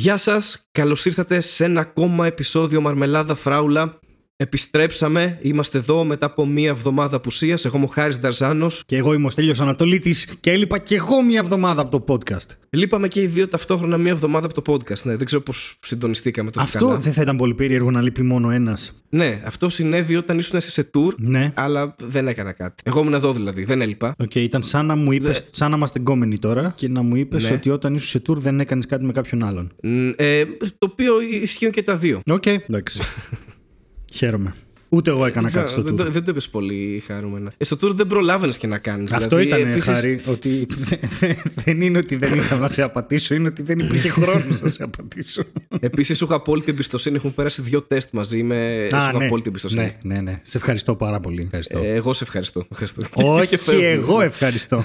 Γεια σας, καλώς ήρθατε σε ένα ακόμα επεισόδιο Μαρμελάδα Φράουλα. Επιστρέψαμε, είμαστε εδώ μετά από μία εβδομάδα απουσίας. Εγώ είμαι ο Χάρης Νταρζάνος. Και εγώ είμαι ο Στέλιος Ανατολίτης και έλειπα και εγώ μία εβδομάδα από το podcast. Λείπαμε και οι δύο ταυτόχρονα μία εβδομάδα από το podcast. Ναι, δεν ξέρω πώς συντονιστήκαμε τόσο Αυτό καλά. δεν θα ήταν πολύ περίεργο να λείπει μόνο ένας. Ναι, αυτό συνέβη όταν ήσουν σε tour, Ναι. αλλά δεν έκανα κάτι. Εγώ ήμουν εδώ δηλαδή, δεν έλειπα. Οκ, ήταν σαν να μου είπες, σαν να είμαστε γκόμενοι τώρα και να μου είπες Ναι. ότι όταν ήσουν σε tour δεν έκανες κάτι με κάποιον άλλον. Μ, Ε, το οποίο ισχύουν και τα δύο. Οκ, εντάξει. Χαίρομαι. Ούτε εγώ έκανα Δεν κάτι στο ξέρω, tour. δεν, το- δεν το είπες πολύ χαρούμενα. Ε, στο tour δεν προλάβαινες και να κάνεις. Αυτό ήταν, Χάρη, ότι δε- δε- δεν είναι ότι δεν ήθελα να σε απατήσω, είναι ότι δεν υπήρχε χρόνος να σε απατήσω. Επίσης, σου είχα απόλυτη εμπιστοσύνη. Έχουν περάσει δύο τεστ μαζί με. Σου Α, είχα ναι. απόλυτη εμπιστοσύνη. ναι, ναι, ναι. Σε ευχαριστώ πάρα πολύ. Ευχαριστώ. Ε, εγώ σε ευχαριστώ. ευχαριστώ. Και Όχι, φεύγω. εγώ ευχαριστώ.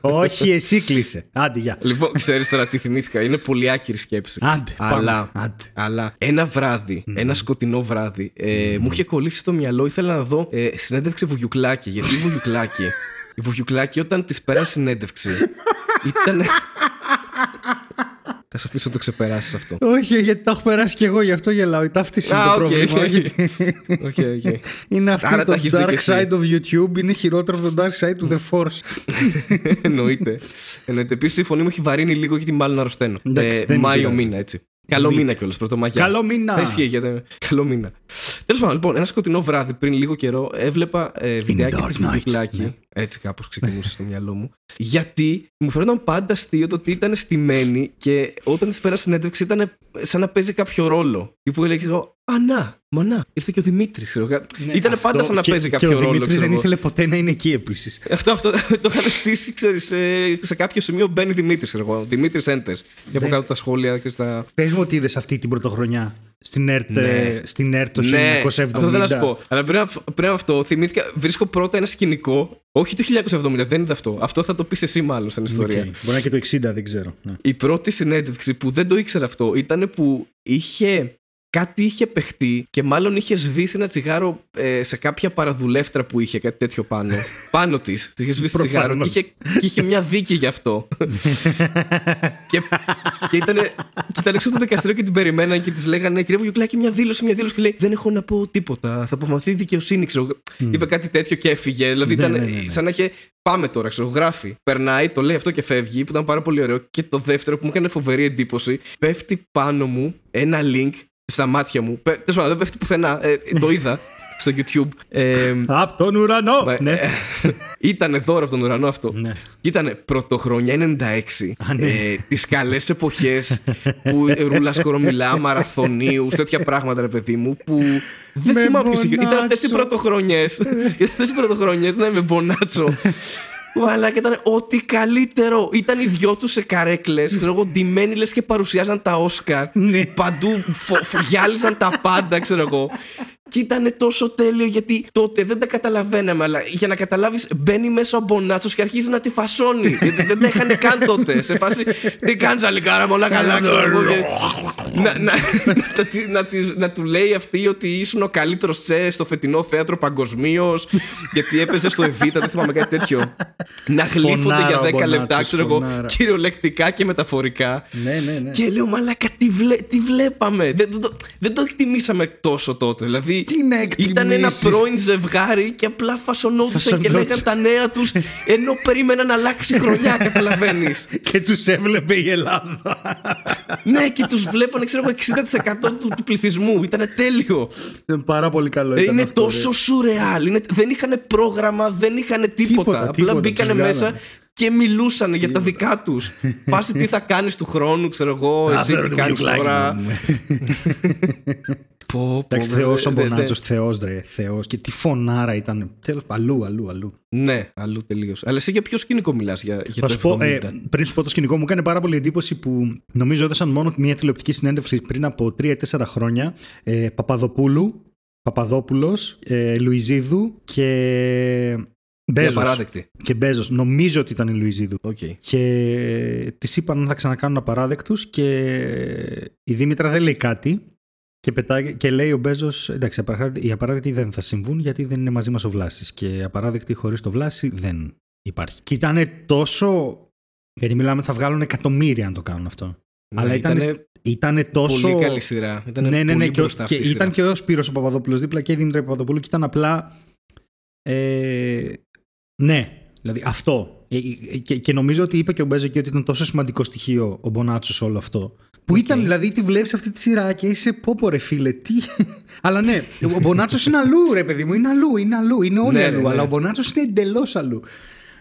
Όχι, εσύ κλείσε. Άντε, γεια. Λοιπόν, ξέρεις τώρα τι θυμήθηκα. Είναι πολύ άκυρη σκέψη. Άντε, πάμε. αλλά, Άντε. αλλά ένα βράδυ, ένα σκοτεινό βράδυ, ε, μου είχε κολλήσει στο μυαλό. Ήθελα να δω ε, συνέντευξη Βουγιουκλάκη. Γιατί η Βουγιουκλάκη, η Βουγιουκλάκη όταν της πέρασε συνέντευξη ήταν. Θα σε αφήσω να το ξεπεράσεις αυτό. Όχι, γιατί τα έχω περάσει κι εγώ, γι' αυτό γελάω. Η ταύτιση είναι Α, το οκ, πρόβλημα. οκ. γιατί Οκ, οκ. είναι αυτό Άρα το τα έχεις δει dark κι εσύ. side of YouTube, είναι χειρότερο από το dark side of the force. Εννοείται. Εννοείται. Επίσης η φωνή μου έχει βαρύνει λίγο γιατί μάλλον αρρωσταίνω. Εντάξει, ε, δεν Μάιο πειράζει. μήνα, έτσι. Καλό Εννοείται. μήνα κιόλας, πρωτομαγιά. Καλό μήνα. Δεν ισχύει γιατί. Καλό μήνα. Τέλος πάντων, λοιπόν, ένα σκοτεινό βράδυ πριν λίγο καιρό έβλεπα ε, βιντεάκι dark της night, Βουγιουκλάκη. ναι. Έτσι κάπως ξεκινούσε στο μυαλό μου. Γιατί μου φαίνονταν πάντα αστείο το ότι ήταν στημένη και όταν της πέρασε συνέντευξη ήταν σαν να παίζει κάποιο ρόλο. Ή που έλεγε εγώ, Α, να, μα να, ήρθε και ο Δημήτρης. ήταν πάντα σαν να Ναι, Και- παίζει και κάποιο ο ρόλο. Δημήτρης ξέρω δεν εγώ. ήθελε ποτέ να είναι εκεί επίσης. Αυτό, αυτό το είχαν στήσει, ξέρεις, σε, σε κάποιο σημείο μπαίνει Δημήτρης. Εγώ. Δημήτρης Έντερ. Και από Ναι. κάτω τα σχόλια και στα. Πες μου ότι είδες αυτή την πρωτοχρονιά στην ΕΡΤ, Ναι. ε, στην ΕΡΤ το 1970. Ναι, αυτό θέλω να σου πω. Αλλά πριν, από- πριν από αυτό, θυμήθηκα, βρίσκω πρώτα ένα σκηνικό. Όχι το 1970, δεν είναι αυτό. Αυτό θα το πεις εσύ μάλλον στην ιστορία. Οκ, Μπορεί να είναι και το 60, δεν ξέρω. Ναι. Η πρώτη συνέντευξη που δεν το ήξερα αυτό ήταν που είχε. Κάτι είχε παιχτεί και μάλλον είχες σβήσει ένα τσιγάρο ε, σε κάποια παραδουλεύτρα που είχε κάτι τέτοιο πάνω. πάνω της. Της είχες σβήσει τσιγάρο και Προφανώς. είχε, και είχε μια δίκη γι' αυτό. και, και, ήταν, και ήταν έξω από το δικαστήριο και την περιμέναν και της λέγανε Κυρία Βουγιουκλάκη, μια δήλωση, μια δήλωση. Και λέει Δεν έχω να πω τίποτα. Θα απομαθεί η δικαιοσύνη, ξέρω. εγώ». Είπε κάτι τέτοιο και έφυγε. Δηλαδή Ναι, ήταν ναι, ναι, ναι. σαν να είχε. Πάμε τώρα, ξέρω, γράφει. Περνάει, το λέει αυτό και φεύγει, που ήταν πάρα πολύ ωραίο. Και το δεύτερο που μου έκανε φοβερή εντύπωση, πέφτει πάνω μου ένα link στα μάτια μου. Τέλος πάντων, δεν πέφτει πουθενά. Ε, το είδα στο YouTube. Ε, Απ' τον ουρανό! μα- ναι. ε, ήταν δώρο από τον ουρανό αυτό. Ναι. Και ήταν πρωτοχρονιά 96. Α, ναι. ε, Τις καλές εποχές που ρούλας κορομιλά, μαραθωνίους, τέτοια πράγματα, ρε παιδί μου. Που δεν Με θυμάμαι ποιος είχε. Ήταν αυτές οι μπονάτσο. πρωτοχρονιές. Ήταν αυτές οι πρωτοχρονιές, ναι, με μπονάτσο. Αλλά και ήταν ό,τι καλύτερο. Ήταν οι δυο τους σε καρέκλες, ξέρω εγώ, ντυμένοι λες και παρουσιάζαν τα Όσκαρ. Ναι. Παντού φο- φο- γυάλιζαν τα πάντα, ξέρω εγώ. Και ήταν τόσο τέλειο γιατί τότε δεν τα καταλαβαίναμε. Αλλά για να καταλάβεις, μπαίνει μέσα ο Μπονάτσος και αρχίζει να τη φασώνει. Γιατί δεν τα είχαν καν τότε. Σε φάση. Τι κάνεις, Αλικάρα, μου όλα καλά, ξέρω εγώ. και- να, να, να, τη- να, της- να του λέει αυτή ότι ήσουν ο καλύτερος τσε στο φετινό θέατρο παγκοσμίως. γιατί έπαιζε στο Εβίτα, δεν θυμάμαι κάτι τέτοιο. Να γλύφονται Φωνάρα για ο 10 λεπτά, Μπονάτσος, ξέρω εγώ, φωνάρα. κυριολεκτικά και μεταφορικά. Ναι, ναι, ναι. Και λέω, Μαλάκα, τι, βλέ, τι βλέπαμε. Δεν, δεν, το, δεν το εκτιμήσαμε τόσο τότε. Δηλαδή, Τι να ήταν ένα εκτιμήσεις. πρώην ζευγάρι και απλά φασωνόντουσαν και Φασωνόντουσαν. λέγαν τα νέα τους ενώ περίμεναν να αλλάξει χρονιά, καταλαβαίνεις. Και τους έβλεπε η Ελλάδα. ναι, και τους βλέπανε, ξέρω εγώ, 60% του, του πληθυσμού. Ήταν τέλειο. Ήταν πάρα πολύ καλό. Ε, ήταν είναι αυτό, τόσο ρε. σουρεάλ. Είναι, δεν είχαν πρόγραμμα, δεν είχαν τίποτα. Τίποτα, Απλά τίποτα, μπήκανε τους μέσα βγάλανε. και μιλούσαν για τα δικά τους. Φάση τι θα κάνεις του χρόνου, ξέρω εγώ, Α, εσύ θέλω τι το κάνεις βιβλιάκι τώρα. μου. Πω, πω, Εντάξει, δε- Θεός ο δε- δε- Μπονάτσο, Θεός, ρε. Θεός. Και τι φωνάρα ήταν. Τέλος αλλού, αλλού, αλλού. Ναι, αλλού τελείως. Αλλά εσύ για ποιο σκηνικό μιλάς, για, για Θα το σου πω, 70. ε, πριν σου πω το σκηνικό, μου έκανε πάρα πολύ εντύπωση που νομίζω έδωσαν μόνο μια τηλεοπτική συνέντευξη πριν από 3-4 χρόνια. Ε, Παπαδοπούλου, Παπαδόπουλος, ε, Λουιζίδου και. Μπέζος. Απαράδεκτοι. Και Μπέζος. Νομίζω ότι ήταν η Λουιζίδου. Οκ. Και της είπαν να θα ξανακάνουν απαράδεκτους και η Δήμητρα δεν λέει κάτι. Και, πετάει, και λέει ο Μπέζος: Εντάξει, απαράδεκτοι- οι απαράδεκτοι δεν θα συμβούν γιατί δεν είναι μαζί μας ο Βλάσης. Και απαράδεκτοι χωρίς το Βλάση δεν υπάρχει. Και ήταν τόσο. Γιατί μιλάμε, θα βγάλουν εκατομμύρια αν το κάνουν αυτό. Αλλά Ναι, ήταν ήτανε- Ήταν τόσο. Πολύ καλή σειρά. Ήταν ναι, ναι, ναι. πολύ Και, μπροστά και αυτή η σειρά. ήταν και ο Σπύρος ο Παπαδόπουλος δίπλα και η Δήμητρα Παπαδοπούλου και ήταν απλά. Ε, ναι, δηλαδή αυτό. Ε, ε, Και, και νομίζω ότι είπε και ο Μπέζο και ότι ήταν τόσο σημαντικό στοιχείο ο Μπονάτσος σε όλο αυτό. Που ήταν, δηλαδή, τη βλέπεις αυτή τη σειρά και είσαι πω πω ρε φίλε, τι; αλλά ναι, ο Μπονάτσος είναι αλλού, ρε παιδί μου, είναι αλλού, είναι αλλού, είναι όλοι Ναι, αλλού. ναι, ναι. Αλλά ο Μπονάτσος είναι εντελώς αλλού.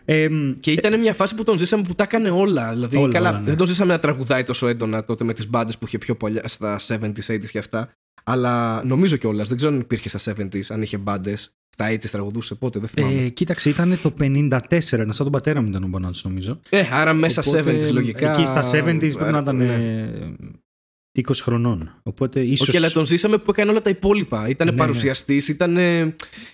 Ε, Και ήταν μια φάση που τον ζήσαμε που τα έκανε όλα. Δηλαδή, Όλα, καλά, όλα, ναι. δεν τον ζήσαμε να τραγουδάει τόσο έντονα τότε με τις μπάντες που είχε πιο παλιά στα 70s, 80s και αυτά. Αλλά νομίζω κιόλας, δεν ξέρω αν υπήρχε στα 70s, αν είχε μπάντες. Στα 80s τραγουδούσε, πότε, δεν θυμάμαι. ε, κοίταξε, ήταν το 54, ήταν σαν τον πατέρα μου ήταν ο Μπονάτσο νομίζω. Ε, άρα μέσα Οπότε, 70s λογικά. Εκεί στα 70s πρέπει να ήταν Ναι. ε, 20 χρονών. Οπότε ίσω. Όχι, αλλά τον ζήσαμε που έκανε όλα τα υπόλοιπα. Ήταν Ναι, ναι. παρουσιαστής, ήταν.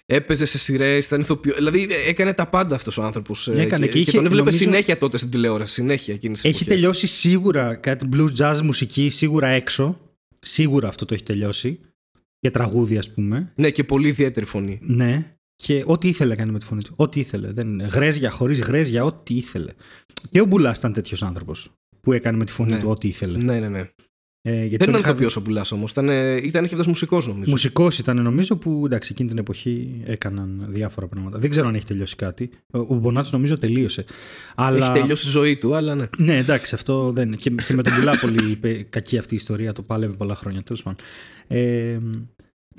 έπαιζε σε σειρές, ήταν ηθοποιό. Δηλαδή ε, έκανε τα πάντα αυτός ο άνθρωπος. Έκανε και, και είχε- τον έβλεπε νομίζω- συνέχεια τότε στην τηλεόραση. Συνέχεια εκείνες τις Έχει εποχές. τελειώσει σίγουρα κάτι blues jazz μουσική, σίγουρα έξω. Σίγουρα αυτό το έχει τελειώσει. Για τραγούδια, ας πούμε. Ναι, και πολύ ιδιαίτερη φωνή. Ναι. Και ό,τι ήθελε έκανε με τη φωνή του. Ό,τι ήθελε. Δεν... Γρέζια, χωρίς γρέζια, ό,τι ήθελε. Και ο Μπουλάς ήταν τέτοιος άνθρωπος που έκανε με τη φωνή Ναι. του ό,τι ήθελε. Ναι, ναι, ναι. Ε, γιατί Δεν τον ήταν είχα- ηθοποιό ο Μπουλάς όμως. Ήταν, ήταν είχε μουσικός νομίζω. Μουσικός ήταν νομίζω που εντάξει, εκείνη την εποχή έκαναν διάφορα πράγματα. Δεν ξέρω αν έχει τελειώσει κάτι. Ο, ο Μπονάτσος νομίζω τελείωσε. Αλλά... Έχει τελειώσει η ζωή του, αλλά ναι. Ναι, εντάξει, αυτό δεν. Και, και με τον Πουλά πολύ είπε, κακή αυτή η ιστορία. Το πάλευε πολλά χρόνια. Τέλος πάντων. Ε,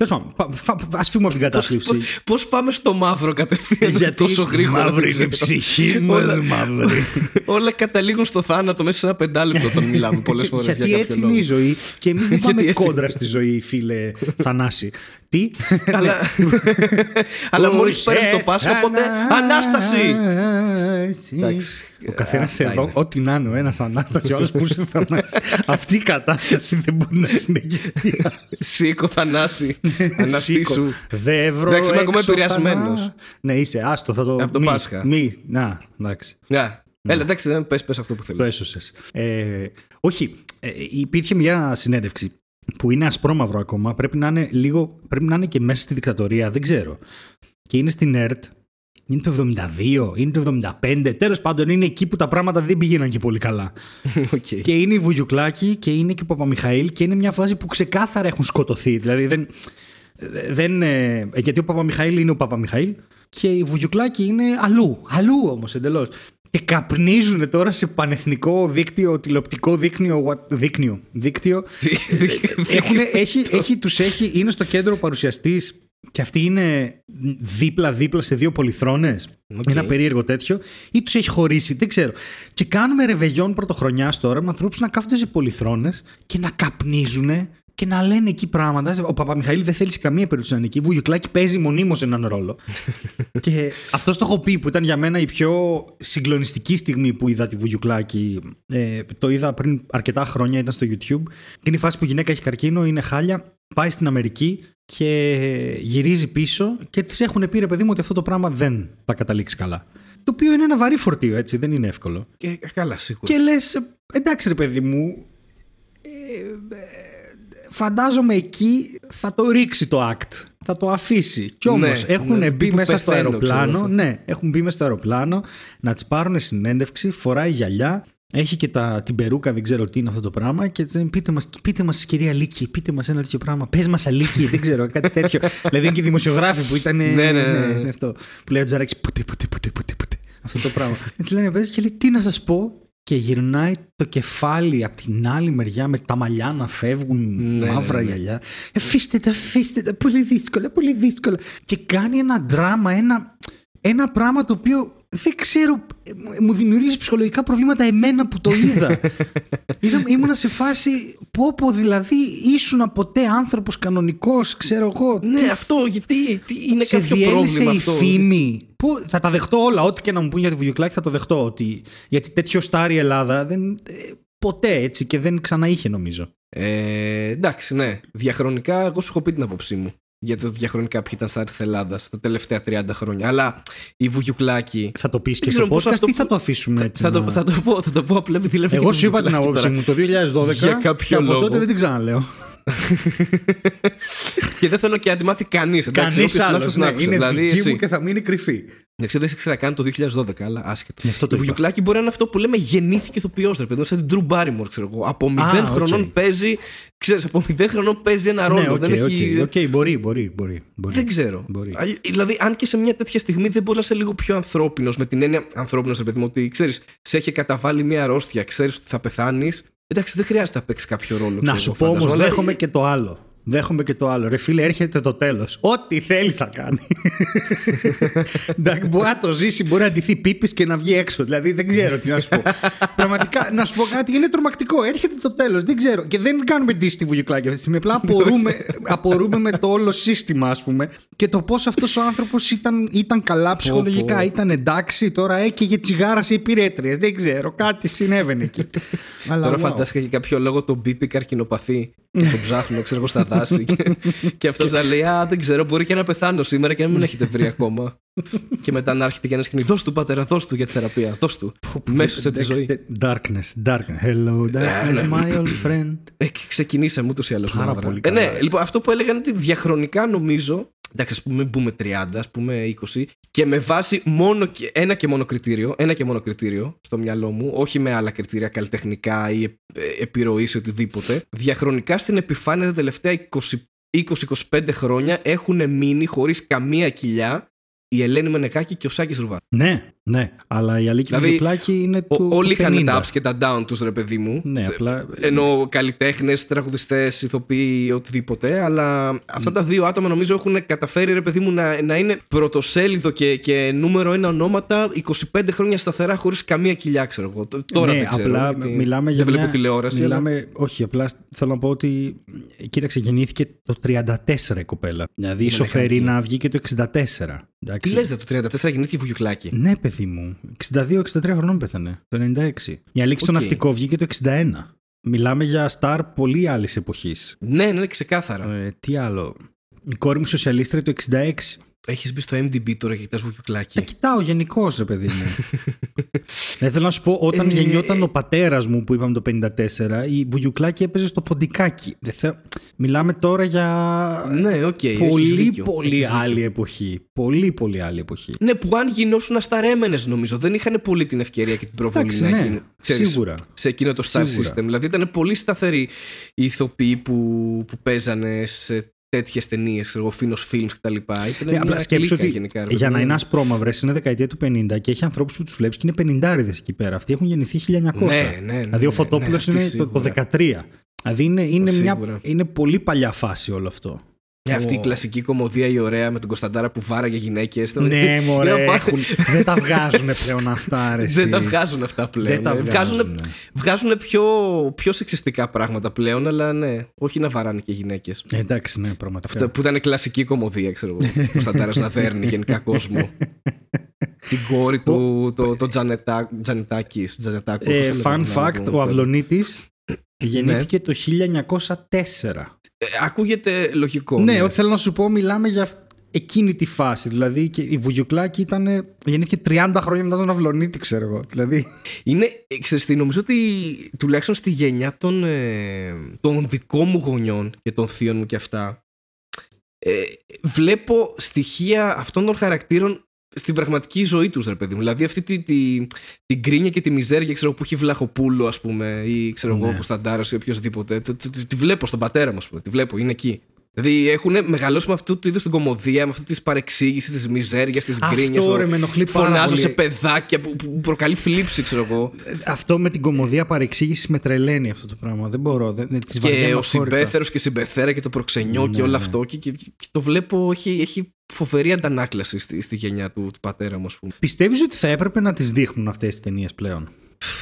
Τέλος πάντων, ας φύγουμε από την κατάθλιψη. Πώ πάμε στο μαύρο κατευθείαν Γιατί τόσο γρήγορα. δεν μαύρη είναι η ξέρω. ψυχή Όλα- μας, μαύρη. Όλα καταλήγουν στο θάνατο μέσα σε ένα πεντάλεπτο όταν μιλάμε πολλές φορές. Γιατί έτσι είναι η ζωή και εμείς δεν πάμε Γιατί έτσι κόντρα στη ζωή, φίλε Θανάση. Τι. Αλλά, αλλά μόλις πέρασε το Πάσχα, οπότε Ανάσταση! Εντάξει, Ο καθένας αυτά εδώ, είναι. ό,τι να είναι, ο ένας Ανάσταση, ο άλλος που είσαι Θανάση. Αυτή η κατάσταση δεν μπορεί να συνεχιστεί. Σήκω, Θανάση. Αναστήσου. Σήκω. Δεύρο. Εντάξει, είμαι ακόμα έξω, επηρεασμένος. Θανά. Ναι, είσαι, άστο, θα το. Από το μη, Πάσχα. Μη, να, εντάξει. Ναι. Έλα, εντάξει, δεν πες, πες αυτό που Το θέλεις. έσωσε. Ε, όχι, ε, υπήρχε μια συνέντευξη που είναι ασπρόμαυρο ακόμα. Πρέπει να είναι, λίγο, πρέπει να είναι και μέσα στη δικτατορία, δεν ξέρω. Και είναι στην ΕΡΤ. Είναι το 72, είναι το 75. Τέλος πάντων, είναι εκεί που τα πράγματα δεν πήγαιναν και πολύ καλά. Οκ. Και είναι η Βουγιουκλάκη και είναι και ο Παπαμιχαήλ και είναι μια φάση που ξεκάθαρα έχουν σκοτωθεί. Δηλαδή δεν. δεν ε, γιατί ο Παπαμιχαήλ είναι ο Παπαμιχαήλ και η Βουγιουκλάκη είναι αλλού. Αλλού όμως εντελώς. Και καπνίζουν τώρα σε πανεθνικό δίκτυο, τηλεοπτικό δίκτυο. what- Δίκτυο. δίκτυο Έχουνε- έχει, έχει, τους έχει, είναι στο κέντρο παρουσιαστής και αυτοί είναι δίπλα-δίπλα σε δύο πολυθρόνες Οκ. Ένα περίεργο τέτοιο, ή τους έχει χωρίσει, δεν ξέρω. Και κάνουμε ρεβεγιόν πρωτοχρονιάς τώρα με ανθρώπους να κάθονται σε πολυθρόνες και να καπνίζουν και να λένε εκεί πράγματα. Ο Παπαμιχαήλ δεν θέλει σε καμία περίπτωση να είναι εκεί. Βουγιουκλάκη παίζει μονίμως έναν ρόλο. και αυτό το έχω πει που ήταν για μένα η πιο συγκλονιστική στιγμή που είδα τη Βουγιουκλάκη. Ε, το είδα πριν αρκετά χρόνια, ήταν στο YouTube. Και είναι η φάση που η γυναίκα έχει καρκίνο, είναι χάλια, πάει στην Αμερική και γυρίζει πίσω και της έχουν πει ρε παιδί μου ότι αυτό το πράγμα δεν θα καταλήξει καλά. Το οποίο είναι ένα βαρύ φορτίο, έτσι, δεν είναι εύκολο. Και, καλά, σίγουρα. Και λες, εντάξει ρε παιδί μου, ε, ε, φαντάζομαι εκεί θα το ρίξει το act. Θα το αφήσει. Κι όμως Ναι, έχουν ναι, μπει τύπου μέσα στο πεθαίνω, αεροπλάνο. ξέρω. Ναι, έχουν μπει μέσα στο αεροπλάνο να τη πάρουν συνέντευξη, φοράει γυαλιά. Έχει και τα, την περούκα, δεν ξέρω τι είναι αυτό το πράγμα. Και της λένε, πείτε μας, πείτε μας, κυρία Λίκη, πείτε μας ένα τέτοιο πράγμα. Πες μας, Αλίκη, δεν ξέρω, κάτι τέτοιο. δηλαδή είναι και οι δημοσιογράφοι που ήταν. Ναι, ναι, ναι, ναι. αυτό. Που λέει ο Τζαράκης, πούτε, πούτε, πούτε, πούτε, πούτε. Αυτό το πράγμα. Έτσι λένε, παίζει και λέει, τι να σας πω. Και γυρνάει το κεφάλι από την άλλη μεριά με τα μαλλιά να φεύγουν Ναι, μαύρα ναι, ναι. γυαλιά. Εφήστε τα, αφήστε τα, πολύ δύσκολα, πολύ δύσκολα. Και κάνει ένα δράμα, ένα, ένα πράγμα το οποίο δεν ξέρω, μου- μου δημιουργήσει ψυχολογικά προβλήματα εμένα που το είδα. Είδα ήμουνα σε φάση, πω πω δηλαδή ήσουν ποτέ άνθρωπος κανονικός, ξέρω εγώ. Ναι, αυτό γιατί τι, είναι σε κάποιο διέλυσε πρόβλημα η αυτό; φήμη. Που θα τα δεχτώ όλα, ό,τι και να μου πούν για τη Βουγιουκλάκη θα το δεχτώ. Ότι, γιατί τέτοιο στάρι η Ελλάδα δεν, ε, ποτέ έτσι και δεν ξαναείχε νομίζω. Ε, εντάξει, ναι. Διαχρονικά, εγώ σου έχω πει την άποψή μου. Για το διαχρονικά ποιοι ήταν στα της Ελλάδας τα τελευταία 30 χρόνια. Αλλά η Βουγιουκλάκη. Θα το πεις και Δεν στο ξέρω πώς podcast αυτό ή που- θα το αφήσουμε έτσι. Θα το, να- θα, το πω, θα το πω απλά επειδή λέμε Εγώ και σου είπα την Βουγιουκλάκη άποψη τώρα. μου το 2012 Για κάποιο και από λόγο. τότε δεν την ξαναλέω. Και δεν θέλω και να τη μάθει κανείς. Κανείς άλλος. Ναι, είναι δηλαδή, δική εσύ. μου και θα μείνει κρυφή. Δεν ξέρω, δεν ήξερα καν το 2012, αλλά άσχετο. αυτό το Βουγιουκλάκι μπορεί να είναι αυτό που λέμε γεννήθηκε ηθοποιός, ρε παιδί, σαν την Drew Barrymore, ξέρω εγώ. Από 0 ah, χρονών okay. παίζει. Ξέρεις, από 0 χρονών παίζει ένα ρόλο. Ναι, okay, δεν έχει... okay, μπορεί, μπορεί, μπορεί, μπορεί. Δεν ξέρω. Μπορεί. Δηλαδή, αν και σε μια τέτοια στιγμή δεν μπορείς να είσαι λίγο πιο ανθρώπινος, με την έννοια ανθρώπινος, ρε παιδί μου, ότι ξέρεις, σε έχει καταβάλει μια αρρώστια, ξέρεις ότι θα πεθάνεις. Εντάξει, δεν χρειάζεται να παίξει κάποιο ρόλο. Να σου πω όμως, δέχομαι και το άλλο. Δέχομαι και το άλλο. Ρε φίλε, έρχεται το τέλος. Ό,τι θέλει θα κάνει. μπορεί να το ζήσει, μπορεί να ντυθεί πίπης και να βγει έξω. Δηλαδή δεν ξέρω τι να σου πω. Πραγματικά, να σου πω κάτι, είναι τρομακτικό. Έρχεται το τέλος. Δεν ξέρω. Και δεν κάνουμε ντύση στη βουγιουκλάκια αυτή τη στιγμή. Απλά απορούμε, απορούμε με το όλο σύστημα, ας πούμε. Και το πώς αυτός ο άνθρωπος ήταν, ήταν καλά ψυχολογικά. Ήταν εντάξει, τώρα έκαιγε τσιγάρα σε υπηρέτριες. Δεν ξέρω. Κάτι συνέβαινε εκεί. τώρα wow. φαντάστηκα για κάποιο λόγο τον μπίπη καρκινοπαθή. Και τον ψάχνω, ξέρω εγώ στα και, αυτός θα λέει: Α, δεν ξέρω, μπορεί και να πεθάνω σήμερα και να μην έχετε βρει ακόμα. και μετά να έρχεται για να σκηνή. Δώσ' του πατέρα, δώσ' του για τη θεραπεία. Δώσ' του. Μέσω σε τη ζωή. Darkness, darkness. Hello, darkness, ναι. my old friend. Ε, ξεκινήσαμε ούτως ή άλλως. Πάρα πολύ. Ε, ναι, λοιπόν, αυτό που έλεγαν ότι διαχρονικά νομίζω εντάξει, ας πούμε, μπούμε 30, ας πούμε 20, και με βάση μόνο ένα και μόνο κριτήριο, ένα και μόνο κριτήριο στο μυαλό μου, όχι με άλλα κριτήρια καλλιτεχνικά ή επιρροή ή οτιδήποτε, διαχρονικά στην επιφάνεια τα τελευταία 20-25 χρόνια έχουν μείνει χωρίς καμία κοιλιά η Ελένη Μενεκάκη και ο Σάκης Ρουβάς. Ναι, ναι, αλλά η Αλίκη δηλαδή, Βιβλιοπλάκη είναι του. Όλοι είχαν τα ups και τα down τους, ρε παιδί μου. Ναι, απλά. Ενώ καλλιτέχνες, τραγουδιστές, ηθοποιοί, οτιδήποτε. Αλλά αυτά τα δύο άτομα νομίζω έχουν καταφέρει, ρε παιδί μου, να, να είναι πρωτοσέλιδο και, και νούμερο ένα ονόματα 25 χρόνια σταθερά χωρίς καμία κοιλιά, ξέρω εγώ. Τώρα ναι, δεν ξέρω. Απλά γιατί μιλάμε δεν για. βλέπω μια... τηλεόραση. Μιλάμε... Αλλά... Όχι, απλά θέλω να πω ότι. Κοίταξε, γεννήθηκε το 34 η κοπέλα. Δηλαδή η Σοφερίνα βγήκε το 64. Τι λες, το 34 γεννήθηκε Βουγιουκλάκη. Ναι, παιδί μου. 62-63 χρονών πέθανε. Το 96. Η Αλήξη okay. στο ναυτικό βγήκε το 61. Μιλάμε για στάρ πολύ άλλης εποχής. Ναι, ναι, ξεκάθαρα. Ε, τι άλλο. Η κόρη μου σοσιαλίστρια το 66. Έχεις μπει στο MDB τώρα και κοιτάς βουκιουκλάκι. Τα κοιτάω γενικώ, ρε παιδί μου. Δεν θέλω να σου πω, όταν ε, γεννιόταν ο πατέρας μου που είπαμε το 54, η βουγιουκλάκι έπαιζε στο ποντικάκι. Δεν Μιλάμε τώρα για. Ναι, okay, πολύ, πολύ άλλη εποχή. Πολύ, πολύ άλλη εποχή. Ναι, που αν γινώσουν ασταρέμενε, νομίζω. Δεν είχαν πολύ την ευκαιρία και την προβολή να ναι, γίνουν. Σίγουρα. Σε εκείνο το Star System. Δηλαδή ήταν πολύ σταθεροί οι ηθοποιοί που, που παίζανε σε τέτοιες ταινίες, εγώ, Φίνο Φιλμ κτλ. Ναι, απλά σκέψου ότι γενικά, για να είναι ασπρόμαυρες είναι δεκαετία του 50 και έχει ανθρώπους που τους βλέπεις και είναι πενιντάριδες εκεί πέρα. Αυτοί έχουν γεννηθεί 1900. Ναι, ναι, ναι, δηλαδή ο Φωτόπουλο ναι, ναι, είναι το, το 13. Δηλαδή είναι, είναι, μια, είναι πολύ παλιά φάση όλο αυτό. Και αυτή η κλασική κομμωδία η ωραία με τον Κωνσταντάρα που βάραγε γυναίκες. Ναι, μωρέ. Έχουν... δεν τα βγάζουν πλέον αυτά, αρέσει. Δεν τα βγάζουν αυτά πλέον. Δεν τα βγάζουν. Βγάζουν, πιο, πιο σεξιστικά πράγματα πλέον, αλλά ναι, όχι να βαράνε και γυναίκες. Εντάξει, ναι, πραγματικά. Αυτά που ήταν κλασική κομμωδία, ξέρω εγώ. Ο Κωνσταντάρας να δέρνει γενικά κόσμο. Την κόρη του, το, το Τζανετάκη. Ε, fun fact, ο Αυλονίτης γεννήθηκε ναι. το 1904. Ε, ακούγεται λογικό. Ναι, ναι. θέλω να σου πω, μιλάμε για εκείνη τη φάση. Δηλαδή και η Βουγιουκλάκη ήταν. γεννήθηκε 30 χρόνια μετά τον Αυλονίτη, ξέρω εγώ. Δηλαδή... Είναι. Ξέρεις τι, νομίζω ότι τουλάχιστον στη γενιά των, ε, των δικών μου γονιών και των θείων μου και αυτά. Ε, βλέπω στοιχεία αυτών των χαρακτήρων στην πραγματική ζωή τους, ρε παιδί μου. Δηλαδή αυτή τη, τη, την κρίνια και τη μιζέρια ξέρω, που έχει Βλαχοπούλο, ας πούμε, ή ξέρω ναι. εγώ, Κωνσταντάρας ή οποιοδήποτε. Τη βλέπω στον πατέρα μου, ας πούμε. Τη βλέπω, είναι εκεί. Δηλαδή έχουν μεγαλώσει με αυτού του είδους την κομμωδία, με αυτή της παρεξήγησης, της μιζέριας, της γκρίνιας. Αυτό ρε, με ενοχλεί πάρα Φωνάζω σε παιδάκια που, που προκαλεί θλίψη, ξέρω εγώ. Αυτό με την κομμωδία παρεξήγησης με τρελαίνει αυτό το πράγμα. Δεν μπορώ. Δεν, και ο συμπέθερος και συμπεθέρα και το προξενιό ναι, και όλο ναι. αυτό. Και, και, και, το βλέπω, έχει, έχει φοβερή αντανάκλαση στη, στη γενιά του, του πατέρα μου, ας πούμε. Πιστεύεις ότι θα έπρεπε να τις δείχνουν αυτές τις ταινίες πλέον;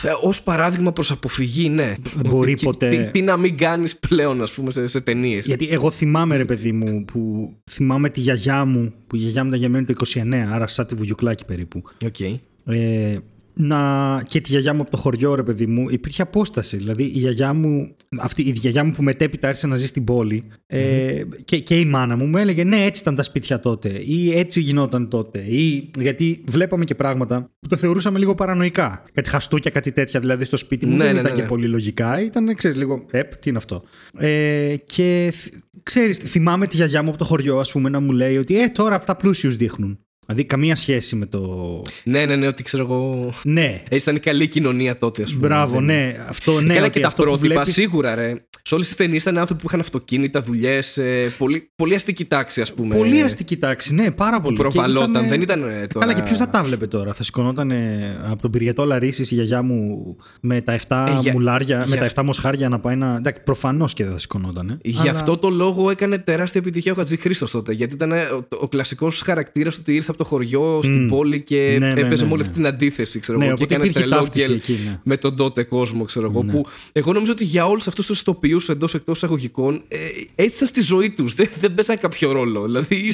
Ε, Ω παράδειγμα προς αποφυγή, ναι. Μπορεί τι, ποτέ. Τι, τι, να μην κάνεις πλέον, ας πούμε, σε, σε ταινίες. Γιατί εγώ θυμάμαι, ρε παιδί μου, που θυμάμαι τη γιαγιά μου, που η γιαγιά μου ήταν γεννημένη το 29, άρα σαν τη βουγιουκλάκι περίπου. Okay. Ε, να. και τη γιαγιά μου από το χωριό, ρε παιδί μου, υπήρχε απόσταση. Δηλαδή η γιαγιά μου, αυτή, η γιαγιά μου που μετέπειτα άρχισε να ζει στην πόλη ε, και, και η μάνα μου μου έλεγε Ναι, έτσι ήταν τα σπίτια τότε. Ή έτσι γινόταν τότε. Ή, γιατί βλέπαμε και πράγματα που το θεωρούσαμε λίγο παρανοϊκά. Κάτι χαστούκια, κάτι τέτοια δηλαδή στο σπίτι μου. Ναι, δεν ναι, ήταν ναι, και ναι. πολύ λογικά. Ήταν, ξέρεις, λίγο. Επ, τι είναι αυτό. Ε, και θ- ξέρεις, θυμάμαι τη γιαγιά μου από το χωριό, ας πούμε, να μου λέει ότι Ε, τώρα αυτά πλούσιους δείχνουν. Δηλαδή, καμία σχέση με το. Ναι, ναι, ναι, ότι ξέρω εγώ. Ναι, Έτσι ήταν η καλή κοινωνία τότε, ας πούμε. μπράβο, Δεν- ναι. Αυτό, ναι, Καλά ότι και τα αυτό που πρότυπα, βλέπεις- σίγουρα ρε. Σε όλες τις ταινίες ήταν άνθρωποι που είχαν αυτοκίνητα, δουλειές. Πολύ, πολύ αστική τάξη, ας πούμε. Πολύ αστική τάξη, ναι, πάρα πολύ. Και προβαλόταν, ήτανε- δεν ήταν, ε, τώρα- Καλά, και ποιος θα τα βλέπε τώρα. Θα σηκωνόταν ε, από τον πυριετό Λαρίση η γιαγιά μου με τα 7 Ε, για- μουλάρια, με για- τα 7 μοσχάρια να πάει να. Εντάξει, προφανώς και δεν θα σηκωνόταν. Ε. Γι' Αλλά- αυτό το λόγο έκανε τεράστια επιτυχία ο Χατζη Χρήστος τότε. Γιατί ήταν ε, ο, ο κλασικός χαρακτήρας ότι ήρθε από το χωριό στην Μμ. πόλη και Ναι, ναι, έπαιζε ναι, με όλη ναι. αυτή την αντίθεση. Ξέρω Ναι, εγώ, και οπότε έκανε υπήρχε τρελό ταύτιση γκέλ εκεί, ναι. με τον τότε κόσμο, ξέρω εγώ. Ναι. Που εγώ νομίζω ότι για όλους αυτούς τους ηθοποιού εντός εκτός εισαγωγικών ε, έτσι ήταν στη ζωή τους. Δεν, δεν παίζαν κάποιο ρόλο. Δηλαδή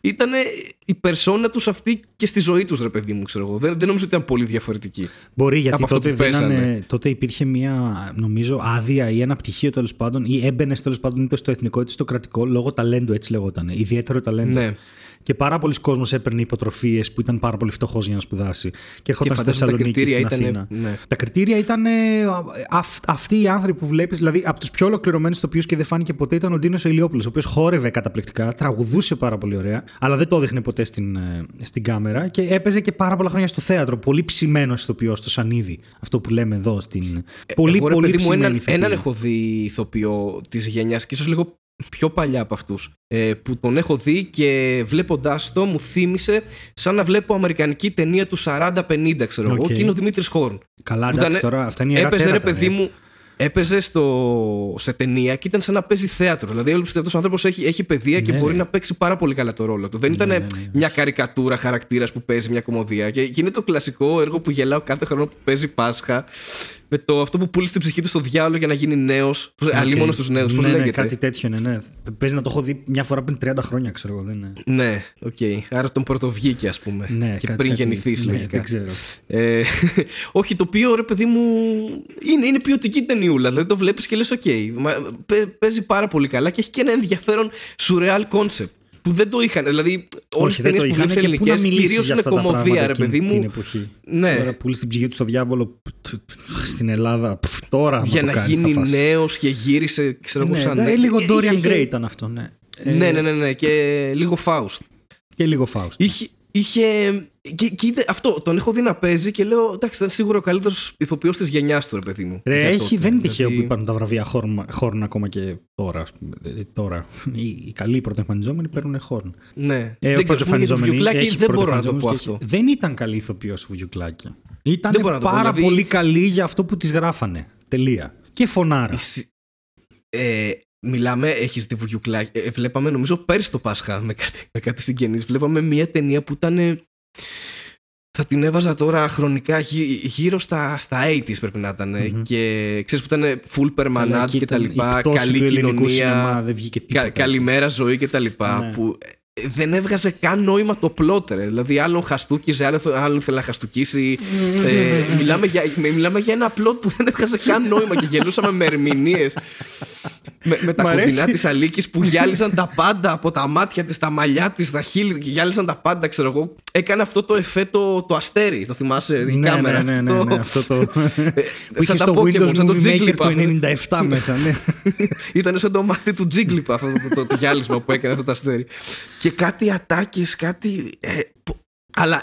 ήταν η περσόνα τους αυτή και στη ζωή τους, ρε παιδί μου, ξέρω εγώ. Δεν, δεν νομίζω ότι ήταν πολύ διαφορετική. Μπορεί γιατί από αυτό τότε, που πέσανε. δίνανε, τότε υπήρχε μια νομίζω άδεια ή ένα πτυχίο τέλος πάντων ή έμπαινε τέλος πάντων είτε στο εθνικό είτε στο κρατικό λόγω ταλέντου, έτσι λεγόταν. Ιδιαίτερο ταλέντο. Ναι. Και πάρα πολλοί κόσμοι έπαιρνε υποτροφίες που ήταν πάρα πολύ φτωχός για να σπουδάσει. Και έρχονταν στη φαντάζομαι τα Θεσσαλονίκη κριτήρια στην ήτανε- Αθήνα. ναι. Τα κριτήρια ήταν ε, αυ- αυτοί οι άνθρωποι που βλέπεις, δηλαδή από τους πιο ολοκληρωμένους ηθοποιού και δεν φάνηκε ποτέ ήταν ο Ντίνος Ηλιόπουλος, ο οποίος χόρευε καταπληκτικά, τραγουδούσε πάρα πολύ ωραία, αλλά δεν το έδειχνε ποτέ στην, ε, στην κάμερα και έπαιζε και πάρα πολλά χρόνια στο θέατρο. Πολύ ψημένο ηθοποιός στο Σανίδι. Αυτό που λέμε εδώ στην. πολύ, Ε, Εγώ, ρε πολύ παιδί μου, ψημένη έναν, ηθοποιή. έναν έχω δει ηθοποιό της γενιάς και ίσως λίγο πιο παλιά από αυτούς. Ε, που τον έχω δει και βλέποντάς το μου θύμισε σαν να βλέπω αμερικανική ταινία του 40-50, ξέρω εγώ, Οκ. και είναι ο Δημήτρης Χόρν. Καλά, που εντάξει, ήταν- τώρα αυτά είναι ιερά Έπαιζε, ρε τέρατα, παιδί ε. μου, έπαιζε στο, σε ταινία και ήταν σαν να παίζει θέατρο. Δηλαδή, έβλεπε ότι αυτός ο άνθρωπος έχει, έχει παιδεία και Ναι, μπορεί ναι. να παίξει πάρα πολύ καλά το ρόλο του. Δεν ήταν ναι, ναι. μια καρικατούρα χαρακτήρας που παίζει μια κωμωδία. Και, και είναι το κλασικό έργο που γελάω κάθε χρόνο που παίζει Πάσχα. Με το αυτό που πούλησε την ψυχή του στο διάολο για να γίνει νέος. Οκ. Αλίμονο στους νέους. Πώς ναι, ναι, λέγεται; κάτι τέτοιο είναι, ναι. Παίζει να το έχω δει μια φορά πριν 30 χρόνια, ξέρω εγώ. Δεν είναι. Ναι, οκ. Άρα τον πρωτοβγήκε, ας πούμε. Ναι, και κάτι- πριν κάτι- γεννηθεί, ναι, λογικά. Δεν ξέρω. Ε, όχι, το οποίο ρε παιδί μου είναι, είναι ποιοτική ταινιούλα. Δηλαδή το βλέπεις και λες: OK. Μα, παι- παίζει πάρα πολύ καλά και έχει και ένα ενδιαφέρον surreal concept. Που δεν το είχαν. Δηλαδή, όλες Όχι, τις δεν ταινίες το που είχαν βλέπεις και πού να ελληνικές μιλήσεις κυρίως για είναι αυτά τα κωμωδία, πράγματα ρε παιδί εκείνη μου. Την εποχή. Ναι. Τώρα πουλήσει την ψυχή του στο διάβολο π- τ- στην Ελλάδα. πφ, τώρα άμα Για το να κάνεις, θα γίνει φας. νέος και γύρισε, ξέρω εγώ, Ναι, σαν. ναι, νέος. λίγο Και Dorian είχε- Gray ήταν αυτό, ναι. Ε, Ναι, ναι, ναι, ναι. Και λίγο Faust. Και λίγο Faust. Είχε. Είχε και, και είδε- αυτό τον έχω δει να παίζει και λέω εντάξει, ήταν σίγουρα ο καλύτερος ηθοποιός της γενιάς του, ρε παιδί μου. Ρε, για έχει, τότε. δεν είναι τυχαίο Δηλαδή- που υπάρχουν τα βραβεία Χόρν, Χόρν ακόμα και τώρα. Ας πούμε. Ε, τώρα. Οι, οι καλοί πρωτοεμφανιζόμενοι παίρνουν Χόρν. Ναι. Ε, δεν ξέρω, ας πούμε, για το πρωτοεμφανιζόμενοι Βιουκλάκη έχει δεν μπορώ να το πω πρωτοεμφανιζόμενους και αυτό. έχει- Δεν ήταν καλή ηθοποιός ο Βουγιουκλάκη. Ήταν Δεν μπορώ να το πω, πάρα δηλαδή- πολύ καλή για αυτό που της γράφανε. Τελεία. Και φωνάρα. Εσύ- Ε, μιλάμε, έχεις δει Βουγιουκλάκη. Ε, βλέπαμε νομίζω πέρσι το Πάσχα με κάτι, με κάτι συγγενείς. Βλέπαμε μια ταινία που ήταν... ε, Θα την έβαζα τώρα χρονικά γύ- γύρω στα, στα 80s πρέπει να ήταν. ε, Μμμ. Και ξέρεις που ήταν full Καλά, permanent εκεί και τα ήταν λοιπά. η πτώση Καλή του ελληνικού σινεμά, κοινωνία. δεν βγήκε Κα, τίποτα. καλημέρα ζωή και τα λοιπά. Ναι. Που ε, δεν έβγαζε καν νόημα το πλότερ. Δηλαδή, άλλον χαστούκιζε, άλλο, άλλον ήθελε να χαστούκίσει. ε, μιλάμε, για, μιλάμε για ένα πλότ που δεν έβγαζε καν νόημα και γελούσαμε με ερμηνείες. Με, με τα Μ' αρέσει. κοντινά της Αλίκης που γυάλιζαν τα πάντα από τα μάτια της, τα μαλλιά της, τα χείλη και γυάλιζαν τα πάντα, ξέρω εγώ. Έκανε αυτό το εφέ το, το αστέρι, το θυμάσαι, η ναι, κάμερα. Ναι, ναι, ναι, ναι, αυτό το. που είχε σαν τα στο Pokemon, Windows σαν το Movie Maker Jigglypuff. το 97 μέσα, ναι. Ήταν σαν το μάτι του Jigglypuff αυτό το, το, το, γυάλισμα που έκανε αυτό το αστέρι. Και κάτι ατάκες, κάτι. Ε, που- αλλά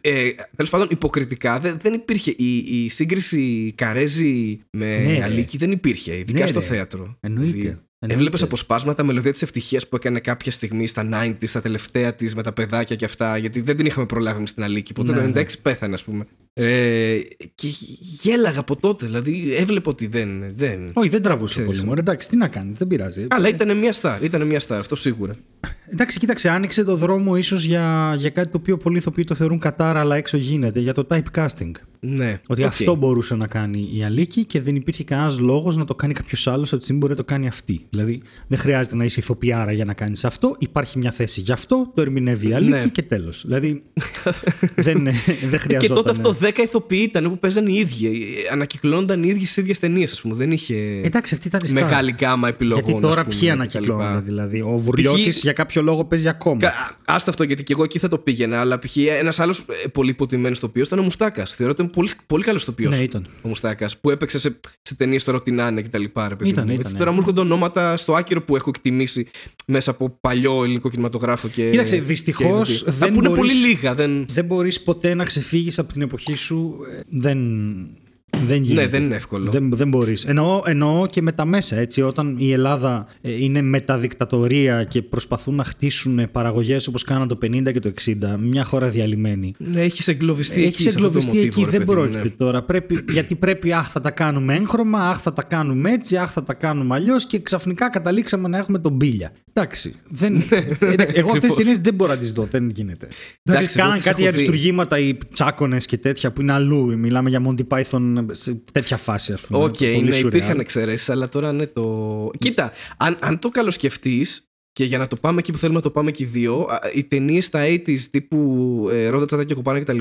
ε, ε, τέλος πάντων υποκριτικά δεν, δεν υπήρχε. Η, η σύγκριση Καρέζη με Ναι, ρε. Αλίκη δεν υπήρχε, ειδικά Ναι, στο ρε. θέατρο. Εννοείται. Δηλαδή, Εννοείται. Έβλεπες αποσπάσματα μελωδία της ευτυχίας που έκανε κάποια στιγμή στα 90s, στα τελευταία της με τα παιδάκια και αυτά, γιατί δεν την είχαμε προλάβει στην Αλίκη. Ποτέ Ναι, το 96 ναι. πέθανε, ας πούμε. Ε, και γέλαγα από τότε, δηλαδή έβλεπα ότι δεν. δεν... Όχι, δεν τραβούσε Ξέρεις. πολύ. Μωρέ, εντάξει, τι να κάνει, δεν πειράζει. Αλλά ήταν μια στάρ, ήταν μια στάρ, αυτό σίγουρα. Εντάξει, κοίταξε, άνοιξε το δρόμο ίσως για, για κάτι το οποίο πολλοί ηθοποιοί το θεωρούν κατάρα, αλλά έξω γίνεται, για το typecasting. Ναι. Ότι οκ. αυτό μπορούσε να κάνει η Αλίκη και δεν υπήρχε κανένας λόγος να το κάνει κάποιος άλλος από τη στιγμή που μπορεί να το κάνει αυτή. Δηλαδή, δεν χρειάζεται να είσαι ηθοποιάρα για να κάνεις αυτό. Υπάρχει μια θέση γι' αυτό, το ερμηνεύει η Αλίκη Ναι. και τέλος. Δηλαδή, δεν, δεν χρειαζόταν. Και τότε αυτό 10 ηθοποιοί ήταν που παίζαν οι ίδιοι. Ανακυκλώνονταν οι ίδιοι στις ίδιες ταινίες, ας πούμε. Δεν είχε Εντάξει, αυτή ήταν η στάση. μεγάλη γκάμα επιλογών. Γιατί τώρα ας πούμε, ποιοι και ανακυκλώνουν, τα λοιπά. δηλαδή. Ο Βουρλιώτη Π.χ. για κάποιο λόγο παίζει ακόμα. Κα- Άστα αυτό γιατί και εγώ εκεί θα το πήγαινα. Αλλά π.χ. ένας άλλος πολύ υποτιμένο ηθοποιό ήταν ο Μουστάκας. Θεωρώ ότι ήταν πολύ, πολύ καλός ηθοποιός. Ναι, ήταν. Ο Μουστάκας που έπαιξε σε, σε ταινίες τώρα την Άννα και τα λοιπά. Ρε, παιδί Ήταν, μου. ήταν, Έτσι, ναι. τώρα μου έρχονται ονόματα στο άκυρο που έχω εκτιμήσει μέσα από παλιό ελληνικό κινηματογράφο. Και, Κοίταξε, και δυστυχώς ηθοποιοί. δεν Α, που είναι μπορείς- πολύ λίγα. Δεν... Δεν μπορείς ποτέ να ξεφύγεις από την εποχή σου. ε, Δεν. Δεν γίνεται. Ναι, δεν είναι εύκολο. Δεν, δεν μπορείς. Εννοώ, εννοώ και με τα μέσα. Έτσι, όταν η Ελλάδα ε, είναι μεταδικτατορία και προσπαθούν να χτίσουν παραγωγές όπως κάναν το 50 και το 60, μια χώρα διαλυμένη. Ναι, έχεις εγκλωβιστεί εκεί. Έχεις σε αυτό το εγκλωβιστεί μοτίβο, εκεί, ρε δεν παιδί μου, πρόκειται ναι. τώρα. Πρέπει, γιατί πρέπει, αχ, θα τα κάνουμε έγχρωμα, αχ, θα τα κάνουμε έτσι, αχ, θα τα κάνουμε αλλιώς και ξαφνικά καταλήξαμε να έχουμε τον μπίλια. Εντάξει. Δεν, εντάξει εγώ αυτές τις ακριβώς. ταινίες δεν μπορώ να τις δω, δεν γίνεται. Δηλαδή, εγώ κάναν τις κάτι έχω για δει. αριστουργήματα οι Τσάκωνες και τέτοια που είναι αλλού. Μιλάμε για Monty Python σε τέτοια φάση, ας πούμε. Οκ, Πολύ ναι, σουρεάλ. υπήρχαν εξαιρέσεις, αλλά τώρα ναι το. Κοίτα, αν, αν το καλοσκεφτείς, και για να το πάμε εκεί που θέλουμε να το πάμε και οι δύο, α, οι ταινίες στα 80s τύπου ε, Ρόδα Τσάντα και Κοπάνα κτλ.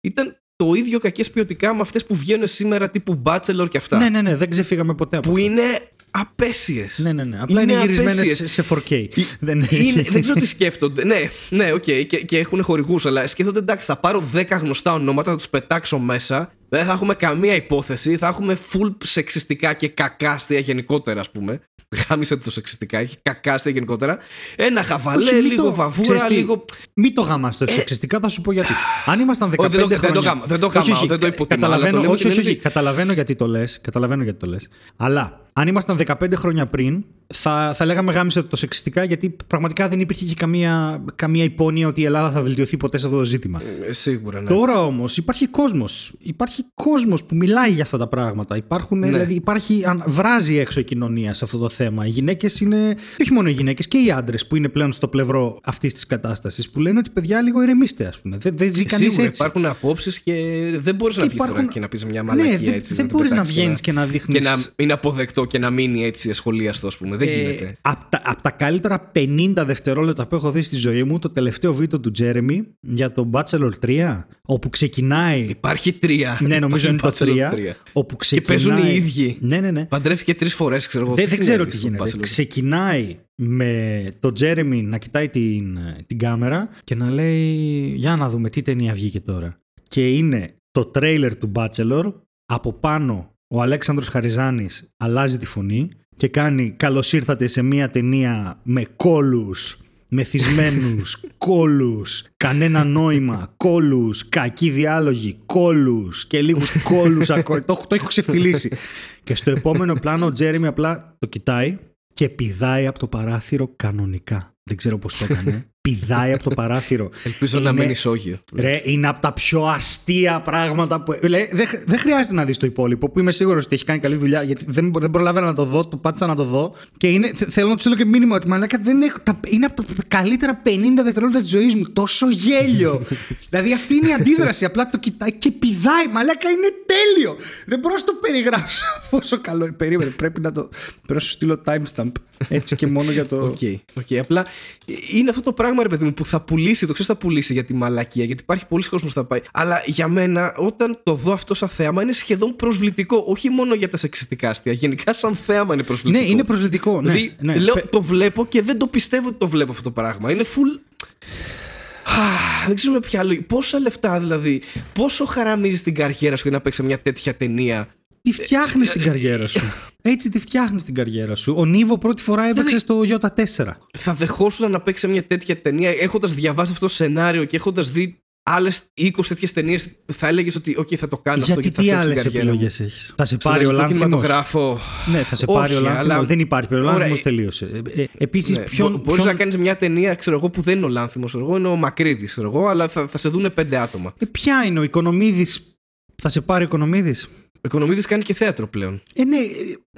ήταν το ίδιο κακές ποιοτικά με αυτές που βγαίνουν σήμερα τύπου Bachelor και αυτά. Ναι, ναι, ναι, δεν ξεφύγαμε ποτέ από Που αυτό. είναι απαίσιες. Ναι, ναι, ναι. Απλά είναι, Είναι γυρισμένες απαίσιες. σε 4K. δεν... Είναι, δεν ξέρω τι σκέφτονται. Ναι, ναι, οκ, και, και έχουν χορηγούς, αλλά σκέφτονται εντάξει, θα πάρω 10 γνωστά ονόματα, θα τους πετάξω μέσα. Δεν θα έχουμε καμία υπόθεση. Θα έχουμε full σεξιστικά και κακά αστεία γενικότερα, ας πούμε. Γάμισε το σεξιστικά, έχει κακά αστεία γενικότερα. Ένα χαβαλέ, Όχι, μην λίγο το- βαβούρα, ξέρεις τι, λίγο. Μην το γαμάς το σεξιστικά, θα σου πω γιατί. Αν ήμασταν 15 Όχι, δεν το- δεν το χρόνια... γάμα- δεν το Όχι, γαμάω, όχι, δεν το υποτιμάω, αλλά το Καταλαβαίνω, λέμε όχι, την όχι, όχι, έννοια- καταλαβαίνω γιατί το λες, καταλαβαίνω γιατί το λες. Αλλά αν ήμασταν 15 χρόνια πριν, θα, θα λέγαμε γάμισε το σεξιστικά γιατί πραγματικά δεν υπήρχε και καμία, καμία υπόνοια ότι η Ελλάδα θα βελτιωθεί ποτέ σε αυτό το ζήτημα. Ε, σίγουρα, ναι. Τώρα όμως υπάρχει κόσμος. Υπάρχει κόσμος που μιλάει για αυτά τα πράγματα. Υπάρχουν, Ναι. δηλαδή υπάρχει, αν, βράζει έξω η κοινωνία σε αυτό το θέμα. Οι γυναίκες είναι. και Όχι μόνο οι γυναίκες, και οι άντρες που είναι πλέον στο πλευρό αυτής της κατάστασης. Που λένε ότι παιδιά λίγο ηρεμήστε, ας πούμε. Δεν, δεν ζει κανείς Σίγουρα έτσι. υπάρχουν απόψεις και δεν μπορείς να Και βγει τώρα υπάρχουν- και να πεις μια Ναι, μαλακία δεν- έτσι. δεν το μπορείς να πετάξεις βγαίνεις και να δείχνεις- Και να είναι αποδεκτό και να μείνει έτσι ασχολίαστο, ας πούμε. Δεν γίνεται. από, τα, απ' τα καλύτερα 50 δευτερόλεπτα που έχω δει στη ζωή μου, το τελευταίο βίντεο του Τζέρεμι για το Bachelor 3, όπου ξεκινάει. Υπάρχει τρία. ναι, νομίζω είναι το Υπάρχει 3. Bachelor Όπου Και ξεκινάει... παίζουν οι ίδιοι. Ναι, ναι, ναι. Παντρεύτηκε τρεις φορές, ξέρω εγώ. Δεν, Τι δεν ξέρω συνέβη τι στο γίνεται. Bachelor. Ξεκινάει με τον Τζέρεμι να κοιτάει την, την κάμερα και να λέει για να δούμε τι ταινία βγήκε τώρα. Και είναι το τρέιλερ του Bachelor, από πάνω ο Αλέξανδρος Χαριζάνης αλλάζει τη φωνή και κάνει καλώς ήρθατε σε μια ταινία με κόλους, μεθυσμένους, κόλους, κανένα νόημα, κόλους, κακοί διάλογοι, κόλους και λίγους κόλους ακόμα. το, το έχω ξεφτυλίσει. και στο επόμενο πλάνο ο Τζέρεμι απλά το κοιτάει και πηδάει από το παράθυρο κανονικά. Δεν ξέρω πώς το έκανε. Πηδάει από το παράθυρο. Ελπίζω να Είναι- μένει ισόγειο. Ρε, είναι από τα πιο αστεία πράγματα που. Λέει, δεν, δεν χρειάζεται να δεις το υπόλοιπο, που είμαι σίγουρος ότι έχει κάνει καλή δουλειά, γιατί δεν, δεν προλάβαινα να το δω, το πάτησα να το δω. Και είναι, θε- θέλω να του στείλω και μήνυμα ότι μαλάκα δεν έχω, τα, είναι από τα καλύτερα 50 δευτερόλεπτα της ζωής μου. Τόσο γέλιο. δηλαδή αυτή είναι η αντίδραση. Απλά το κοιτάει και πηδάει. Μαλάκα είναι τέλειο. Δεν μπορώ να το περιγράψω πόσο καλό είναι. Περίμενε, πρέπει να το. Πρέπει να σου στείλω timestamp. Έτσι και μόνο για το. Ok, ok. Απλά είναι αυτό το πράγμα, ρε παιδί μου, που θα πουλήσει, το ξέρεις θα πουλήσει για τη μαλακία, γιατί υπάρχει πολύς κόσμος που θα πάει. Αλλά για μένα, όταν το δω αυτό σαν θέαμα, είναι σχεδόν προσβλητικό. Όχι μόνο για τα σεξιστικά αστεία, γενικά σαν θέαμα είναι προσβλητικό. Ναι, είναι προσβλητικό. Ναι, Δηλαδή, ναι. λέω, Πε- το βλέπω και δεν το πιστεύω ότι το βλέπω αυτό το πράγμα. Είναι full. Α, Δεν ξέρω με ποια λόγια. Πόσα λεφτά δηλαδή, πόσο χαραμίζεις την καριέρα σου για να παίξεις μια τέτοια ταινία. Τη φτιάχνεις την καριέρα σου. Έτσι τη φτιάχνεις την καριέρα σου. Ο Νίβο πρώτη φορά έπαιξε στο Ι4. Θα δεχόσουν να παίξει μια τέτοια ταινία έχοντας διαβάσει αυτό το σενάριο και έχοντας δει άλλες 20 τέτοιες ταινίες. Θα έλεγες ότι, OK, θα το κάνω αυτό Γιατί και θα τι φτιάξει άλλες την καριέρα. μου. επιλογές έχεις; Θα σε Στον πάρει ο ελληνικό Λάνθιμος. κινηματογράφο. Ναι, θα σε Όχι, πάρει ο Λάνθιμος. αλλά- Δεν υπάρχει. Ο Ωραία, Λάνθιμος ε- τελείωσε. Ε, Επίσης, Ναι, ποιον. μπο- μπορείς ποιον- να κάνεις μια ταινία, ξέρω εγώ, που δεν είναι ο Λάνθιμος, ξέρω εγώ, είναι ο Μακρύδης, ξέρω εγώ, αλλά θα, θα σε δούνε πέντε άτομα. Ε, ποια είναι ο Οικονομίδης; Θα σε πάρει ο Οικονομίδης; Ο Οικονομίδης κάνει και θέατρο πλέον. Ε, ναι, ε,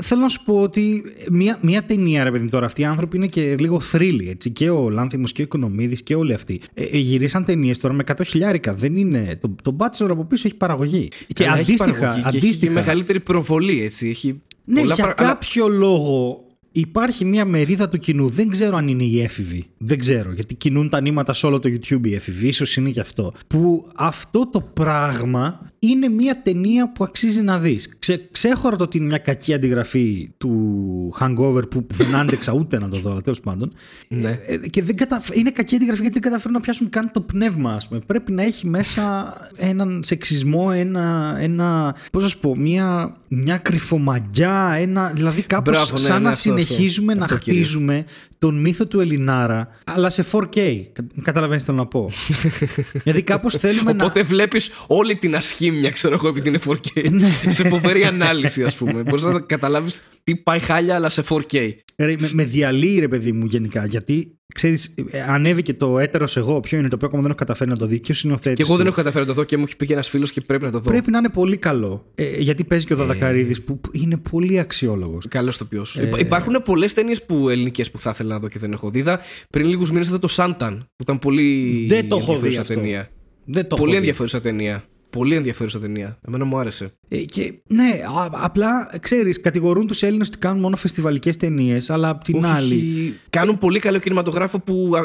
θέλω να σου πω ότι μια, μια ταινία, ρε παιδί μου, τώρα αυτοί οι άνθρωποι είναι και λίγο θρύλοι, έτσι. Και ο Λάνθιμος και ο Οικονομίδης και όλοι αυτοί. Ε, ε, γυρίσαν ταινίες τώρα με 100 χιλιάρικα. Δεν είναι. Το, το Bachelor από πίσω έχει παραγωγή. Και Αλλά έχει αντίστοιχα. παραγωγή και έχει αντίστοιχα και μεγαλύτερη προβολή, έτσι. Έχει ναι, πολλά για πρα- αλλά- κάποιο λόγο υπάρχει μια μερίδα του κοινού. Δεν ξέρω αν είναι οι έφηβοι. Δεν ξέρω. Γιατί κινούν τα νήματα σε όλο το YouTube οι έφηβοι. Ίσως είναι γι' αυτό. Που αυτό το πράγμα είναι μια ταινία που αξίζει να δεις. Ξε, ξέχωρα το ότι είναι μια κακή αντιγραφή του Hangover που δεν άντεξα ούτε να το δω, αλλά τέλος πάντων. Ναι. Ε, και δεν καταφ... είναι κακή αντιγραφή γιατί δεν καταφέρουν να πιάσουν καν το πνεύμα, ας πούμε. Πρέπει να έχει μέσα έναν σεξισμό, ένα. ένα πώς να σου πω, μια, μια κρυφομαγιά, ένα. Δηλαδή κάπως Μπράβο, ναι, σαν ναι, να αυτό, αυτό. συνεχίζουμε να Αυτό κυρίως. χτίζουμε τον μύθο του Ελληνάρα, αλλά σε 4K. Καταλαβαίνεις τι θέλω να πω. δηλαδή κάπως θέλουμε να. Οπότε βλέπεις όλη την ασχήμια, ξέρω εγώ, επειδή είναι 4K. Ναι. σε φοβερή ανάλυση, ας πούμε. Μπορείς να καταλάβεις τι πάει χάλια, αλλά σε 4K. Ρε, με, με διαλύει ρε παιδί μου γενικά. Γιατί ξέρεις, ε, ανέβηκε το έτερος εγώ. Ποιο είναι το οποίο ακόμα δεν έχω καταφέρει να το δει. Και ο συνοθέτη. Και εγώ δεν έχω καταφέρει να το δω και μου έχει πει ένας φίλος και πρέπει να το δω. Πρέπει να είναι πολύ καλό. Ε, γιατί παίζει και ο Δαδακαρίδης που που είναι πολύ αξιόλογος. Καλός το ποιος. Ε, Υπάρχουν πολλές ταινίες που, ελληνικές που θα ήθελα να δω και δεν έχω δει. Είδα πριν λίγους μήνες είδα το Σάνταν που ήταν πολύ Δεν το έχω δει ενδιαφέρουσα αυτό. ταινία. Δεν το πολύ έχω δει. ενδιαφέρουσα ταινία. Πολύ ενδιαφέρουσα ταινία. Εμένα μου άρεσε. Ε, και, ναι, α- απλά ξέρεις, κατηγορούν τους Έλληνες ότι κάνουν μόνο φεστιβαλικές ταινίες, αλλά απ' την Όχι, άλλη. Κάνουν πολύ καλό κινηματογράφο που α, ε,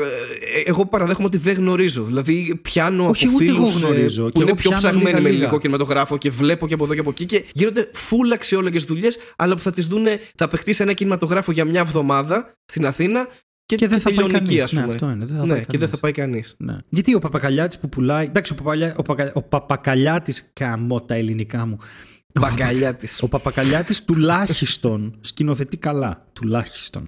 εγώ παραδέχομαι ότι δεν γνωρίζω. Δηλαδή, πιάνω Όχι, από ούτε εγώ φίλους, ε, γνωρίζω. Και που είναι εγώ πιο πιάνω ψαγμένοι με λίγα-λίγα. ελληνικό κινηματογράφο και βλέπω και από εδώ και από εκεί και γίνονται full αξιόλογες δουλειές, αλλά που θα τις δούνε, θα παιχτεί σε ένα κινηματογράφο για μια εβδομάδα στην Αθήνα και, Και δεν θα πάει τελειώνει εκεί, κανείς. ας Ναι, πούμε. αυτό είναι, δεν θα ναι, πάει και δεν κανείς. θα πάει κανείς. Ναι. Γιατί ο Παπακαλιάτης που πουλάει. Εντάξει, ο, Παπαλιά, ο, Πακα, ο Παπακαλιάτης. Καμώ τα ελληνικά μου. Μπαγκαλιά τη. Ο Παπακαλιάτης τουλάχιστον σκηνοθετεί καλά. Τουλάχιστον.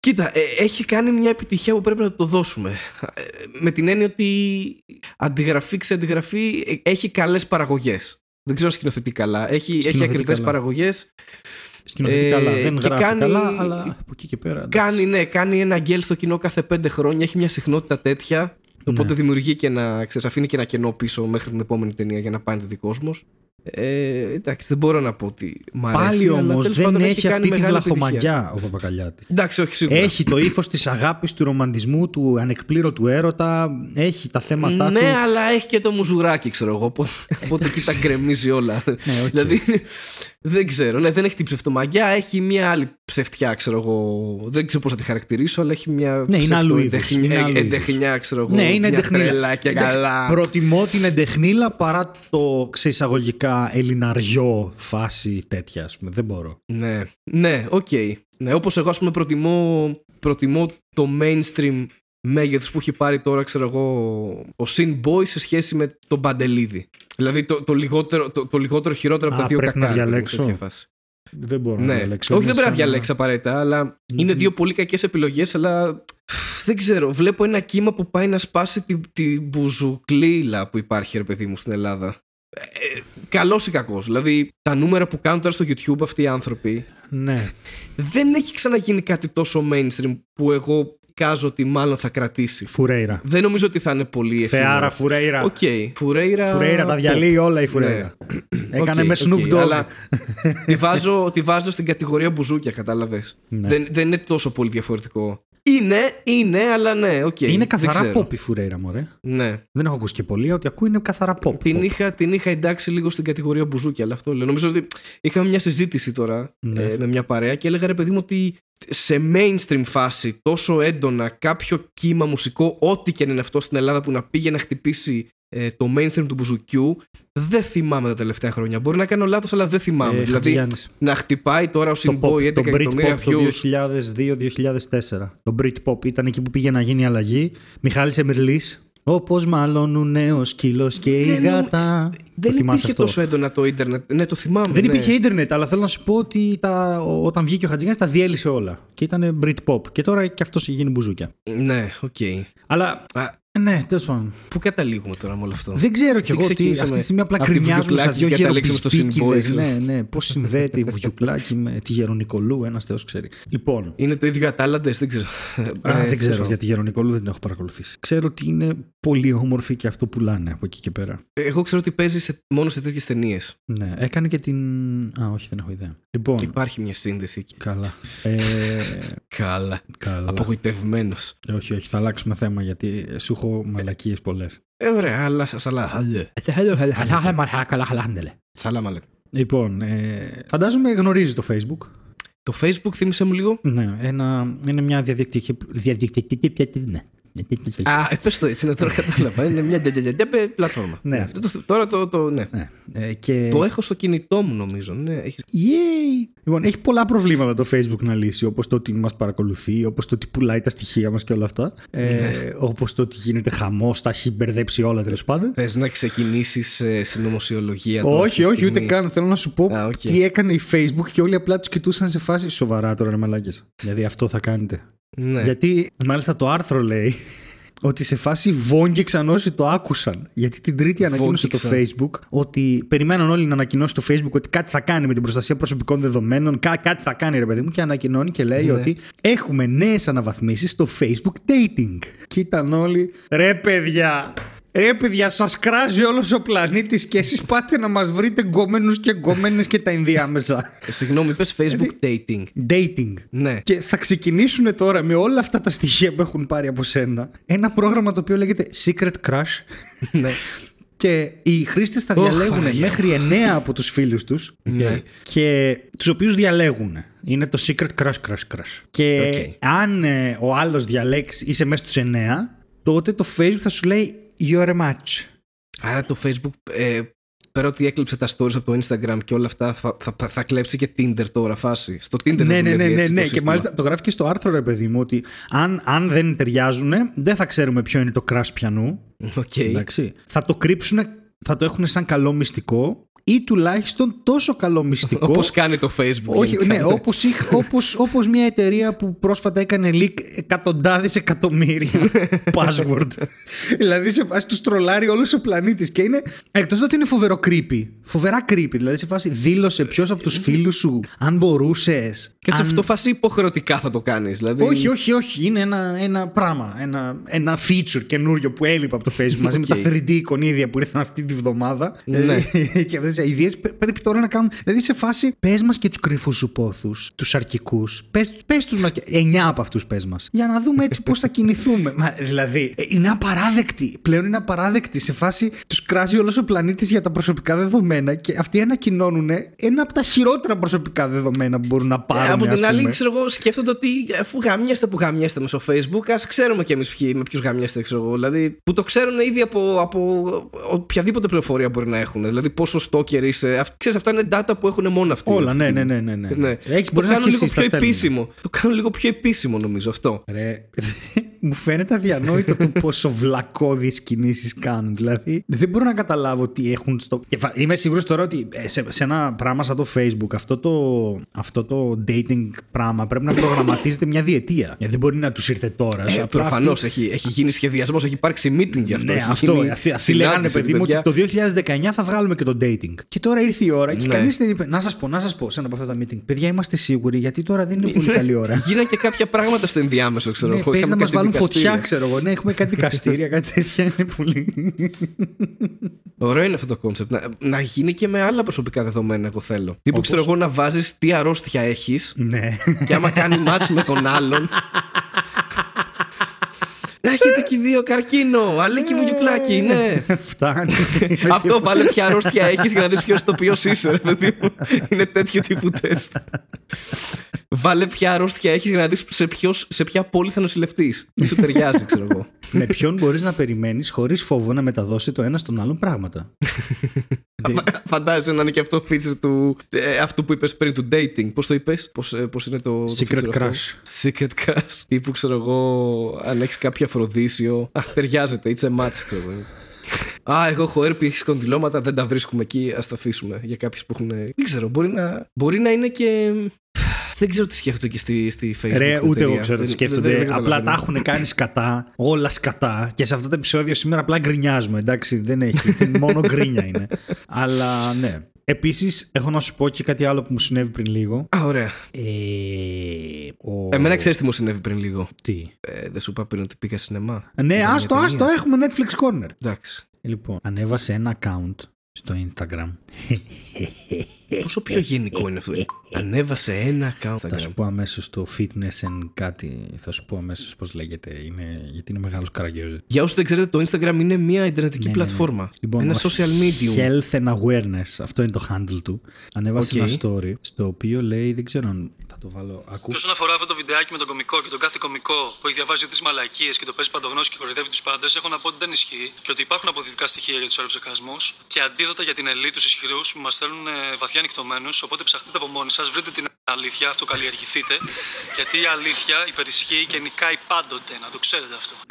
Κοίτα, ε, έχει κάνει μια επιτυχία που πρέπει να το δώσουμε. Ε, με την έννοια ότι αντιγραφή ξε αντιγραφή ε, έχει καλές παραγωγές. Δεν ξέρω αν σκηνοθετεί καλά. Έχει, έχει Σκηνοθετεί ακριβές καλά. παραγωγές. Σκηνοθετεί Ε, καλά. Δεν και γράφει κάνει- καλά, αλλά από εκεί και πέρα. εντάξει. Κάνει, ναι, κάνει ένα γκέλ στο κοινό κάθε πέντε χρόνια. Έχει μια συχνότητα τέτοια. Οπότε Ναι. δημιουργεί και ένα, ξέρεις, αφήνει και ένα κενό πίσω μέχρι την επόμενη ταινία για να πάει δει κόσμος. Ε, εντάξει, δεν μπορώ να πω ότι μ' αρέσει. Πάλι αλλά όμως τέλος δεν πάντων έχει κάνει αυτή τη μεγάλη επιτυχία. βλαχομαγκιά ο Παπακαλιάτης. Εντάξει, όχι σίγουρα. Έχει το ύφος της αγάπης, του ρομαντισμού, του ανεκπλήρωτου έρωτα. Έχει τα θέματα ναι, του. αλλά έχει και το Μουζουράκη, ξέρω εγώ. Οπότε, οπότε εκεί τα γκρεμίζει όλα. Ναι, οκ. δηλαδή, δεν ξέρω. Ναι, δεν έχει την ψευτομαγκιά, έχει μια άλλη ψευτιά, ξέρω εγώ. Δεν ξέρω πώς θα τη χαρακτηρίσω, αλλά έχει μια. Ναι, είναι άλλου είδους, εντεχνιά- είναι άλλου είδους. εντεχνιά, ξέρω εγώ. Ναι, είναι μια εντεχνίλα. τρέλα και Εντάξει, καλά. Προτιμώ την εντεχνίλα παρά το σε εισαγωγικά ελληναριό φάση τέτοια, ας πούμε. Δεν μπορώ. Ναι, ναι, οκ. Ναι, όπως εγώ, ας πούμε, προτιμώ, προτιμώ το mainstream μέγεθος που έχει πάρει τώρα, ξέρω εγώ, ο Sin Boy σε σχέση με τον Παντελίδη. Δηλαδή το, το, λιγότερο, το, το λιγότερο χειρότερο από Α, τα δύο πρέπει να κακά. διαλέξω. τέτοια φάση. Δεν μπορώ να Ναι, διαλέξω. όχι δεν Είναι πρέπει να σαν διαλέξει απαραίτητα, αλλά είναι δύο πολύ κακές επιλογές, αλλά δεν ξέρω. Βλέπω ένα κύμα που πάει να σπάσει την, την μπουζουκλίλα που υπάρχει, ρε παιδί μου, στην Ελλάδα. Ε, Καλός ή κακός. Δηλαδή, τα νούμερα που κάνουν τώρα στο YouTube αυτοί οι άνθρωποι Ναι. δεν έχει ξαναγίνει κάτι τόσο mainstream που εγώ εικάζω ότι μάλλον θα κρατήσει. Φουρέιρα. Δεν νομίζω ότι θα είναι πολύ εφήμερο. Θεάρα Φουρέιρα. Οκ. Φουρέιρα. Φουρέιρα τα διαλύει όλα η Φουρέιρα. Έκανε Οκ, με ok, Snoop Dogg. Αλλά τη βάζω, τη βάζω στην κατηγορία μπουζούκια, κατάλαβες. Ναι. Δεν, δεν είναι τόσο πολύ διαφορετικό. Είναι, είναι, αλλά ναι, οκ. Είναι δεν καθαρά ξέρω. pop η Φουρέιρα, μωρέ. Ναι. Δεν έχω ακούσει και πολύ ότι ακούει είναι καθαρά pop. Την pop. είχα, την είχα εντάξει λίγο στην κατηγορία μπουζούκια, αλλά αυτό λέω. Νομίζω ότι είχαμε μια συζήτηση τώρα Ναι. ε, με μια παρέα και έλεγα ρε παιδί μου ότι σε mainstream φάση τόσο έντονα κάποιο κύμα μουσικό, ό,τι και αν είναι αυτό στην Ελλάδα που να πήγε να χτυπήσει ε, το mainstream του μπουζουκιού, δεν θυμάμαι τα τελευταία χρόνια. Μπορεί να κάνω λάθος, αλλά δεν θυμάμαι. Ε, δηλαδή Χατζηγιάννης. να χτυπάει τώρα ο το, Sinboy 11 pop, το εκατομμύρια Britpop το views. 2002-2004. Το Britpop ήταν εκεί που πήγε να γίνει η αλλαγή. Μιχάλης Εμυρλής. Όπως μαλώνουν νέο σκύλος και η Δεν νομ- γάτα. Δεν το θυμάσαι υπήρχε αυτό; τόσο έντονα το ίντερνετ. Ναι, το θυμάμαι. Δεν ναι. υπήρχε ίντερνετ, αλλά θέλω να σου πω ότι τα, όταν βγήκε ο Χατζηγιάννης τα διέλυσε όλα. Και ήταν Britpop. Και τώρα και αυτός έχει γίνει μπουζούκια. Ναι, οκ. Αλλά Α, Ναι, τέλος πάντων. Πού καταλήγουμε τώρα με όλο αυτό; Δεν ξέρω κι Τι εγώ τι. ξεκινήσαμε Αυτή τη στιγμή απλά από τη κρινιάζουμε σαν Βουγιουκλάκη δυο και καταλήξαμε στο γεροπισπίκιδες. Symbolic. Ναι, ναι. Πώς συνδέεται η Βουγιουκλάκη με τη Γερονικολού, ένας Θεός ξέρει. Λοιπόν. Είναι το ίδιο Ατάλαντε, δεν ξέρω. Α, Ε, δεν ξέρω για τη Γερονικολού, δεν την έχω παρακολουθήσει. Ξέρω ότι είναι πολύ όμορφη και αυτό πουλάνε από εκεί και πέρα. Εγώ ξέρω ότι παίζει σε, μόνο σε τέτοιες ταινίες. Ναι, έκανε και την. Α, όχι, δεν έχω ιδέα. Λοιπόν, Υπάρχει μια σύνδεση εκεί. καλά. Ε, Καλά. καλά. Απογοητευμένος. Όχι, όχι, θα αλλάξουμε θέμα γιατί σου έχω μαλακίε πολλέ. Ε, ωραία, αλλά σα αλλά. Σαλάμα λέτε. Λοιπόν, ε, φαντάζομαι γνωρίζει το Facebook. Το Facebook θύμισε μου λίγο. Ναι, ένα, είναι μια διαδικτυακή. διαδικτυακή ναι. Α, ε, πες το έτσι, να τώρα κατάλαβα. Είναι μια ντεντεντεντεπε πλατφόρμα. Ναι. Αυτό το- Τώρα το, το, ναι. Ναι. Ε, και... Το έχω στο κινητό μου νομίζω. Ναι, έχει... Yay! Λοιπόν, έχει πολλά προβλήματα το Facebook να λύσει, όπως το ότι μας παρακολουθεί, όπως το ότι πουλάει τα στοιχεία μας και όλα αυτά. Ε, όπως το ότι γίνεται χαμός, τα έχει μπερδέψει όλα τέλος πάντων. Θες να ξεκινήσεις ε, συνωμοσιολογία τώρα Όχι, αυτή τη όχι, ούτε στιγμή. καν. Θέλω να σου πω Α, οκ. τι έκανε η Facebook και όλοι απλά τους κοιτούσαν σε φάση σοβαρά τώρα, ρε μαλάκες. Δηλαδή αυτό θα κάνετε. Ναι. Γιατί μάλιστα το άρθρο λέει ότι σε φάση βόγκηξαν όσοι το άκουσαν. Γιατί την Τρίτη ανακοίνωσε το Βόγκηξαν. Facebook ότι περιμένουν όλοι να ανακοινώσει το Facebook ότι κάτι θα κάνει με την προστασία προσωπικών δεδομένων. Κά- κάτι θα κάνει, ρε παιδί μου, και ανακοινώνει και λέει Ναι. ότι έχουμε νέες αναβαθμίσεις στο Facebook dating. Και ήταν όλοι, ρε παιδιά. Ρε παιδιά, σας κράζει όλος ο πλανήτης και εσείς πάτε να μας βρείτε γκόμενους και γκόμενες και τα ενδιάμεσα. Ε, Συγγνώμη, είπες Facebook dating. Dating. Ναι. Και θα ξεκινήσουν τώρα με όλα αυτά τα στοιχεία που έχουν πάρει από σένα ένα πρόγραμμα το οποίο λέγεται Secret Crush. ναι. Και οι χρήστες θα Ωχ, διαλέγουν Παναγία μου. μέχρι 9 από τους φίλους τους. Ναι. Και τους οποίους διαλέγουν. Είναι το Secret Crush Crush Crush. Και Οκ. αν ε, ο άλλος διαλέξει, είσαι μέσα στους 9, τότε το Facebook θα σου λέει You're a match. Άρα το Facebook, ε, πέρα ότι έκλεψε τα stories από το Instagram και όλα αυτά, θα, θα, θα, θα κλέψει και Tinder τώρα φάση. Στο Tinder ναι, δεν ναι, ναι, δουλεύει ναι, έτσι το ναι. Και σύστημα. μάλιστα το γράφει και στο άρθρο, ρε παιδί μου, ότι αν, αν δεν ταιριάζουν, δεν θα ξέρουμε ποιο είναι το crush πιανού. Οκ. Εντάξει. Θα το κρύψουν, θα το έχουν σαν καλό μυστικό ή τουλάχιστον τόσο καλό μυστικό. Όπως κάνει το Facebook. όχι, γενικά. ναι, όπως, είχ- όπως, όπως μια εταιρεία που πρόσφατα έκανε leak εκατοντάδες εκατομμύρια password. δηλαδή σε φάση τους τρολάρει όλος ο πλανήτης και είναι εκτός ότι είναι φοβερό creepy. Φοβερά creepy. Δηλαδή σε φάση δήλωσε ποιος από τους φίλους σου αν μπορούσες. Και έτσι αν- αυτό φάση υποχρεωτικά θα το κάνεις. Δηλαδή... όχι, όχι, όχι. Είναι ένα, ένα πράγμα. Ένα, ένα feature καινούριο που έλειπε από το Facebook μαζί με τα Οκ. 3D εικονίδια που ήρθαν αυτή τη βδομάδα. Ναι. Ε, και αυτές τι ιδέες πρέπει τώρα να κάνουν. Δηλαδή σε φάση, πες μας και τους κρυφούς σου πόθους, τους σαρκικούς. Πες τους μας. Εννιά από αυτούς πες μας. Για να δούμε έτσι πώς θα κινηθούμε. Μα, δηλαδή, ε, είναι απαράδεκτοι. Πλέον είναι απαράδεκτοι. Σε φάση τους κράζει όλος ο πλανήτης για τα προσωπικά δεδομένα και αυτοί ανακοινώνουν ένα από τα χειρότερα προσωπικά δεδομένα που μπορούν να πάρουν. Ε, από ας την άλλη, πούμε. ξέρω εγώ, σκέφτονται ότι αφού γαμιέστε που γαμιέστε με στο Facebook, ας ξέρουμε κι εμείς με ποιους γαμιέστε, ξέρω εγώ. Δηλαδή, που το ξέρουν ήδη από, από οποιαδήποτε πληροφορία μπορεί να έχουν. Δηλαδή, πόσο στόκερ είσαι. Αυ- Ξέρεις, αυτά είναι data που έχουν μόνο αυτοί. Όλα, ναι, ναι, ναι. ναι, ναι. Ναι. Έχεις, το μπορείς να κάνουν λίγο αρχίσεις, τα πιο στέλνουν. επίσημο. Το κάνουν λίγο πιο επίσημο, νομίζω αυτό. Ρε, μου φαίνεται αδιανόητο το πόσο βλακώδεις κινήσεις κάνουν. Δηλαδή, δεν μπορώ να καταλάβω τι έχουν στο. Και φα- Είμαι σίγουρος τώρα ότι ε, σε, σε ένα πράγμα σαν το Facebook, αυτό το, αυτό το dating πράγμα πρέπει να προγραμματίζεται μια διετία. Γιατί δεν μπορεί να τους ήρθε τώρα. Ε, Απλά Προφανώς αυτοί- έχει, έχει γίνει σχεδιασμός, έχει υπάρξει meeting γι' αυτό. Ναι, έχει αυτό. γίνει Αυτοί, αυτοί λέγανε, συνάντηση, παιδί μου, ότι παιδιά. Το 2019 θα βγάλουμε και το dating. Και τώρα ήρθε η ώρα και Ναι. κανείς δεν είπε. Να σας πω, να σας πω σε ένα από αυτά τα meeting. Παιδιά, είμαστε σίγουροι γιατί τώρα δεν είναι πολύ καλή ώρα. Γίνανε και κάποια πράγματα στο ενδιάμεσο, ξέρω Ναι, εγώ. παίζει να Είχαμε μας κάτι βάλουν δικαστήρια. φωτιά, ξέρω εγώ. Ναι, έχουμε κάτι δικαστήρια, κάτι τέτοια είναι πολύ. Ωραίο είναι αυτό το concept. Να, να γίνει και με άλλα προσωπικά δεδομένα, εγώ θέλω. Τύπου Όπως; ξέρω εγώ να βάζεις τι αρρώστια έχεις ναι. και άμα κάνει μάτς με τον άλλον. Έχετε και οι δύο καρκίνο, αλέκι μου γιουκλάκι, ναι. Φτάνει. Αυτό βάλε ποια αρρώστια έχεις για να δεις ποιος το ποιο είσαι, ρε παιδί μου. Είναι τέτοιο τύπου τεστ. Βάλε ποια αρρώστια έχεις για να δεις σε, ποιος- σε ποια πόλη θα νοσηλευτείς. Τι σου ταιριάζει, ξέρω εγώ. με ποιον μπορείς να περιμένεις χωρίς φόβο να μεταδώσει το ένα στον άλλον πράγματα; Φαντάζεσαι να είναι και αυτό feature του. Ε, αυτό που είπες πριν του dating. Πώς το είπες, Πώς πώς είναι το. το Secret feature αυτό; crush. Secret crush. Ή που ξέρω εγώ, αν έχεις κάποια αφροδίσιο. Α, ταιριάζεται. It's a match, ξέρω εγώ. Α, εγώ έχω έρπη, έχεις κονδυλώματα, δεν τα βρίσκουμε εκεί. Α τα αφήσουμε για κάποιους που έχουν. Δεν ξέρω, μπορεί να, μπορεί να είναι και. Δεν ξέρω τι σκέφτονται και στη, στη Facebook. Ρε, την ούτε εγώ εταιρεία. ξέρω τι Δεν- σκέφτονται. δεν- δεν απλά καταλαβαίνω. τα έχουν κάνει σκατά, όλα σκατά. Και σε αυτό το επεισόδιο σήμερα απλά γκρινιάζουμε. Εντάξει, δεν έχει. μόνο γκρίνια είναι. Αλλά ναι. Επίσης, έχω να σου πω και κάτι άλλο που μου συνέβη πριν λίγο. Α, ωραία. Ε, ο... Εμένα ξέρεις τι μου συνέβη πριν λίγο; Τι; Ε, δεν σου είπα πριν ότι πήγα σινεμά. Ναι, Είδα μια άστο, ταινία. άστο, έχουμε Netflix Corner. Εντάξει. Λοιπόν, ανέβασε ένα account στο Instagram. Πόσο πιο γενικό είναι αυτό; Ανέβασε ένα account. Θα σου πω αμέσως το fitness and κάτι. Θα σου πω αμέσως πώς λέγεται. Είναι, γιατί είναι μεγάλος καραγκιόζης. Για όσους δεν ξέρετε, το Instagram είναι μια ιντερνετική Ναι, ναι, ναι. πλατφόρμα. Λοιπόν, ένα social medium. Health and Awareness. Αυτό είναι το handle του. Ανέβασε Οκ. ένα story στο οποίο λέει, δεν ξέρω αν θα το βάλω. Άκου. Και όσον αφορά αυτό το βιντεάκι με τον κωμικό και τον κάθε κωμικό που έχει διαβάσει τρεις μαλακίες και το παίζει παντογνώστη και κοροϊδεύει τους πάντες, έχω να πω ότι δεν ισχύει και ότι υπάρχουν αποδεικτικά στοιχεία για τους αεροψεκασμούς και αντίδοτα για την ελίτ, τους ισχυρούς που μας θέλουν ε, βαθιά νυχτωμένους. Οπότε ψαχτείτε από μόνοι σας, βρείτε την αλήθεια, αυτοκαλλιεργηθείτε. γιατί η αλήθεια υπερισχύει και νικάει πάντοτε, να το ξέρετε αυτό.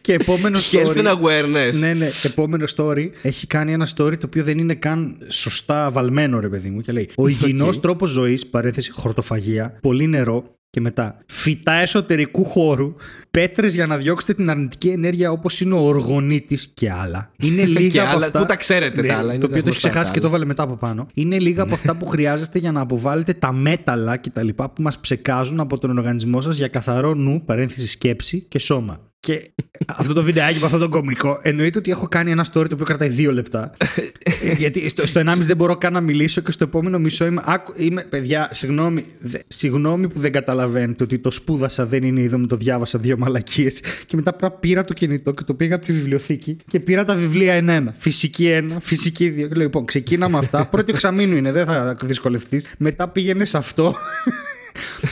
Και επόμενο Health story. and awareness. Ναι, ναι. Επόμενο story έχει κάνει ένα story το οποίο δεν είναι καν σωστά βαλμένο, ρε παιδί μου. Και λέει: Ο υγιεινός Οκ. τρόπος ζωής, παρένθεση χορτοφαγία, πολύ νερό και μετά φυτά εσωτερικού χώρου, πέτρες για να διώξετε την αρνητική ενέργεια όπως είναι ο οργονίτης και άλλα. Είναι λίγα Και από άλλα, αυτά. που τα ξέρετε τα άλλα, είναι το οποίο τα το έχεις γνωστά ξεχάσει τα και το άλλα. έβαλε μετά από πάνω. Είναι λίγα από αυτά που χρειάζεστε για να αποβάλλετε τα μέταλλα και τα λοιπά που μας ψεκάζουν από τον οργανισμό σας για καθαρό νου, παρένθεση σκέψη και σώμα. Και αυτό το βιντεάκι με αυτό το κωμικό εννοείται ότι έχω κάνει ένα story το οποίο κρατάει δύο λεπτά. γιατί στο, στο 1,5 δεν μπορώ καν να μιλήσω και στο επόμενο μισό είμαι. Άκου, είμαι παιδιά, συγγνώμη, δε- συγγνώμη που δεν καταλαβαίνετε ότι το σπούδασα δεν είναι είδο, μου το διάβασα δύο μαλακίες. Και μετά απλά πήρα το κινητό και το πήγα από τη βιβλιοθήκη και πήρα τα βιβλία ένα-ένα. Φυσική ένα, φυσική δύο. Και λέω, Λοιπόν, ξεκίνα με αυτά. Πρώτο εξαμήνου είναι, δεν θα δυσκολευτείς. Μετά πήγαινες σε αυτό.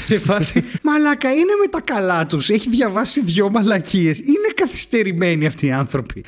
Σε φάση. Μαλάκα, είναι με τα καλά τους. Έχει διαβάσει δυο μαλακίες. Είναι καθυστερημένοι αυτοί οι άνθρωποι.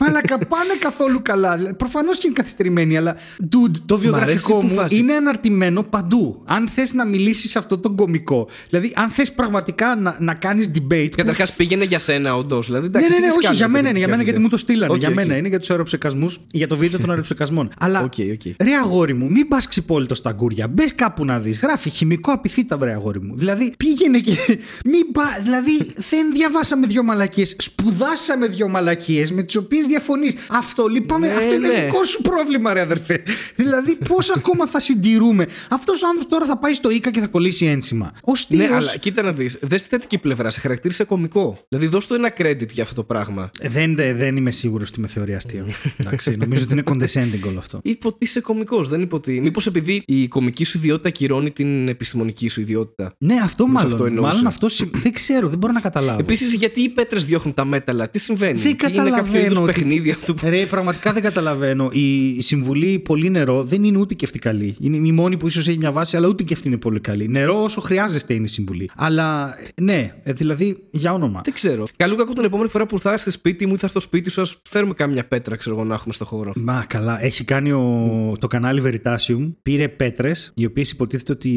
Μαλάκα, πάνε καθόλου καλά. Προφανώς και είναι καθυστερημένοι, αλλά. Dude, το βιογραφικό που μου βάζει. είναι αναρτημένο παντού. Αν θες να μιλήσεις σε αυτό τον κωμικό. Δηλαδή, αν θες πραγματικά να, να κάνεις debate. που- Καταρχάς πήγαινε για σένα, όντως. Δηλαδή, ναι, εντάξει, ναι, ναι, έχεις όχι, κάνει για μένα τέτοια είναι, για μένα γιατί βίντεο. μου το στείλανε. Οκ, για οκ. μένα είναι για τους αεροψεκασμούς, για το βίντεο των αεροψεκασμών. Αλλά Οκ, οκ. ρε αγόρι μου, μην πας ξυπόλυτος στα αγγούρια. Μπες κάπου να δεις. Γράφει χημικό απεντάιτα, ρε αγόρι μου. Δηλαδή πήγαινε και. Μην πα. Δηλαδή δεν διαβάσαμε δύο μαλακίες. Σπουδάσαμε δύο μαλακίες με τις οποίες διαφωνείς. Αυτό λυπάμαι. Ναι, αυτό είναι ναι. δικό σου πρόβλημα, ρε αδερφέ. δηλαδή πώς ακόμα θα συντηρούμε; Αυτός ο άνθρωπος τώρα θα πάει στο Ίκα και θα κολλήσει ένσημα. Ω Ναι, αλλά κοίτα να δεις. Δες στη θετική πλευρά. Σε χαρακτήρισε κωμικό. Δηλαδή, δώσ' του ένα credit για αυτό το πράγμα. Δεν, δεν είμαι σίγουρος ότι με θεωρεί αστείο. Εντάξει, νομίζω ότι είναι condescending όλο αυτό. Είπε ότι είσαι κωμικός. Δεν είπε ότι. Μήπως επειδή η κομική σου ιδιότητα κυρώνει την επιστημονική σου ιδιότητα. Ναι, αυτό Μήπως μάλλον. αυτό εννοούσε. μάλλον αυτό συ- δεν ξέρω, δεν μπορώ να καταλάβω. Επίσης, γιατί οι πέτρες διώχνουν τα μέταλλα, τι συμβαίνει; δεν Τι είναι κάποιο καταλαβαίνω. είδου ότι- παιχνίδι αυτό που. Ρε, πραγματικά δεν καταλαβαίνω. Η συμβουλή πολύ νερό δεν είναι ούτε και αυτή καλή. Είναι η μόνη που ίσως έχει μια βάση, αλλά ούτε και αυτή είναι πολύ καλή. Νερό όσο χρειάζεστε είναι η συμβουλή. Αλλά ναι, ε, δηλαδή για όνομα. Δεν ξέρω. Καλού κακού την επόμενη φορά που θα έρθει σπίτι μου ή θα έρθω σπίτι σου, ας φέρουμε κάμια πέτρα, ξέρω εγώ, να έχουμε στο χώρο. Μα καλά, έχει κάνει ο, το κανάλι Veritasium. Πήρε πέτρες, οι οποίες υποτίθεται ότι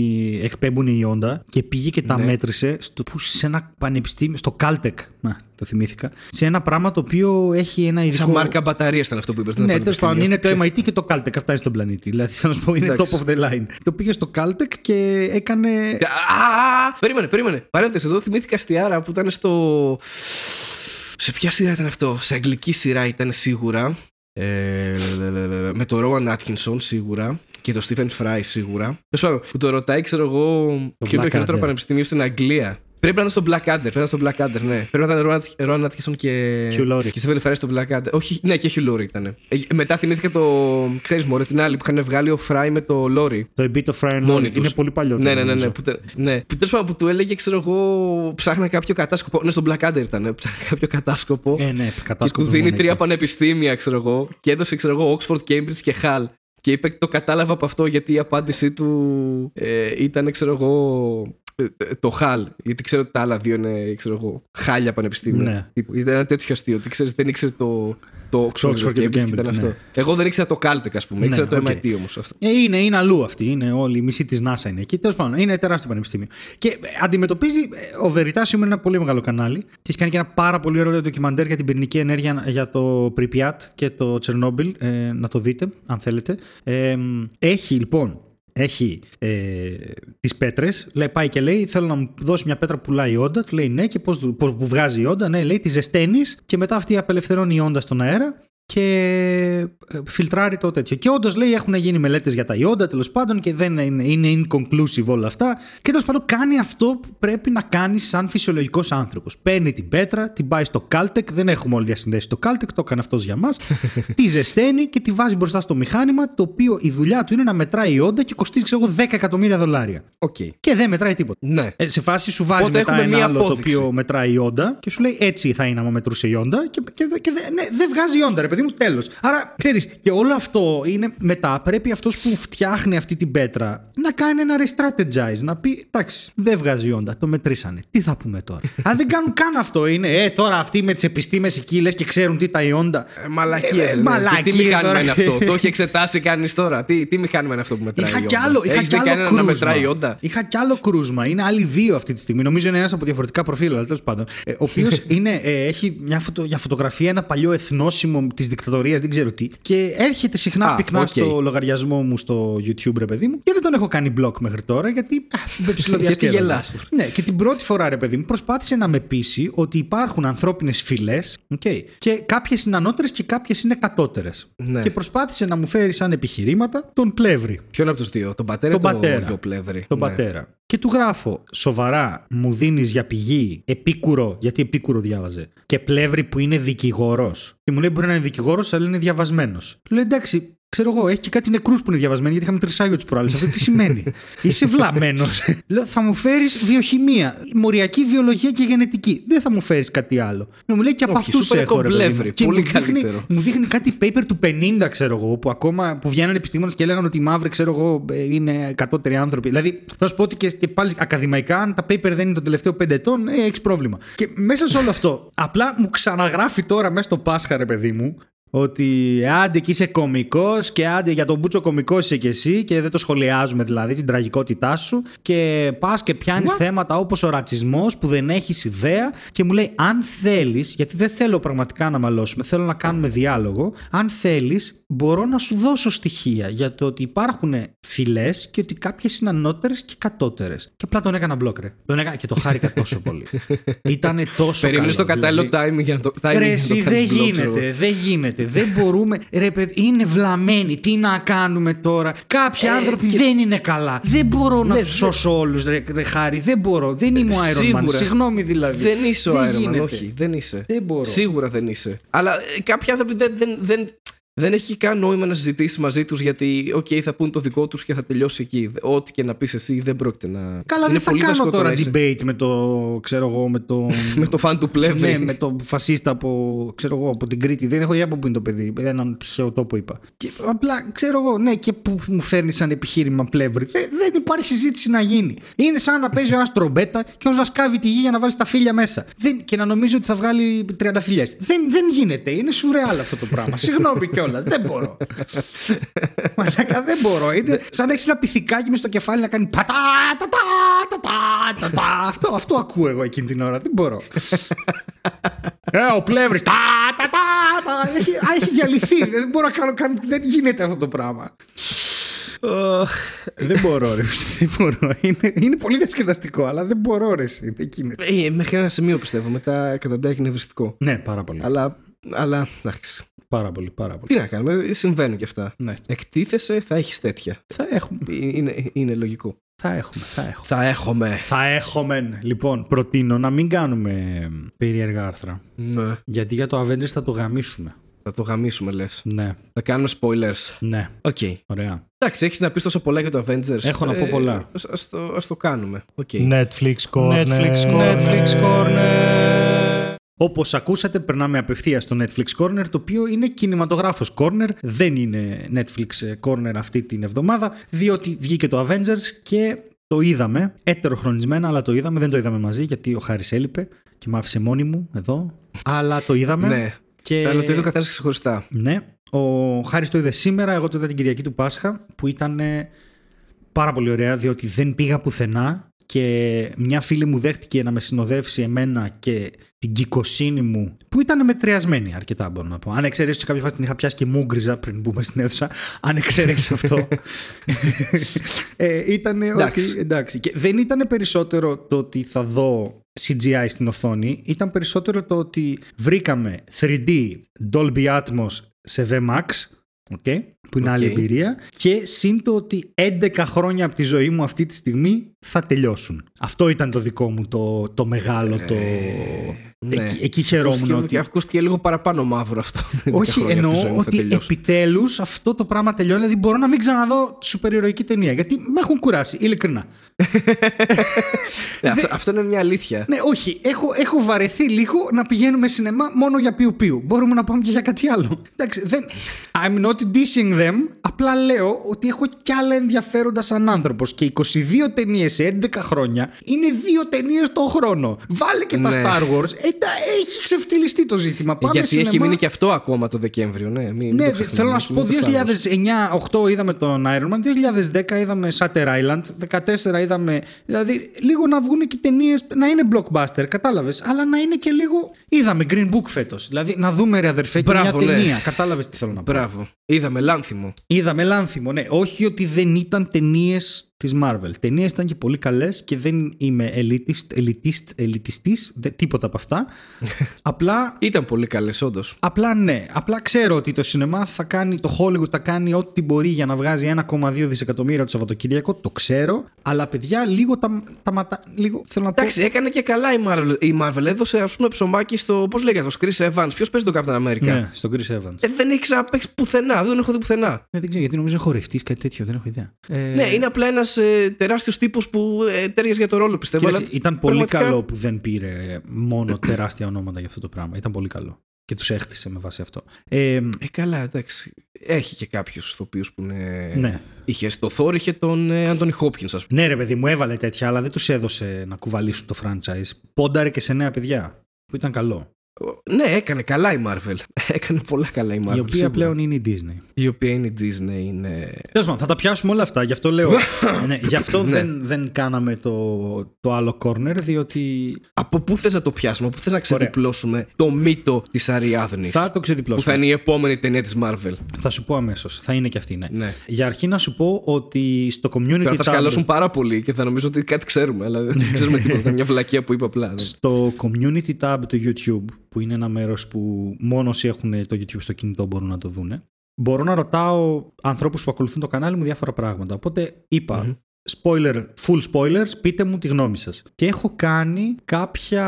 εκπέμπουν η όντα και πήγε και τα Ναι. μέτρησε στο, που, σε ένα πανεπιστήμιο, στο Caltech. Μα, το θυμήθηκα. Σε ένα πράγμα το οποίο έχει ένα ειδικό. Σαν μάρκα μπαταρίας ήταν αυτό που είπες. Ναι, τέλος πάντων είναι το MIT και το Caltech. Αυτά είναι στον πλανήτη. Δηλαδή θέλω να σου πω είναι Εντάξει. top of the line. Το πήγε στο Caltech και έκανε. Α, περίμενε, περίμενε. Παρένθεση, εδώ θυμήθηκα Στιάρα που ήταν στο. Σε ποια σειρά ήταν αυτό, σε αγγλική σειρά ήταν σίγουρα. Ε, με το Rowan Atkinson σίγουρα και το Stephen Fry σίγουρα. Τέλος πάντων, που το ρωτάει, ξέρω εγώ, ποιο είναι το χειρότερο Blackadder. πανεπιστήμιο στην Αγγλία. Πρέπει να είναι στο Blackadder, πρέπει να είναι στο Blackadder, ναι. Πρέπει να ήταν Rowan- Rowan Atkinson και. Hugh Laurie. Και Stephen Fry στο Blackadder. Όχι, ναι, και Hugh Laurie ήταν. Ε, μετά θυμήθηκα το. ξέρεις, μωρέ, την άλλη που είχαν βγάλει ο Fry με το Laurie. Το A Bit of Fry and Μόνοι Laurie. τους. Είναι πολύ παλιό. Ναι, ναι, ναι. ναι, που, τε- ναι. Που τέλος πάντων που του έλεγε, ξέρω εγώ, ψάχνα κάποιο κατάσκοπο. Ναι, στον Blackadder ήταν. ε, Ψάχνα κάποιο κατάσκοπο. Ε, ναι, και κατάσκοπο του δίνει μόνο τρία εκεί. πανεπιστήμια, ξέρω εγώ. Και έδωσε, ξέρω εγώ, Oxford, Cambridge και Hull. Και είπε το κατάλαβα από αυτό γιατί η απάντησή του ε, ήταν, ξέρω εγώ, ε, ε, το Hull. Γιατί ξέρω ότι τα άλλα δύο είναι, ξέρω εγώ, χάλια πανεπιστήμια. Ναι. Τύπου. Ήταν ένα τέτοιο αστείο. Ότι ξέρεις, δεν ήξερε το, το Oxford, Oxford και το Cambridge, ήταν Cambridge, αυτό. ναι. Εγώ δεν ήξερα το Caltech, ας πούμε. Ναι, ήξερα το οκ. MIT όμως αυτό. Ε, είναι, είναι αλλού αυτή. Είναι όλη η μισή της NASA είναι εκεί. Τέλος πάντων, είναι τεράστιο πανεπιστήμιο. Και ε, αντιμετωπίζει. ε, Ο Veritasium είναι ένα πολύ μεγάλο κανάλι. Και έχει κάνει και ένα πάρα πολύ ωραίο ντοκιμαντέρ για την πυρηνική ενέργεια για το Pripyat και το Τσερνόμπιλ. Ε, να το δείτε, αν θέλετε. Ε, έχει λοιπόν έχει ε, τις πέτρες. Πάει και λέει: Θέλω να μου δώσει μια πέτρα που πουλάει η όντα. Του λέει ναι, και πώς που βγάζει η όντα. Ναι, λέει: Τη ζεσταίνεις και μετά αυτή απελευθερώνει η όντα στον αέρα και ε, φιλτράρει το τέτοιο. Και όντως λέει έχουν γίνει μελέτες για τα ιόντα τέλος πάντων και δεν είναι, είναι inconclusive όλα αυτά. Και τέλος πάντων κάνει αυτό που πρέπει να κάνει σαν φυσιολογικός άνθρωπος. Παίρνει την πέτρα, την πάει στο Caltech, δεν έχουμε όλοι διασυνδέσει το Caltech, το έκανε αυτός για μας. τη ζεσταίνει και τη βάζει μπροστά στο μηχάνημα, το οποίο η δουλειά του είναι να μετράει ιόντα και κοστίζει ξέρω, 10 εκατομμύρια δολάρια. Okay. Και δεν μετράει τίποτα. Ναι. Ε, σε φάση σου βάζει Οπότε μετά έχουμε ένα μία άλλο το απόδειξη. οποίο μετράει ιόντα και σου λέει έτσι θα είναι άμα μετρούσε ιόντα και, και, και, δεν- ναι, δεν βγάζει ιόντα, ρε παιδί μου, τέλος. Άρα, ξέρεις, και όλο αυτό είναι μετά. Πρέπει αυτός που φτιάχνει αυτή την πέτρα να κάνει ένα re-strategize. Να πει, εντάξει, δεν βγάζει ιόντα, το μετρήσανε. Τι θα πούμε τώρα; Αν δεν κάνουν καν αυτό, είναι, ε, τώρα αυτοί με τις επιστήμες εκεί λες και ξέρουν τι τα ιόντα. Μαλακίες. Ε, ε, τι, τι μαλακίες μηχάνημα τώρα. είναι αυτό; το έχει εξετάσει κανείς τώρα; Τι, τι μηχάνημα είναι αυτό που μετράει. Είχα ηκιόντα; κι άλλο, είχα Έχεις κι δει άλλο κανένα κρούσμα. να μετράει όντα; Είχα κι άλλο κρούσμα. Είναι άλλοι δύο αυτή τη στιγμή. Νομίζω είναι ένας από διαφορετικά προφίλ, αλλά τέλος πάντων. Ε, ο οποίος έχει μια φωτο, για φωτογραφία ένα παλιό εθνόσημο της δικτατορίας, δεν ξέρω τι. Και έρχεται συχνά Α, πυκνά οκ. στο λογαριασμό μου στο YouTube, ρε παιδί μου. Και δεν τον έχω κάνει block μέχρι τώρα, γιατί. α, με ψιλοδιασκέδαζε. Γιατί γελάς. Ναι, και την πρώτη φορά, ρε παιδί μου, προσπάθησε να με πείσει ότι υπάρχουν ανθρώπινες φυλές okay, και κάποιες είναι ανώτερες και κάποιες είναι κατώτερες. Ναι. Και προσπάθησε να μου φέρει σαν επιχειρήματα τον Πλεύρη. Ποιον από τους δύο, τον πατέρα Τον ή τον πατέρα. γιο-Πλεύρη; Τον Ναι. πατέρα. Και του γράφω, σοβαρά, μου δίνεις για πηγή επίκουρο, γιατί επίκουρο διάβαζε, και πλεύρη που είναι δικηγόρος. Και μου λέει μπορεί να είναι δικηγόρο, αλλά είναι διαβασμένος. Του λέει εντάξει, ξέρω εγώ, έχει και κάτι νεκρούς που είναι διαβασμένοι, γιατί είχαμε τρισάγιο τι προάλλε. Αυτό τι σημαίνει; Είσαι βλαμμένος. Λέω, θα μου φέρεις βιοχημία, μοριακή βιολογία και γενετική. Δεν θα μου φέρεις κάτι άλλο. Και μου λέει και από Όχι, αυτούς σου φέρε έχω τον ρε παιδί μου. πλεύρη, Και πολύ μου δείχνει- καλύτερο. μου δείχνει κάτι paper του 50, ξέρω εγώ, που ακόμα που βγαίνανε επιστήμονες και έλεγαν ότι οι μαύροι, ξέρω εγώ, ε, είναι κατώτεροι άνθρωποι. Δηλαδή, θα σου πω ότι και, και πάλι ακαδημαϊκά, αν τα paper δεν είναι το τελευταίο 5 ετών, ε, έχεις πρόβλημα. Και μέσα σε όλο αυτό, απλά μου ξαναγράφει τώρα μέσα στο Πάσχα, ρε παιδί μου, ότι άντε και είσαι κωμικός και άντε για τον Μπούτσο κωμικός είσαι και εσύ και δεν το σχολιάζουμε δηλαδή την τραγικότητά σου και πας και πιάνεις θέματα όπως ο ρατσισμός που δεν έχεις ιδέα και μου λέει αν θέλεις, γιατί δεν θέλω πραγματικά να μαλώσουμε, θέλω να κάνουμε διάλογο. Αν θέλεις, μπορώ να σου δώσω στοιχεία για το ότι υπάρχουν φυλές και ότι κάποιες είναι ανώτερες και κατώτερες. Και απλά τον έκανα μπλοκ, ρε. Τον έκανα και το χάρηκα τόσο πολύ. Ήταν τόσο Περίμενε καλό, το κατάλληλο δηλαδή. timing για να το timing Ρε, για να εσύ, το δεν κάνεις blog, ξέρω γίνεται, εγώ. δεν γίνεται. Δεν μπορούμε. Ρε, παιδί, είναι βλαμμένοι. Τι να κάνουμε τώρα; Κάποιοι άνθρωποι δεν είναι καλά. Δεν μπορώ να ναι, τους δε- σώσω όλους, ρε, ρε, χάρη. Δεν μπορώ. Δεν είμαι ο Iron Man. Σίγουρα. Συγγνώμη δηλαδή. Δεν είσαι ο Iron Man, γίνεται; όχι. Δεν είσαι. Δεν μπορώ. Σίγουρα δεν είσαι. Αλλά ε, κάποιοι άνθρωποι δεν, δεν, δεν, δεν έχει καν νόημα να συζητήσει μαζί τους γιατί, οκ, θα πούν το δικό τους και θα τελειώσει εκεί. Ό,τι και να πεις εσύ δεν πρόκειται να. Καλά, Είναι δεν θα πολύ κάνω βασικό το τώρα να είσαι- debate με το. ξέρω εγώ, με το. Με το φαν του πλεύρη. ναι, με το φασίστα από, ξέρω εγώ, από την Κρήτη. Δεν έχω ιδέα από πού είναι το παιδί. Έναν τυχαίο τόπο είπα. Και απλά ξέρω εγώ, ναι, και που μου φέρνει σαν επιχείρημα πλεύρη. Δεν, δεν υπάρχει συζήτηση να γίνει. Είναι σαν να παίζει ένα τρομπέτα και ως να σκάβει τη γη για να βάλεις τα φίλια μέσα. Δεν, και να νομίζει ότι θα βγάλει 30 φιλιέ. Δεν, δεν γίνεται. Είναι σουρεάλ αυτό το πράγμα. Συγγνώμη κιόλας. Δεν μπορώ. Μαλάκα, δεν μπορώ. Είναι σαν να έχεις ένα πυθικάκι μες στο κεφάλι να κάνει πατά, τα, τα, τα, τα, τα, τα. Αυτό, αυτό ακούω εγώ εκείνη την ώρα. Δεν μπορώ. Ε, ο πλεύρης. Τα, τα, τα, τα. Έχει, α, έχει διαλυθεί. Δεν μπορώ να κάνω καν. Δεν γίνεται αυτό το πράγμα. δεν μπορώ, ρε. Δεν μπορώ. Είναι, είναι πολύ διασκεδαστικό, αλλά δεν μπορώ, ρε. εσύ. Δεν γίνεται. Ε, μέχρι ένα σημείο πιστεύω. Μετά καταντάει εκνευριστικό. Ναι, πάρα πολύ. Αλλά, αλλά εντάξει. Πάρα πολύ, πάρα πολύ. Τι να κάνουμε, συμβαίνουν και αυτά. Ναι. Εκτίθεσαι, θα έχεις τέτοια. Θα έχουμε. Είναι, είναι λογικό. Θα έχουμε. Θα έχουμε. Θα έχουμε. Θα έχουμε. Λοιπόν, προτείνω να μην κάνουμε περίεργα άρθρα. Ναι. Γιατί για το Avengers θα το γαμίσουμε. Θα το γαμίσουμε, λες. Ναι, Θα κάνουμε spoilers. ναι. Οκ. Ωραία. Εντάξει, έχεις να πεις τόσο πολλά για το Avengers. Έχω να πω πολλά. Ας το, ας το κάνουμε. Οκ. Netflix Corner. Netflix Corner. Netflix Corner. Όπως ακούσατε, περνάμε απευθείας στο Netflix Corner, το οποίο είναι κινηματογράφος Corner. Δεν είναι Netflix Corner αυτή την εβδομάδα, διότι βγήκε το Avengers και το είδαμε. Έτεροχρονισμένα, αλλά το είδαμε. Δεν το είδαμε μαζί, γιατί ο Χάρης έλειπε και με άφησε μόνη μου εδώ. αλλά το είδαμε. Ναι. Και... Αλλά το είδε ο καθένας ξεχωριστά. Ναι. Ο Χάρης το είδε σήμερα, εγώ το είδα την Κυριακή του Πάσχα, που ήταν ε, πάρα πολύ ωραία, διότι δεν πήγα πουθενά και μια φίλη μου δέχτηκε να με συνοδεύσει εμένα και την κακοσύνη μου, που ήταν μετριασμένη αρκετά μπορώ να πω. Αν εξαιρέσεις κάποια φάση την είχα πιάσει και μούγκριζα πριν μπούμε στην αίθουσα. Αν εξαιρέσεις αυτό. ε, ήταν Εντάξει. ότι. Εντάξει. Και δεν ήταν περισσότερο το ότι θα δω CGI στην οθόνη, ήταν περισσότερο το ότι βρήκαμε 3D Dolby Atmos σε VMAX. Okay, που είναι άλλη Οκ. εμπειρία και συν το ότι 11 χρόνια από τη ζωή μου αυτή τη στιγμή θα τελειώσουν. Αυτό ήταν το δικό μου το, το μεγάλο το... ναι. Εκεί, εκεί χαιρόμουν Ακούστηκε, ότι... ακούστηκε λίγο παραπάνω μαύρο αυτό. Όχι, Χρόνια από τη ζωή εννοώ μου θα ότι τελειώσουν. επιτέλους αυτό το πράγμα τελειώνει. Δηλαδή μπορώ να μην ξαναδώ σούπερ ηρωική ταινία. Γιατί με έχουν κουράσει, ειλικρινά. Ναι, αυτό, αυτό είναι μια αλήθεια. Ναι, όχι. Έχω, έχω βαρεθεί λίγο να πηγαίνουμε σινεμά μόνο για πιου πιου. Μπορούμε να πάμε και για κάτι άλλο. Εντάξει, δεν. I'm not dissing them. Απλά λέω ότι έχω κι άλλα ενδιαφέροντα σαν άνθρωπος. Και 22 ταινίες σε 11 χρόνια είναι δύο ταινίες το χρόνο. Βάλε και τα Ναι. Star Wars. Ε, τα, έχει ξεφτυλιστεί το ζήτημα. Πάμε Γιατί σινεμά. έχει μείνει και αυτό ακόμα το Δεκέμβριο. Ναι, μην, μην Ναι, το δε- ξεχνάμε. θέλω να σου πω, Μην το φτάνουμε. 2009-8 είδαμε τον Iron Man, 2010 είδαμε Shutter Island, 14 είδαμε. Δηλαδή, λίγο να βγουν και ταινίες να είναι blockbuster, κατάλαβες, αλλά να είναι και λίγο. Είδαμε Green Book φέτος. Δηλαδή, να δούμε ρε αδερφέ και Μπράβο, μια ναι. ταινία. Κατάλαβες τι θέλω να πω. Μπράβο. Είδαμε λάνθιμο. Είδαμε λάνθιμο, ναι. Όχι ότι δεν ήταν ταινίες της Marvel. Ταινίες ήταν και πολύ καλές και δεν είμαι elitist, elitist, elitistής, δε- τίποτα από αυτά. Απλά Ήταν πολύ καλές, όντως. Απλά ναι. Απλά ξέρω ότι το σινεμά θα κάνει, το Hollywood θα κάνει ό,τι μπορεί για να βγάζει 1,2 δισεκατομμύρια το Σαββατοκύριακο. Το ξέρω. Αλλά παιδιά, λίγο τα, τα ματά. Λίγο θέλω να πω. Εντάξει, έκανε και καλά η Marvel. Η Marvel έδωσε, ας πούμε, ψωμάκι στο. Πώς λέγεται, στο Chris Evans. Ποιος παίζει τον Captain America; Ναι, στον Chris Evans. Ε, δεν έχει ξαναπέξει πουθενά. Δεν τον έχω δει πουθενά. Ε, δεν ξέρω γιατί νομίζω είναι χορευτής κάτι τέτοιο. Δεν έχω ιδέα. Ε, Ναι, είναι απλά ένας ε, τεράστιος τύπος που ε, τέριαζε για το ρόλο, πιστεύω. κοίταξε, αλλά ήταν πολύ πραγματικά- καλό που δεν πήρε μόνο τεράστια ονόματα για αυτό το πράγμα. Ήταν πολύ καλό. Και τους έχτισε με βάση αυτό. Ε, Ε, καλά, εντάξει. Έχει και κάποιους ηθοποιούς που είναι. ναι. Είχε στο Thor, είχε τον ε, Anthony Hopkins, ας πούμε. ναι, ρε παιδί μου, έβαλε τέτοια, αλλά δεν τους έδωσε να κουβαλήσουν το franchise. Πόνταρε και σε νέα παιδιά. Που ήταν καλό. Ναι, έκανε καλά η Marvel. Έκανε πολλά καλά η Marvel. η οποία σίγουρα. πλέον είναι η Disney. Η οποία είναι η Disney. Είναι... Τέλος πάντων, θα τα πιάσουμε όλα αυτά. Γι' αυτό λέω. ναι, γι' αυτό Ναι. δεν, δεν κάναμε το, το άλλο corner, διότι Από πού θες να το πιάσουμε, από πού θες να ξεδιπλώσουμε το μύτο της Αριάδνη. θα το Που θα ξεδιπλώσουμε. είναι η επόμενη ταινία της Marvel. Θα σου πω αμέσως. Θα είναι και αυτή, ναι. Ναι. Για αρχή να σου πω ότι στο community Τώρα θα tab, σκαλώσουν πάρα πολύ και θα νομίζω ότι κάτι ξέρουμε, αλλά δεν ξέρουμε τίποτα. Ήταν μια βλακεία που είπα απλά. ναι. στο community tab του YouTube, που είναι ένα μέρος που μόνο όσοι έχουν το YouTube στο κινητό μπορούν να το δούνε, μπορώ να ρωτάω ανθρώπους που ακολουθούν το κανάλι μου διάφορα πράγματα. Οπότε είπα, spoiler, full spoilers, πείτε μου τη γνώμη σας. Και έχω κάνει κάποια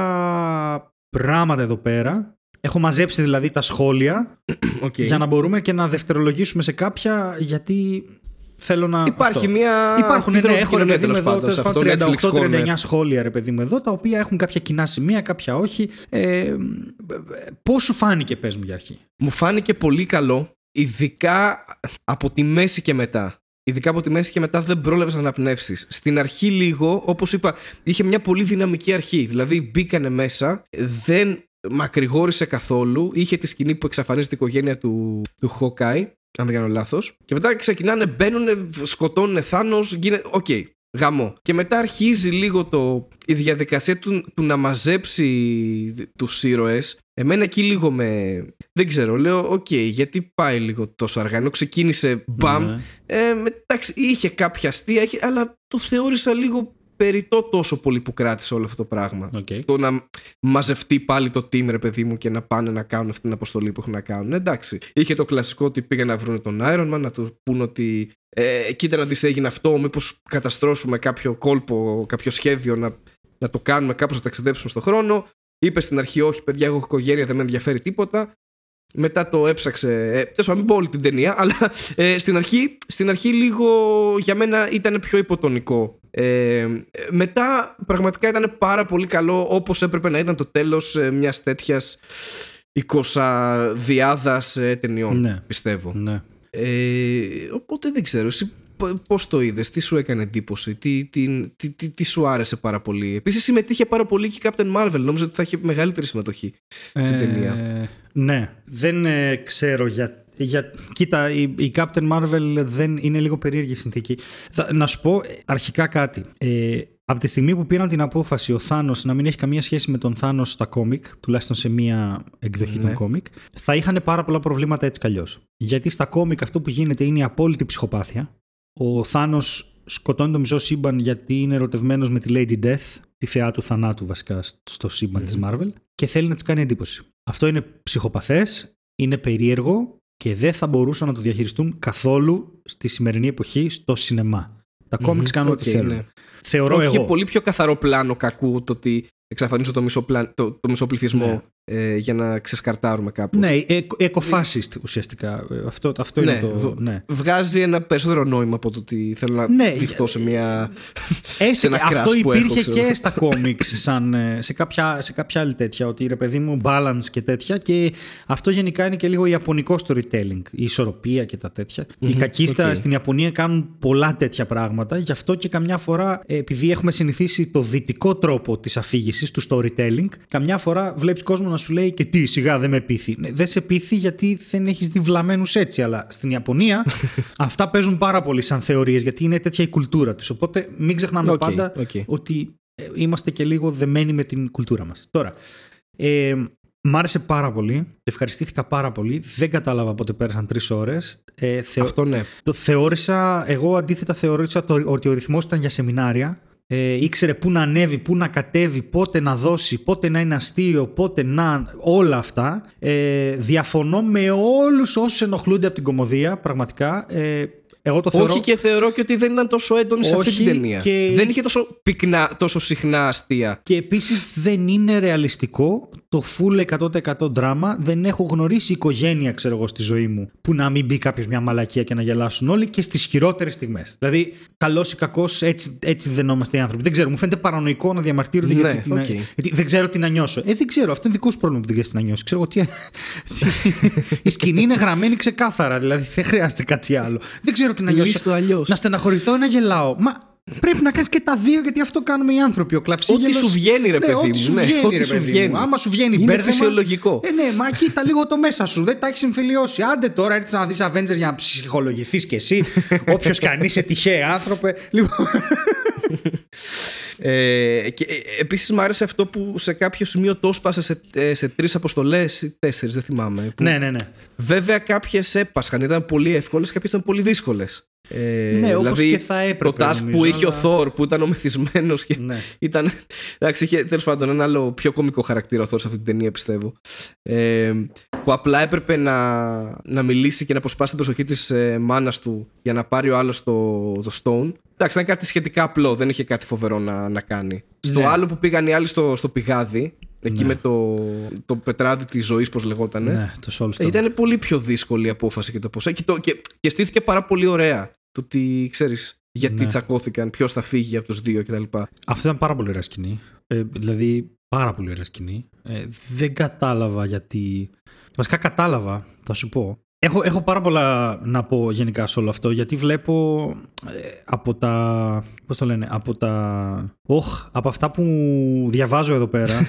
πράγματα εδώ πέρα. Έχω μαζέψει δηλαδή τα σχόλια Οκ. για να μπορούμε και να δευτερολογήσουμε σε κάποια γιατί θέλω να... Υπάρχει αυτό. μια. Υπάρχουν, ναι, έχω ρε κοινωνία, παιδί μου τέλος εδώ πάντων, σε τέλος αυτό πάντων, το Netflix 38-39 Corner. σχόλια ρε παιδί μου εδώ, τα οποία έχουν κάποια κοινά σημεία, κάποια όχι. Ε, πώς σου φάνηκε, πες μου για αρχή; Μου φάνηκε πολύ καλό, ειδικά από τη μέση και μετά. Ειδικά από τη μέση και μετά δεν πρόλαβες να αναπνεύσεις. Στην αρχή, λίγο, όπως είπα, είχε μια πολύ δυναμική αρχή. Δηλαδή, μπήκανε μέσα, δεν μακρηγόρησε καθόλου. Είχε τη σκηνή που εξαφανίζεται η οικογένεια του, του Hawkeye, αν δεν κάνω λάθος. Και μετά ξεκινάνε, μπαίνουν, σκοτώνουν Θάνος, γίνεται. Οκ, γαμώ. Και μετά αρχίζει λίγο το, η διαδικασία του, του να μαζέψει τους ήρωες Εμένα εκεί λίγο με. Δεν ξέρω, λέω, οκ, γιατί πάει λίγο τόσο αργά. Ενώ ξεκίνησε μπαμ. Ναι. Ε, με- εντάξει, είχε κάποια αστεία, είχε, αλλά το θεώρησα λίγο περιττό τόσο πολύ που κράτησε όλο αυτό το πράγμα. Οκ. Το να μαζευτεί πάλι το team, ρε παιδί μου, και να πάνε να κάνουν αυτή την αποστολή που έχουν να κάνουν. Εντάξει. Είχε το κλασικό ότι πήγαν να βρουν τον Iron Man, να του πούν ότι. Ε, κοίτα να δεις έγινε αυτό, μήπως καταστρώσουμε κάποιο κόλπο, κάποιο σχέδιο να, να το κάνουμε, κάπως να ταξιδέψουμε στον χρόνο. Είπε στην αρχή, Όχι, παιδιά, έχω οικογένεια, δεν με ενδιαφέρει τίποτα. Μετά το έψαξε. Ε, τέλος πάντων, μην πω όλη την ταινία, αλλά ε, στην, αρχή, στην αρχή λίγο για μένα ήταν πιο υποτονικό. Ε, μετά πραγματικά ήταν πάρα πολύ καλό όπως έπρεπε να ήταν το τέλος ε, μιας τέτοιας 20 διάδας ε, ταινιών, Ναι. πιστεύω. Ναι. Ε, οπότε δεν ξέρω, εσύ π- πώς το είδες, τι σου έκανε εντύπωση, τι, τι, τι, τι, τι σου άρεσε πάρα πολύ. Επίσης συμμετείχε πάρα πολύ και η Captain Marvel, νόμιζα ότι θα είχε μεγαλύτερη συμμετοχή στην ταινία. Ναι. Δεν ε, ξέρω για... Για, κοίτα, η, η Captain Marvel δεν είναι λίγο περίεργη η συνθήκη. Θα, να σου πω ε, αρχικά κάτι. Ε, από τη στιγμή που πήραν την απόφαση ο Θάνος να μην έχει καμία σχέση με τον Θάνος στα κόμικ, τουλάχιστον σε μία εκδοχή Ναι. των κόμικ, θα είχαν πάρα πολλά προβλήματα έτσι κι αλλιώς. Γιατί στα κόμικ αυτό που γίνεται είναι η απόλυτη ψυχοπάθεια. Ο Θάνος σκοτώνει το μισό σύμπαν γιατί είναι ερωτευμένος με τη Lady Death, τη θεά του θανάτου βασικά στο σύμπαν της Marvel, και θέλει να της κάνει εντύπωση. Αυτό είναι ψυχοπαθές, είναι περίεργο και δεν θα μπορούσαν να το διαχειριστούν καθόλου στη σημερινή εποχή στο σινεμά. Τα κόμιξ κάνουν ό,τι Οκ, θέλουν. ναι. Θεωρώ Όχι, εγώ. είχε πολύ πιο καθαρό πλάνο κακού το ότι εξαφανίσω το μισό, πλάν, το, το μισό πληθυσμό ε, για να ξεσκαρτάρουμε κάπως. Ναι, εκοφάσιστ ουσιαστικά. Ε, Αυτό, αυτό Ναι, είναι το. β- Ναι. Βγάζει ένα περισσότερο νόημα από το ότι θέλω να Ναι, δειχτώ σε μια. Έστω σε ένα και αυτό crash που υπήρχε έχω, ξέρω. και στα κόμιξ σαν, ε, σε, κάποια, σε κάποια άλλη τέτοια ότι ρε παιδί μου balance και τέτοια και αυτό γενικά είναι και λίγο ιαπωνικό storytelling η ισορροπία και τα τέτοια οι κακίστα οκ. στην Ιαπωνία κάνουν πολλά τέτοια πράγματα γι' αυτό και καμιά φορά ε, επειδή έχουμε συνηθίσει το δυτικό τρόπο της αφήγησης του storytelling καμιά φορά βλέπεις κόσμο να σου λέει και τι σιγά δεν με πείθει ναι, δεν σε πείθει γιατί δεν έχεις δει βλαμμένους έτσι αλλά στην Ιαπωνία αυτά παίζουν πάρα πολύ σαν θεωρίες γιατί είναι τέτοια η κουλτούρα τους οπότε μην ξεχνάμε Οκ, πάντα οκ. ότι ε, είμαστε και λίγο δεμένοι με την κουλτούρα μας. Τώρα, ε, μ' άρεσε πάρα πολύ, ευχαριστήθηκα πάρα πολύ, δεν κατάλαβα πότε πέρασαν τρεις ώρες. Ε, θεω- Αυτό ναι. το θεώρησα, εγώ αντίθετα θεώρησα το, ότι ο ρυθμός ήταν για σεμινάρια. Ε, ήξερε πού να ανέβει, πού να κατέβει, πότε να δώσει, πότε να είναι αστείο, πότε να. όλα αυτά. Ε, διαφωνώ με όλους όσους ενοχλούνται από την κωμωδία, πραγματικά. Ε, εγώ το θεωρώ. Όχι και θεωρώ και ότι δεν ήταν τόσο έντονη σε αυτή Όχι την ταινία. και- Δεν είχε τόσο πυκνά, τόσο συχνά αστεία. Και επίσης δεν είναι ρεαλιστικό το full 100% δράμα. Δεν έχω γνωρίσει οικογένεια, ξέρω εγώ, στη ζωή μου που να μην μπει κάποιος μια μαλακία και να γελάσουν όλοι και στις χειρότερες στιγμές. Δηλαδή, καλός ή κακός, έτσι, έτσι δεν είμαστε οι άνθρωποι. Δεν ξέρω, μου φαίνεται παρανοϊκό να διαμαρτύρονται Ναι, γιατί, τι να- οκ. γιατί δεν ξέρω τι να νιώσω. Ε, δεν ξέρω, αυτό είναι δικό σου πρόβλημα που δεν ξέρεις τι να νιώσεις. Ξέρω εγώ τι. Η σκηνή είναι γραμμένη ξεκάθαρα, δηλαδή δεν χρειάζεται κάτι άλλο. Δεν ξέρω τι να νιώσω. Λύσ' το αλλιώς. Να στεναχωρηθώ ή να γελάω. Μα πρέπει να κάνεις και τα δύο γιατί αυτό κάνουμε οι άνθρωποι. Ο κλαυσίγελος... Ό,τι σου βγαίνει, ρε ναι, παιδί ό,τι μου, Σου ναι, βγαίνει, ό,τι ρε σου παιδί μου. βγαίνει. Άμα σου βγαίνει Είναι μπέρδεμα. φυσιολογικό. Ε, ναι, μα κοίτα λίγο το μέσα σου. Δεν τα έχεις συμφιλειώσει. Άντε τώρα έρθεις να δεις Avengers για να ψυχολογηθείς κι εσύ. Όποιος κι αν είσαι τυχαία άνθρωπε. Λοιπόν. Ε, και, ε, επίσης μου άρεσε αυτό που σε κάποιο σημείο το έσπασε σε, ε, σε τρεις αποστολές ή τέσσερις, δεν θυμάμαι. Που ναι, ναι, ναι. Βέβαια κάποιες έπασχαν, ήταν πολύ εύκολες, κάποιες ήταν πολύ δύσκολες. Ε, Ναι, όπως δηλαδή, και θα έπρεπε, Το task νομίζω, που είχε ο αλλά- Θόρ που ήταν ο μεθυσμένος και Ναι. ήταν. Εντάξει, είχε τέλος πάντων ένα άλλο πιο κωμικό χαρακτήρα ο Θόρ σε αυτή την ταινία, πιστεύω. Ε, που απλά έπρεπε να, να μιλήσει και να αποσπάσει την προσοχή της ε, μάνας του για να πάρει ο άλλος το, το Stone. Εντάξει, ήταν κάτι σχετικά απλό, δεν είχε κάτι φοβερό να, να κάνει. Στο Ναι. άλλο που πήγαν οι άλλοι στο, στο πηγάδι, εκεί Ναι. με το, το πετράδι της ζωής, πώς λεγότανε. Ναι, το Soulstone. Ε, Ήταν πολύ πιο δύσκολη η απόφαση και το πώ. Και, το- και, και στήθηκε πάρα πολύ ωραία. Το ότι ξέρεις γιατί Ναι. τσακώθηκαν, ποιος θα φύγει από τους δύο κτλ. Αυτό ήταν πάρα πολύ ωραία σκηνή. Ε, δηλαδή, πάρα πολύ ωραία σκηνή. Ε, δεν κατάλαβα γιατί. Βασικά κατάλαβα, θα σου πω. Έχω, έχω πάρα πολλά να πω γενικά σε όλο αυτό γιατί βλέπω ε, από τα. Πώς το λένε, από τα. Οχ, από αυτά που διαβάζω εδώ πέρα.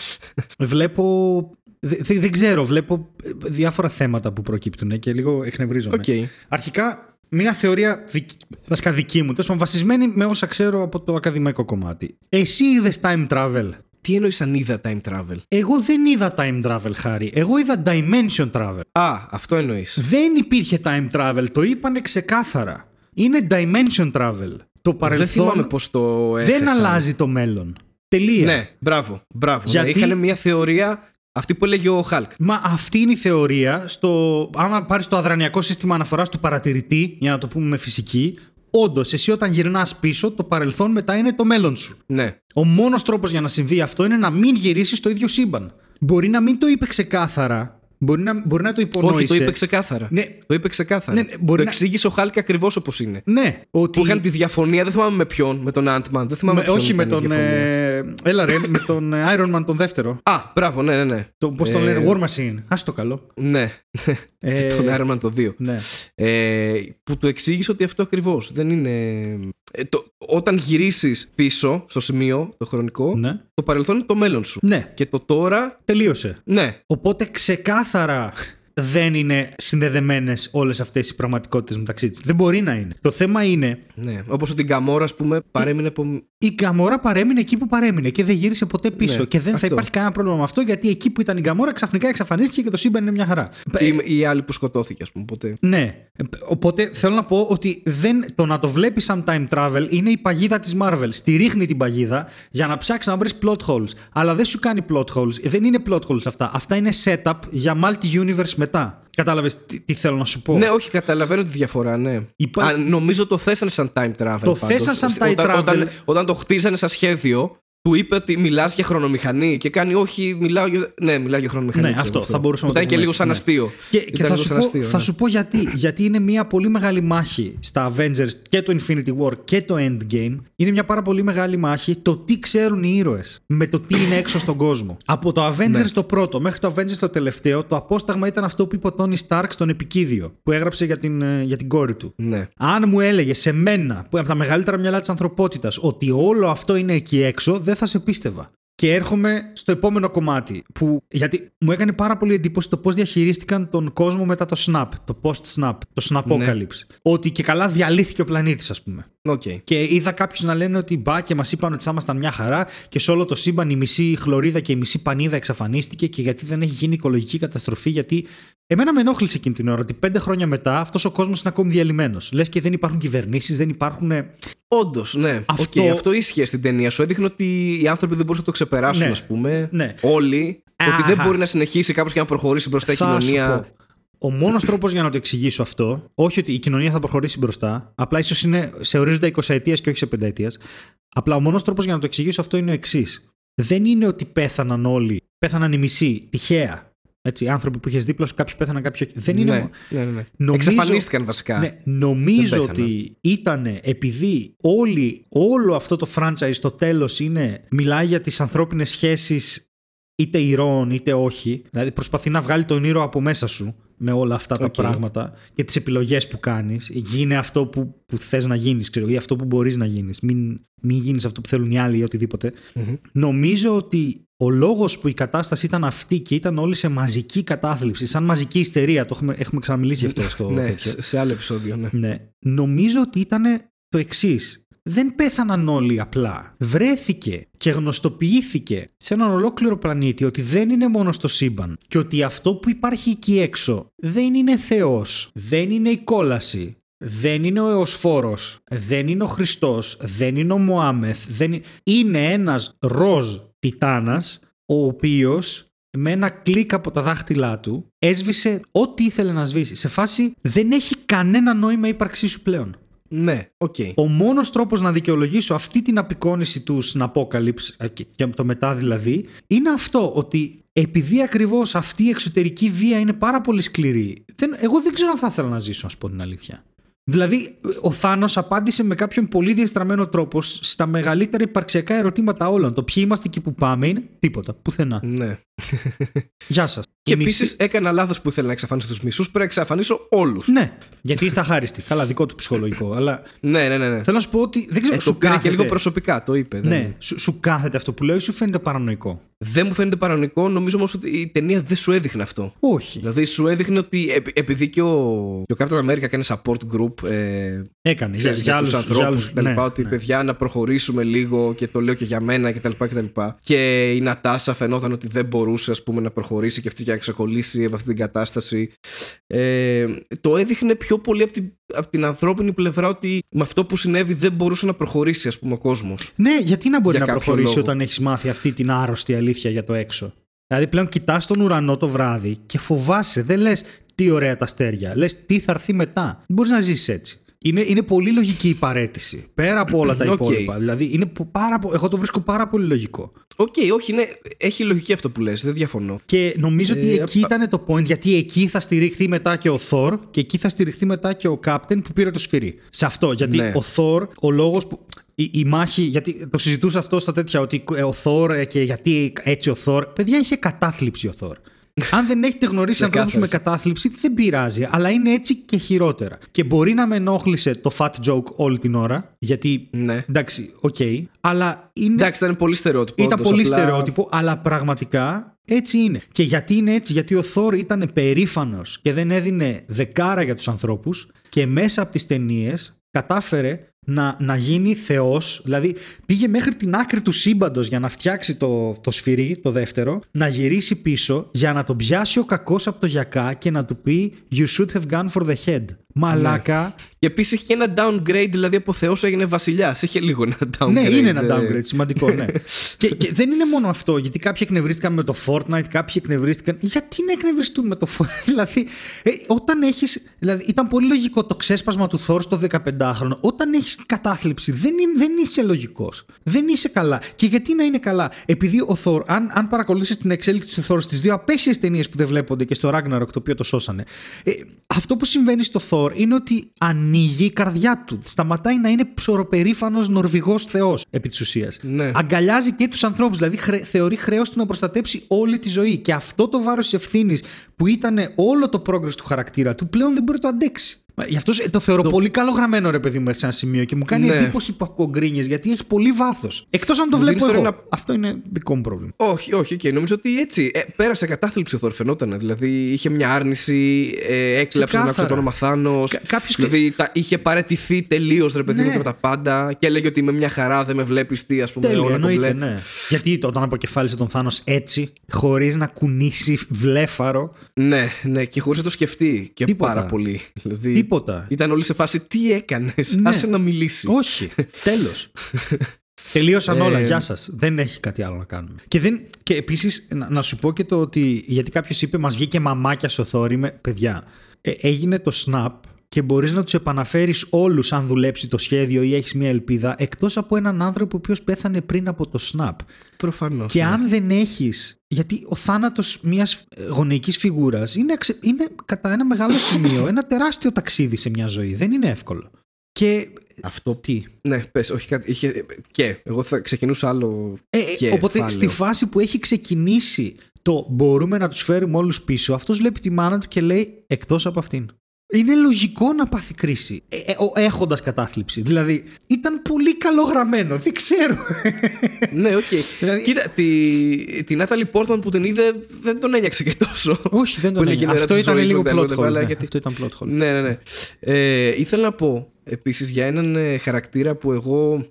βλέπω. δε- δε- δεν ξέρω, βλέπω ε, διάφορα θέματα που προκύπτουν και λίγο εκνευρίζομαι. Οκ. Αρχικά, μια θεωρία δικ- βασικά δική μου, τέλος πάντων, βασισμένη με όσα ξέρω από το ακαδημαϊκό κομμάτι. Εσύ είδες time travel; Τι εννοείς αν είδα time travel; Εγώ δεν είδα time travel, Χάρη. Εγώ είδα dimension travel. Α, αυτό εννοείς. Δεν υπήρχε time travel. Το είπανε ξεκάθαρα. Είναι dimension travel. Το παρελθόν Δεν θυμάμαι πώς το δεν έθεσαν. αλλάζει το μέλλον. Τελεία. Ναι, μπράβο. μπράβο. Γιατί- Ναι, είχαν μια θεωρία αυτή που έλεγε ο Χαλκ. Μα αυτή είναι η θεωρία στο. Άμα πάρεις το αδρανιακό σύστημα αναφοράς του παρατηρητή, για να το πούμε με φυσική, όντως εσύ όταν γυρνάς πίσω, το παρελθόν μετά είναι το μέλλον σου. Ναι. Ο μόνος τρόπος για να συμβεί αυτό είναι να μην γυρίσεις στο ίδιο σύμπαν. Μπορεί να μην το είπε ξεκάθαρα. Μπορεί να, μπορεί να το υπονόησε. Όχι, το είπε ξεκάθαρα. Ναι. Το είπε ξεκάθαρα. Ναι, ναι, μπορεί το να- εξήγησε ο Χάλκ ακριβώς όπως είναι. Ναι, ότι. Που είχαν τη διαφωνία, δεν θυμάμαι με ποιον, με τον Ant-Man. Δεν θυμάμαι με- ποιον όχι με ήταν η τον. διαφωνία. Ε, έλα ρε, με τον ε, Iron Man τον δεύτερο. Α, μπράβο, ναι, ναι, ναι. Το, πώς τον Ε, λένε, War Machine. Α το καλό. Ναι. Ε, τον Iron Man το 2. Ναι. Ε, που του εξήγησε ότι αυτό ακριβώς δεν είναι. Ε, το, όταν γυρίσεις πίσω στο σημείο, το χρονικό, ναι. το παρελθόν είναι το μέλλον σου. Ναι, Και το τώρα, τελείωσε. ναι. Οπότε ξεκάθαρα δεν είναι συνδεδεμένες όλες αυτές οι πραγματικότητες μεταξύ τους. Δεν μπορεί να είναι. Το θέμα είναι. Ναι. Όπως ότι η Γκαμόρα, ας πούμε, παρέμεινε από. Η Γκαμόρα παρέμεινε εκεί που παρέμεινε και δεν γύρισε ποτέ πίσω. Ναι, και δεν αυτό. θα υπάρχει κανένα πρόβλημα με αυτό γιατί εκεί που ήταν η Γκαμόρα ξαφνικά εξαφανίστηκε και το σύμπαν είναι μια χαρά. ή, ή άλλη που σκοτώθηκε, ας πούμε. Ποτέ. Ναι. Οπότε θέλω να πω ότι δεν, το να το βλέπει σαν time travel είναι η παγίδα της Marvel. Στη ρίχνει την παγίδα για να ψάξεις να βρεις plot holes. Αλλά δεν σου κάνει plot holes. Δεν είναι plot holes αυτά. Αυτά είναι setup για multi-universe μετά. Κατάλαβες τι, τι θέλω να σου πω; Ναι, όχι, καταλαβαίνω τη διαφορά, ναι. Υπά- Α, νομίζω το θέσανε σαν time travel. Το πάντως. θέσαν σαν time όταν, travel. Όταν, όταν το χτίζανε σαν σχέδιο, του είπε ότι μιλάς για χρονομηχανή και κάνει όχι, μιλάω για. Ναι, μιλάω για χρονομηχανή. Ναι, ξέρω αυτό, θα μπορούσαμε Ήταν να το και πούμε λίγο έτσι, σαν ναι. αστείο. Και, Ήταν και θα, λίγο σου σαν πω, αστείο, θα ναι. σου πω γιατί. Γιατί είναι μια πολύ μεγάλη μάχη στα Avengers και το Infinity War και το Endgame. Είναι μια πάρα πολύ μεγάλη μάχη το τι ξέρουν οι ήρωες με το τι είναι έξω στον κόσμο. Από το Avengers Ναι. το πρώτο μέχρι το Avengers το τελευταίο, το απόσταγμα ήταν αυτό που είπε ο Tony Stark στον επικίδιο που έγραψε για την, ε, για την κόρη του. Ναι. Αν μου έλεγε σε μένα, που είναι από τα μεγαλύτερα μυαλά της ανθρωπότητας, ότι όλο αυτό είναι εκεί έξω, δεν θα σε πίστευα. Και έρχομαι στο επόμενο κομμάτι. Που, γιατί μου έκανε πάρα πολύ εντύπωση το πώς διαχειρίστηκαν τον κόσμο μετά το snap, το post-snap, το snapocalypse. Ότι και καλά διαλύθηκε ο πλανήτης, ας πούμε. Οκ. Και είδα κάποιους να λένε ότι μπα και μας είπαν ότι θα ήμασταν μια χαρά και σε όλο το σύμπαν η μισή χλωρίδα και η μισή πανίδα εξαφανίστηκε και γιατί δεν έχει γίνει οικολογική καταστροφή. Γιατί εμένα με ενόχλησε εκείνη την ώρα ότι πέντε χρόνια μετά αυτός ο κόσμος είναι ακόμη διαλυμένος. Λες και δεν υπάρχουν κυβερνήσεις, δεν υπάρχουν. ε, Όντως, ναι. Αυτό- Αυτό... αυτό ίσχυε στην ταινία. Σου έδειχνε ότι οι άνθρωποι δεν μπορούσαν να το ξεπεράσουν, Ναι. ας πούμε. Ναι. Όλοι. Ότι Αχα. δεν μπορεί να συνεχίσει κάπω και να προχωρήσει μπροστά η Θα σου κοινωνία. Πω. Ο μόνος τρόπος για να το εξηγήσω αυτό, όχι ότι η κοινωνία θα προχωρήσει μπροστά, απλά ίσως είναι σε ορίζοντα 20 ετία και όχι σε 5 ετία. Απλά ο μόνος τρόπος για να το εξηγήσω αυτό είναι ο εξής. Δεν είναι ότι πέθαναν όλοι, πέθαναν οι μισοί, τυχαία. Έτσι, οι άνθρωποι που είχες δίπλα σου, κάποιοι πέθαναν, κάποιοι όχι. Δεν είναι. Ναι, ναι, ναι, ναι. Νομίζω- Εξαφανίστηκαν βασικά. Ναι, νομίζω Δεν πέθαναν. ότι ήταν επειδή όλοι, όλο αυτό το franchise στο τέλος είναι, μιλάει για τις ανθρώπινες σχέσεις είτε ηρώων είτε όχι. Δηλαδή προσπαθεί να βγάλει τον ήρωα από μέσα σου με όλα αυτά τα Οκ. πράγματα και τις επιλογές που κάνεις. Γίνε αυτό που, που θες να γίνεις ξέρω, ή αυτό που μπορείς να γίνεις. Μην, μην γίνεις αυτό που θέλουν οι άλλοι ή οτιδήποτε. Μμμ. Νομίζω ότι ο λόγος που η κατάσταση ήταν αυτή και ήταν όλοι σε μαζική κατάθλιψη, σαν μαζική ιστερία, το έχουμε, έχουμε ξαναμιλήσει γι' αυτό στο ναι, τέτοιο. σε, σε άλλο επεισόδιο, ναι. Ναι. Νομίζω ότι ήταν το εξής. Δεν πέθαναν όλοι απλά. Βρέθηκε και γνωστοποιήθηκε σε έναν ολόκληρο πλανήτη ότι δεν είναι μόνο στο σύμπαν και ότι αυτό που υπάρχει εκεί έξω δεν είναι Θεός, δεν είναι η κόλαση, δεν είναι ο Εωσφόρος, δεν είναι ο Χριστός, δεν είναι ο Μωάμεθ, δεν είναι... είναι ένας ροζ τιτάνας ο οποίος με ένα κλικ από τα δάχτυλά του έσβησε ό,τι ήθελε να σβήσει. Σε φάση δεν έχει κανένα νόημα η ύπαρξή σου πλέον. Ναι, οκ. Ο μόνος τρόπος να δικαιολογήσω αυτή την απεικόνηση του Snapocalypse ε, και και το μετά δηλαδή είναι αυτό ότι επειδή ακριβώς αυτή η εξωτερική βία είναι πάρα πολύ σκληρή δεν, εγώ δεν ξέρω αν θα ήθελα να ζήσω να πω την αλήθεια. Δηλαδή, ο Θάνος απάντησε με κάποιον πολύ διαστραμμένο τρόπο στα μεγαλύτερα υπαρξιακά ερωτήματα όλων. Το ποιοι είμαστε και που πάμε είναι τίποτα, πουθενά. Ναι. Γεια σας. Και Οι μισοί- επίσης έκανα λάθος που ήθελα να εξαφανίσω τους μισούς. Πρέπει να εξαφανίσω όλους. Ναι, γιατί είστε αχάριστοι. Καλά, δικό του ψυχολογικό. αλλά Ναι, ναι, ναι. ναι. θέλω να σου πω ότι. Δεν ξέρω, Ε, σου το πήρε και κάθεται- λίγο προσωπικά, το είπε. δεν- Ναι, σου, σου κάθεται αυτό που λέω ή σου φαίνεται παρανοϊκό; Δεν μου φαίνεται παρανοϊκό, νομίζω όμως ότι η ταινία δεν σου έδειχνε αυτό. Όχι. Δηλαδή σου έδειχνε ότι επει- επειδή και ο, και ο Captain America κάνει support group ε, Έκανε. ξέρεις, για, άλλους- τους ανθρώπους άλλους- και τα λοιπά, ναι, ότι ναι. παιδιά να προχωρήσουμε λίγο και το λέω και για μένα και τα λοιπά και τα λοιπά. Και η Νατάσα φαινόταν ότι δεν μπορούσε ας πούμε να προχωρήσει και αυτή και να ξεκολλήσει από αυτή την κατάσταση. Ε, το έδειχνε πιο πολύ από την, από την ανθρώπινη πλευρά ότι με αυτό που συνέβη δεν μπορούσε να προχωρήσει ας πούμε ο κόσμος. Ναι, γιατί να μπορεί Για να κάποιο προχωρήσει λόγο. όταν έχεις μάθει αυτή την άρρωστη αλήθεια για το έξω; Δηλαδή πλέον κοιτάς τον ουρανό το βράδυ και φοβάσαι. Δεν λες τι ωραία τα αστέρια. Λες τι θα έρθει μετά; Δεν μπορείς να ζήσεις έτσι. Είναι, είναι πολύ λογική η παραίτηση. Πέρα από όλα τα Οκ. υπόλοιπα. Δηλαδή, είναι πο- πάρα, πο- εγώ το βρίσκω πάρα πολύ λογικό. Οκ, όχι, ναι, έχει λογική αυτό που λες, δεν διαφωνώ. Και νομίζω ότι Ε, εκεί α- ήταν το point, γιατί εκεί θα στηριχθεί μετά και ο Thor και εκεί θα στηριχθεί μετά και ο Captain που πήρε το σφυρί. Σε αυτό. Γιατί Ναι. ο Thor, ο λόγος που. Η, η μάχη, γιατί το συζητούσα αυτό στα τέτοια, ότι ε, ο Thor ε, και γιατί έτσι ο Thor. Παιδιά, είχε κατάθλιψη ο Thor. Αν δεν έχετε γνωρίσει ανθρώπους με Ξεκάθαρα. κατάθλιψη, δεν πειράζει. Αλλά είναι έτσι και χειρότερα. Και μπορεί να με ενόχλησε το fat joke όλη την ώρα. Γιατί. Ναι. Εντάξει, οκ. αλλά είναι. Εντάξει, ήταν πολύ στερεότυπο. Ήταν όντως, πολύ απλά- στερεότυπο, αλλά πραγματικά Έτσι είναι. Και γιατί είναι έτσι, γιατί ο Θόρ ήταν περήφανος και δεν έδινε δεκάρα για τους ανθρώπους και μέσα από τις ταινίες κατάφερε να, να γίνει θεός, δηλαδή πήγε μέχρι την άκρη του σύμπαντος για να φτιάξει το, το σφυρί, το δεύτερο, να γυρίσει πίσω για να τον πιάσει ο κακός από το γιακά και να του πει «You should have gone for the head». Μαλάκα. Ναι. Και επίσης είχε και ένα downgrade, δηλαδή από Θεός έγινε βασιλιάς. Είχε λίγο ένα downgrade. Ναι, είναι ένα downgrade, σημαντικό, ναι. και, και δεν είναι μόνο αυτό, γιατί κάποιοι εκνευρίστηκαν με το Fortnite, κάποιοι εκνευρίστηκαν. Γιατί να εκνευριστούν με το Fortnite, δηλαδή, ε, όταν έχεις. Δηλαδή, ήταν πολύ λογικό το ξέσπασμα του Thor στο 15χρονο. Όταν έχεις κατάθλιψη, δεν, είναι, δεν είσαι λογικός. Δεν είσαι καλά. Και γιατί να είναι καλά, επειδή ο Thor, αν, αν παρακολουθήσεις την εξέλιξη του Thor στις δύο απέσιες ταινίες που δεν βλέπονται και στο Ragnarok, το οποίο το σώσανε, ε, αυτό που συμβαίνει στο Thor είναι ότι ανοίγει η καρδιά του. Σταματάει να είναι ψωροπερήφανος Νορβηγός Θεός επί της ουσίας. Ναι. Αγκαλιάζει και τους ανθρώπους. Δηλαδή χρε, θεωρεί χρέος του να προστατέψει όλη τη ζωή. Και αυτό το βάρος της ευθύνης που ήταν όλο το progress του χαρακτήρα του πλέον δεν μπορεί να το αντέξει. Γι' αυτό το θεωρώ το... πολύ καλογραμμένο ρε παιδί μου σε ένα σημείο και μου κάνει ναι. εντύπωση που ακούω γιατί έχει πολύ βάθος. Εκτός αν το βλέπω εγώ. Ένα... Αυτό είναι δικό μου πρόβλημα. Όχι, όχι, και νομίζω ότι έτσι. Ε, πέρασε κατάθλιψη ο Θόρ, φαινόταν. Δηλαδή είχε μια άρνηση, ε, έκλαψε να άκουσε το όνομα Θάνο. Κάποιος... Δηλαδή τα, είχε παρετηθεί τελείως ρε παιδί μου ναι. με τα πάντα και έλεγε ότι είμαι μια χαρά, δεν με βλέπεις τι, ας πούμε. Τέλειο, εννοείται, ναι. Γιατί όταν αποκεφάλισε τον Θάνος έτσι, χωρίς να κουνήσει βλέφαρο. Ναι, ναι, και χωρίς να το σκεφτεί και Τίποτα. πάρα πολύ. Δηλαδή, Τίποτα. Ήταν όλοι σε φάση τι έκανες; Ναι. Άσε να μιλήσει. Όχι. Τέλος. Τελείωσαν όλα. Ε, Γεια σας. Δεν έχει κάτι άλλο να κάνουμε. Και, δεν... και επίσης να, να, σου πω και το ότι. Γιατί κάποιος είπε, μας βγήκε μαμάκια στο θόρυβο. Παιδιά, ε, έγινε το snap και μπορείς να τους επαναφέρεις όλους αν δουλέψει το σχέδιο ή έχεις μια ελπίδα εκτός από έναν άνθρωπο ο οποίος πέθανε πριν από το snap. Προφανώς. Και ναι. αν δεν έχεις... Γιατί ο θάνατος μιας γονεϊκής φιγούρας είναι, είναι κατά ένα μεγάλο σημείο ένα τεράστιο ταξίδι σε μια ζωή. Δεν είναι εύκολο. Και αυτό. Τι; Ναι, πες, όχι κάτι. Είχε... Και. Εγώ θα ξεκινούσα άλλο. Ε, ε και, οπότε στη φάση που έχει ξεκινήσει το μπορούμε να τους φέρουμε όλους πίσω, αυτός βλέπει τη μάνα του και λέει εκτός από αυτήν. Είναι λογικό να πάθει κρίση ε, ε, έχοντας κατάθλιψη. Δηλαδή ήταν πολύ καλογραμμένο, δεν ξέρω. ναι, ok. Okay. Δηλαδή... Κοίτα, τη, τη Νάταλι Πόρτμαν που την είδε δεν τον ένοιαξε και τόσο. Όχι, δεν τον ένοιαξε. Αυτό ήταν λίγο plot hole. Ναι, γιατί... Αυτό ήταν plot hole. Ναι, ναι, ναι. Ε, ήθελα να πω επίσης για έναν ε, χαρακτήρα που εγώ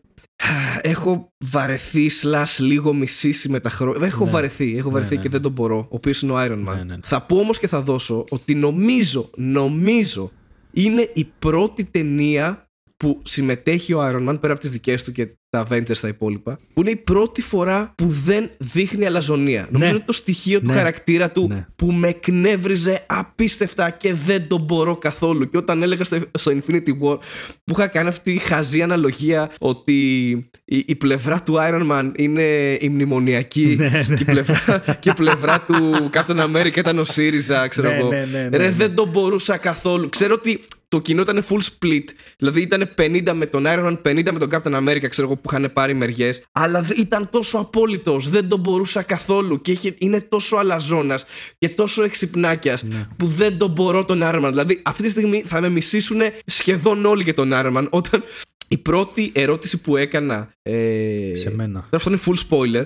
έχω βαρεθεί slash λίγο μισήσει με τα χρόνια. Δεν έχω ναι. βαρεθεί, έχω ναι, βαρεθεί ναι, και δεν τον μπορώ. Ο οποίος είναι ο Iron Man. Θα πω όμως και θα δώσω ότι νομίζω, νομίζω είναι η πρώτη ταινία που συμμετέχει ο Iron Man πέρα από τις δικές του και τα Avengers τα υπόλοιπα, που είναι η πρώτη φορά που δεν δείχνει αλαζονία. Ναι. Νομίζω είναι το στοιχείο του ναι. χαρακτήρα του ναι. που με εκνεύριζε απίστευτα και δεν τον μπορώ καθόλου. Και όταν έλεγα στο, στο Infinity War που είχα κάνει αυτή η χαζή αναλογία ότι η, η πλευρά του Iron Man είναι η μνημονιακή και, η πλευρά, και η πλευρά του Captain America ήταν ο ΣΥΡΙΖΑ, ξέρω εγώ. Ρε, δεν τον μπορούσα καθόλου. Ξέρω ότι το κοινό ήταν full split. Δηλαδή ήταν 50 με τον Iron Man, 50 με τον Captain America, ξέρω εγώ, που είχαν πάρει μεριές. Αλλά ήταν τόσο απόλυτος. Δεν τον μπορούσα καθόλου. Και είχε, είναι τόσο αλαζόνας και τόσο εξυπνάκιας ναι. που δεν τον μπορώ τον Iron Man. Δηλαδή αυτή τη στιγμή θα με μισήσουν σχεδόν όλοι για τον Iron Man όταν η πρώτη ερώτηση που έκανα. Ε, σε μένα. Αυτό είναι full spoiler.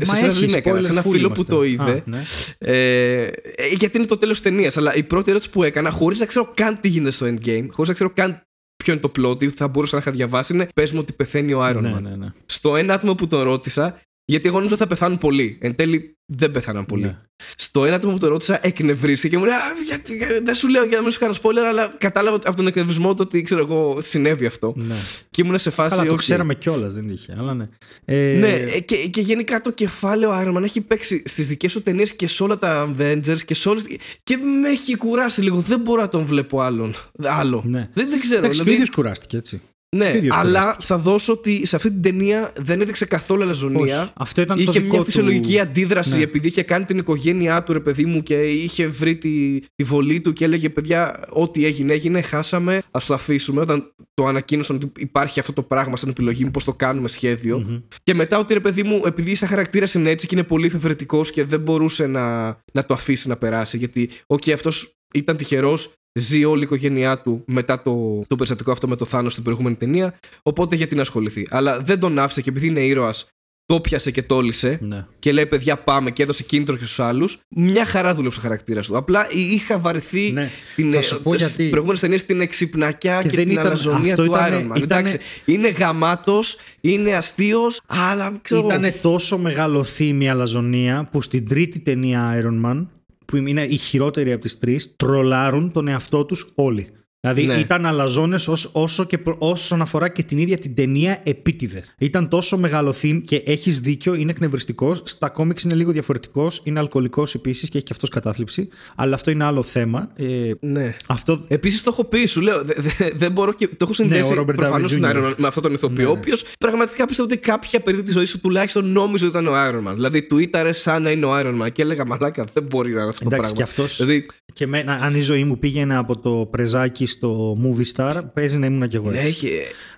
Ε, σε εσένα δεν έκανα. Σε ένα φίλο που το είδε. Α, ναι. ε, γιατί είναι το τέλος ταινίας. Αλλά η πρώτη ερώτηση που έκανα, χωρίς να ξέρω καν τι γίνεται στο endgame, χωρίς να ξέρω καν ποιο είναι το plot, θα μπορούσα να είχα διαβάσει, είναι πες μου ότι πεθαίνει ο Iron ναι, Man. Ναι, ναι. Στο ένα άτομο που τον ρώτησα, γιατί εγώ νόμιζα θα πεθάνουν πολλοί. Εν τέλει δεν πέθαναν πολύ. Ναι. Στο ένα άτομο που το ρώτησα, εκνευρίστηκε και μου λέει: γιατί, Δεν σου λέω για να μην σου κάνω spoiler, αλλά κατάλαβα από τον εκνευρισμό του ότι ξέρω εγώ συνέβη αυτό. Ναι. Και ήμουν σε φάση. Αλλά το ξέραμε κιόλας, δεν είχε. Αλλά ναι. Ε... Ναι, ε, και, και γενικά το κεφάλαιο Iron Man έχει παίξει στις δικές σου ταινίες και σε όλα τα Avengers και σε όλες... Και με έχει κουράσει λίγο. Δεν μπορώ να τον βλέπω άλλον. άλλο. Ναι. Δεν, δεν ξέρω. Εντάξει, δηλαδή... κουράστηκε έτσι. Ναι, αλλά θα δώσω ότι σε αυτή την ταινία δεν έδειξε καθόλου αλαζονία. Αυτό ήταν είχε το μια φυσιολογική αντίδραση ναι. επειδή είχε κάνει την οικογένειά του, ρε παιδί μου, και είχε βρει τη, τη βολή του και έλεγε: Παιδιά, ό,τι έγινε, έγινε, χάσαμε. Α το αφήσουμε. Όταν το ανακοίνωσαν ότι υπάρχει αυτό το πράγμα σαν επιλογή, πώ το κάνουμε Και μετά ότι ρε παιδί μου, επειδή σαν χαρακτήρας είναι έτσι και είναι πολύ εφευρετικός και δεν μπορούσε να, να το αφήσει να περάσει. Γιατί, ok, okay, αυτός ήταν τυχερός, ζει όλη η οικογένειά του μετά το, το περιστατικό αυτό με το Θάνος στην προηγούμενη ταινία. Οπότε γιατί να ασχοληθεί. Αλλά δεν τον άφησε και επειδή είναι ήρωας, το 'πιασε και το 'λυσε. Ναι. Και λέει: Παιδιά, πάμε και έδωσε κίνητρο και στους άλλους. Μια χαρά δούλεψε ο χαρακτήρας του. Απλά είχα βαρεθεί Ναι. την, Θα σου πω στις γιατί. προηγούμενες ταινίες την εξυπνακιά Και και, δεν την ήταν- αλαζονία αυτό του ήτανε- Iron Man. ήτανε- Εντάξει, είναι γαμάτος, είναι αστείος, αλλά ξέρω. εγώ. Ήταν τόσο μεγάλο θύμη η αλαζονία που στην τρίτη ταινία Iron Man, που είναι η χειρότερη από τις τρεις, τρολάρουν τον εαυτό τους όλοι. Δηλαδή Ναι. ήταν αλαζόνες όσο και προ- όσον αφορά και την ίδια την ταινία επίτηδες. Ήταν τόσο μεγάλο theme και έχεις δίκιο, είναι εκνευριστικός. Στα κόμιξ είναι λίγο διαφορετικός. Είναι αλκοολικός επίσης και έχει και αυτός κατάθλιψη. Αλλά αυτό είναι άλλο θέμα. Ε, Ναι. αυτό Επίσης το έχω πει, σου λέω. δε- δε- Δεν μπορώ και. Το έχω συνδέσει Ναι, ο Robert προφανώς Downey Jr. με αυτόν τον ηθοποιό, ο Ναι. οποίος πραγματικά πιστεύω ότι κάποια περίοδο της ζωής σου τουλάχιστον νόμιζε ότι ήταν ο Iron Man. Δηλαδή του ήταρε σαν να είναι ο Iron Man. Και έλεγα Μαλάκα, δεν μπορεί να είναι αυτό Εντάξει, το και πράγμα. αυτός- Δηλαδή, Και με, αν η ζωή μου πήγαινε από το πρεζάκι στο movie star, παίζει να ήμουν κι εγώ ναι, έτσι.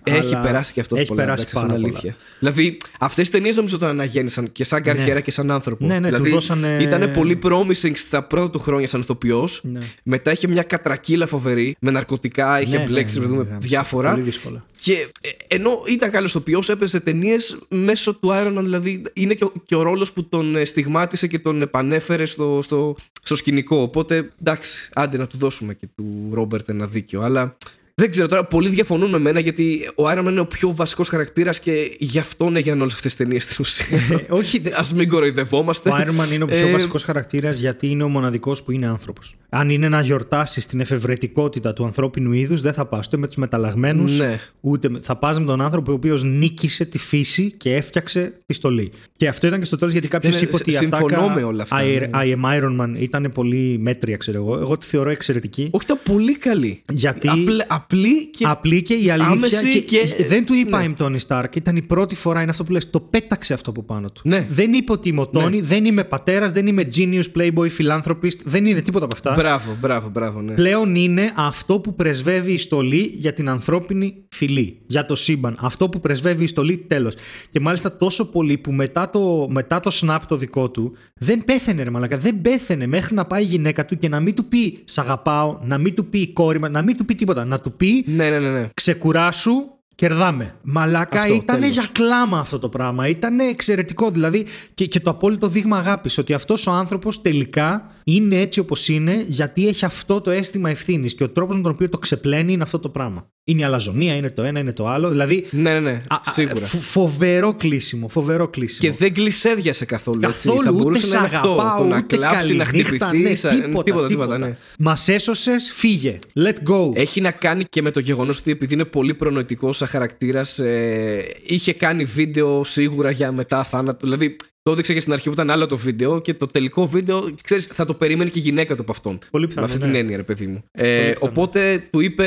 Έχει, Αλλά έχει περάσει και αυτός έχει πολλά. περάσει εντάξει, αυτό πάρα είναι πολλά. αλήθεια. Δηλαδή, αυτές τι ταινίες νομίζω τον αναγέννησαν και σαν καριέρα και σαν άνθρωπο. Ναι, ναι, του δηλαδή, δώσανε- Ήταν πολύ promising στα πρώτα του χρόνια σαν ηθοποιός. Ναι. Μετά είχε μια κατρακύλα φοβερή με ναρκωτικά, είχε Ναι, μπλέξει ναι, με ναι, δούμε, ναι, διάφορα. Πολύ δύσκολα. Και ε, ενώ ήταν καλός ηθοποιός, έπαιζε ταινίες μέσω του Iron Man. Δηλαδή είναι και ο, και ο ρόλος που τον ε, στιγμάτισε και τον επανέφερε στο, στο, στο σκηνικό. Οπότε εντάξει, άντε να του δώσουμε και του Ρόμπερτ ένα δίκιο. Αλλά δεν ξέρω τώρα, πολλοί διαφωνούν με μένα γιατί ο Iron Man είναι ο πιο βασικός χαρακτήρας και γι' αυτόν έγιναν όλες αυτές τις ταινίες στην ουσία. Ε, όχι, δε- Α μην κοροϊδευόμαστε. Ο Iron Man είναι ο πιο Ε, βασικός χαρακτήρας γιατί είναι ο μοναδικός που είναι άνθρωπος. Αν είναι να γιορτάσεις την εφευρετικότητα του ανθρώπινου είδους, δεν θα πας ούτε με τους μεταλλαγμένους, Ναι. ούτε με... θα πας με τον άνθρωπο ο οποίος νίκησε τη φύση και έφτιαξε τη στολή. Και αυτό ήταν και στο τέλος γιατί κάποιος Ναι, ναι, είπε ότι η συμφωνώ ατάκα με όλα αυτά, I, ναι. I am Iron Man ήταν πολύ μέτρια, ξέρω εγώ. Εγώ τη θεωρώ εξαιρετική. Όχι, ήταν πολύ καλή. Γιατί- Απλ- απλή και. Απλή και η αλήθεια. άμεση και, και- δεν του είπα ναι. είμαι Τόνι Σταρκ. Ήταν η πρώτη φορά, είναι αυτό που λες, το πέταξε αυτό από πάνω του. Ναι. Δεν είπε ότι είμαι ο Τόνι, δεν είμαι πατέρας, δεν είμαι genius, playboy, philanthropist. Δεν είναι τίποτα από αυτά. Μπράβο, μπράβο, μπράβο, ναι. Πλέον είναι αυτό που πρεσβεύει η στολή για την ανθρώπινη φυλή, για το σύμπαν. Αυτό που πρεσβεύει η στολή, τέλος. Και μάλιστα τόσο πολύ που μετά το, μετά το snap το δικό του δεν πέθαινε, ρε Μαλάκα. Δεν πέθαινε μέχρι να πάει η γυναίκα του και να μην του πει Σ' αγαπάω, να μην του πει η κόρη μας, να μην του πει τίποτα. Να του πει Ναι, ναι, ναι. ναι. ξεκουράσου, κερδάμε. Μαλάκα Αυτό, ήταν τέλος. για κλάμα αυτό το πράγμα. Ήταν εξαιρετικό. Δηλαδή και, και το απόλυτο δείγμα αγάπης. Ότι αυτός ο άνθρωπος τελικά είναι έτσι όπως είναι γιατί έχει αυτό το αίσθημα ευθύνης. Και ο τρόπος με τον οποίο το ξεπλένει είναι αυτό το πράγμα. Είναι η αλαζονία, είναι το ένα, είναι το άλλο. Δηλαδή. Ναι, ναι, ναι. α- α- Σίγουρα. φο- φοβερό κλείσιμο. Φοβερό κλείσιμο. Και δεν κλεισέδιασε καθόλου. έτσι. Καθόλου Θα ούτε μπορούσε σ' να είναι αυτό. αγαπάω, Το να ούτε κλάψει, να καληνύχτα, χτυπηθεί. ναι, σα- τίποτα, τίποτα, τίποτα, ναι. Μας έσωσες, φύγε. Let go. Έχει να κάνει και με το γεγονός ότι επειδή είναι πολύ προνοητικός σαν χαρακτήρας, ε, είχε κάνει βίντεο σίγουρα για μετά θάνατο. Δηλαδή, το έδειξε και στην αρχή που ήταν άλλο το βίντεο και το τελικό βίντεο, ξέρεις, θα το περίμενε και η γυναίκα του από αυτόν. Πολύ Με πιθανό, αυτή ναι. την έννοια, ρε παιδί μου. Ε, πιθανό. οπότε του είπε: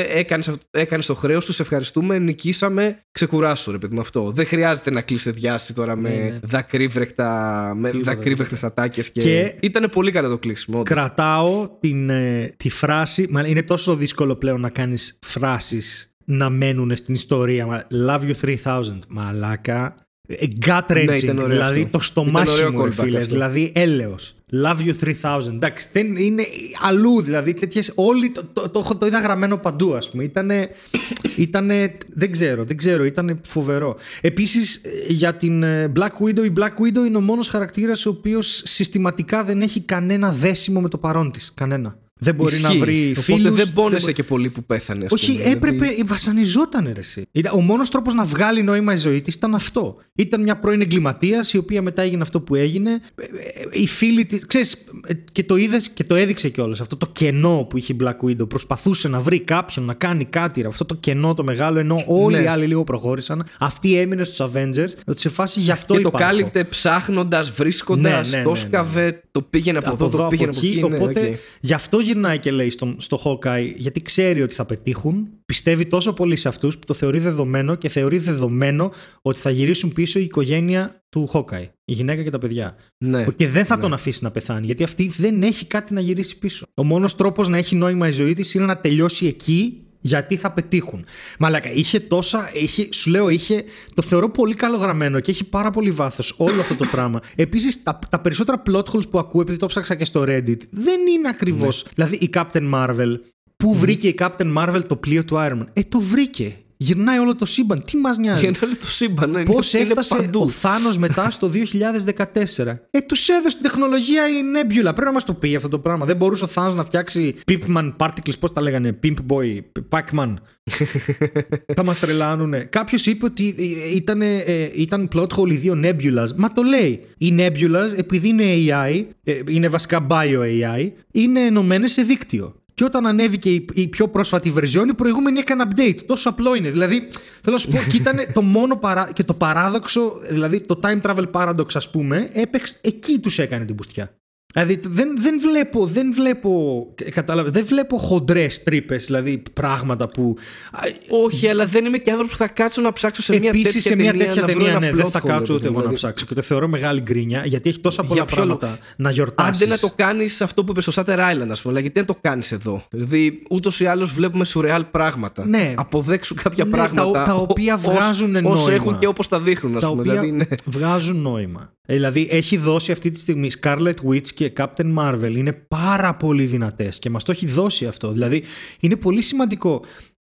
Έκανες το χρέος τους, σε ευχαριστούμε, νικήσαμε, ξεκουράσου, ρε παιδί μου αυτό. Δεν χρειάζεται να κλεισεδιάσει τώρα με Ναι, ναι. δακρύβρεκτα, με Τίποτα, δακρύβρεχτες ατάκες και, Και- ήταν πολύ καλό το κλείσιμο. όντως. Κρατάω την, ε, τη φράση. Μα είναι τόσο δύσκολο πλέον να κάνεις φράσεις να μένουν στην ιστορία. Μα, Love you 3000. Μαλάκα. Ε, Gut wrenching. Ναι, ήταν ωραίο δηλαδή αυτό. το στομάχι Ήταν ωραίο μου, ρε callback φίλε. αυτό. Δηλαδή έλεος. Love you 3000. Εντάξει, δεν είναι αλλού. Δηλαδή τέτοιες, όλοι το, το, το, το είδα γραμμένο παντού, ας πούμε. Ήτανε, ήτανε, δεν ξέρω, δεν ξέρω, ήταν φοβερό. Επίσης, ε, για την ε, Black Widow, η Black Widow είναι ο μόνος χαρακτήρας ο οποίος συστηματικά δεν έχει κανένα δέσιμο με το παρόν της. Κανένα. Δεν μπορεί να Ισχύει. βρει Οπότε φίλους. δεν πόνεσε μπο- και πολύ που πέθανε. ας όχι, πούμε, δηλαδή. έπρεπε, βασανιζόταν ρε εσύ. Ήταν- Ο μόνος τρόπος να βγάλει νόημα η ζωή της ήταν αυτό. Ήταν μια πρώην εγκληματίας η οποία μετά έγινε αυτό που έγινε. Ε, ε, Οι φίλοι τη. ξέρεις, ε, και το είδες και το έδειξε κιόλας. Αυτό το κενό που είχε η Black Widow. Προσπαθούσε να βρει κάποιον να κάνει κάτι. ρε. Αυτό το κενό το μεγάλο, ενώ όλοι Ναι. οι άλλοι λίγο προχώρησαν. Αυτή έμεινε στους Avengers. Ότι σε φάση γι' αυτό Και το υπάρχω. κάλυπτε ψάχνοντας, βρίσκοντας, Ναι, ναι, ναι, το ναι. 'σκαβε, το πήγαινε από, εδώ, το πήγαινε από εκεί. ναι, οπότε οκ. γι' αυτό γυρνάει και λέει στον, στο Hawkeye, γιατί ξέρει ότι θα πετύχουν. Πιστεύει τόσο πολύ σε αυτούς που το θεωρεί δεδομένο και θεωρεί δεδομένο ότι θα γυρίσουν πίσω η οικογένεια του Hawkeye. Η γυναίκα και τα παιδιά. Ναι. Και δεν θα τον αφήσει να πεθάνει, γιατί αυτή δεν έχει κάτι να γυρίσει πίσω. Ο μόνος τρόπος να έχει νόημα η ζωή της είναι να τελειώσει εκεί. Γιατί θα πετύχουν. Μαλάκα, είχε τόσα. Είχε, σου λέω, είχε. Το θεωρώ πολύ καλογραμμένο και έχει πάρα πολύ βάθος όλο αυτό το πράγμα. Επίσης, τα, τα περισσότερα plot holes που ακούω, επειδή το ψάξα και στο Reddit, δεν είναι ακριβώς. Δηλαδή, η Captain Marvel. Πού βρήκε η Captain Marvel το πλοίο του Iron Man; Ε, το βρήκε. Γυρνάει όλο το σύμπαν. Τι μας νοιάζει; Για όλο το σύμπαν. ναι, Πώς είναι- είναι έφτασε παντού. ο Θάνος μετά στο 2014. Ε, τους έδωσε την τεχνολογία η Nebula. Πρέπει να μας το πει αυτό το πράγμα. Δεν μπορούσε ο Θάνος να φτιάξει Pipman Particles, πώς τα λέγανε, Pimp Boy, Pac-Man. Θα μας τρελάνουνε. Κάποιος είπε ότι ε, ήταν, ε, ήταν plot hole οι δύο Nebulas. Μα το λέει. Οι Nebulas, επειδή είναι AI, ε, είναι βασικά bio AI, είναι ενωμένες σε δίκτυο. Και όταν ανέβηκε η, η πιο πρόσφατη version, η προηγούμενη έκανε update. Τόσο απλό είναι. Δηλαδή, θέλω να σου πω, και ήταν το μόνο παρά... και το παράδοξο, δηλαδή το time travel paradox, ας πούμε, έπαιξε, εκεί τους έκανε την πουστιά. Δηλαδή δεν, δεν βλέπω, δεν βλέπω, ε, κατάλαβε, δεν βλέπω χοντρές τρύπες, δηλαδή πράγματα που. α, Όχι, αλλά δεν είμαι και άνθρωπος που θα κάτσω να ψάξω σε μια Επίσης τέτοια σε μια ταινία τέτοια να βρω ταινία, ένα ναι, δεν plot θα hole, κάτσω ρε ούτε εγώ παιδί. να ψάξω. Και το θεωρώ μεγάλη γκρίνια, γιατί έχει τόσα πολλά Για ποιο λόγο; πράγματα να γιορτάσεις. Άντε να το κάνεις αυτό που είπες στο Shutter Island, ας πούμε, αλλά γιατί δεν το κάνεις εδώ; Δηλαδή, ούτως ή άλλως βλέπουμε σουρεάλ πράγματα. Ναι. Αποδέξου κάποια Ναι, πράγματα. τα- τα ο- οποία ως- βγάζουν ως νόημα. έχουν και όπως τα δείχνουν, ας τα πούμε. οποία Δηλαδή, ναι. βγάζουν νόημα. Ε, Δηλαδή έχει δώσει αυτή τη στιγμή Scarlet Witch και Captain Marvel είναι πάρα πολύ δυνατές και μας το έχει δώσει αυτό. Δηλαδή είναι πολύ σημαντικό.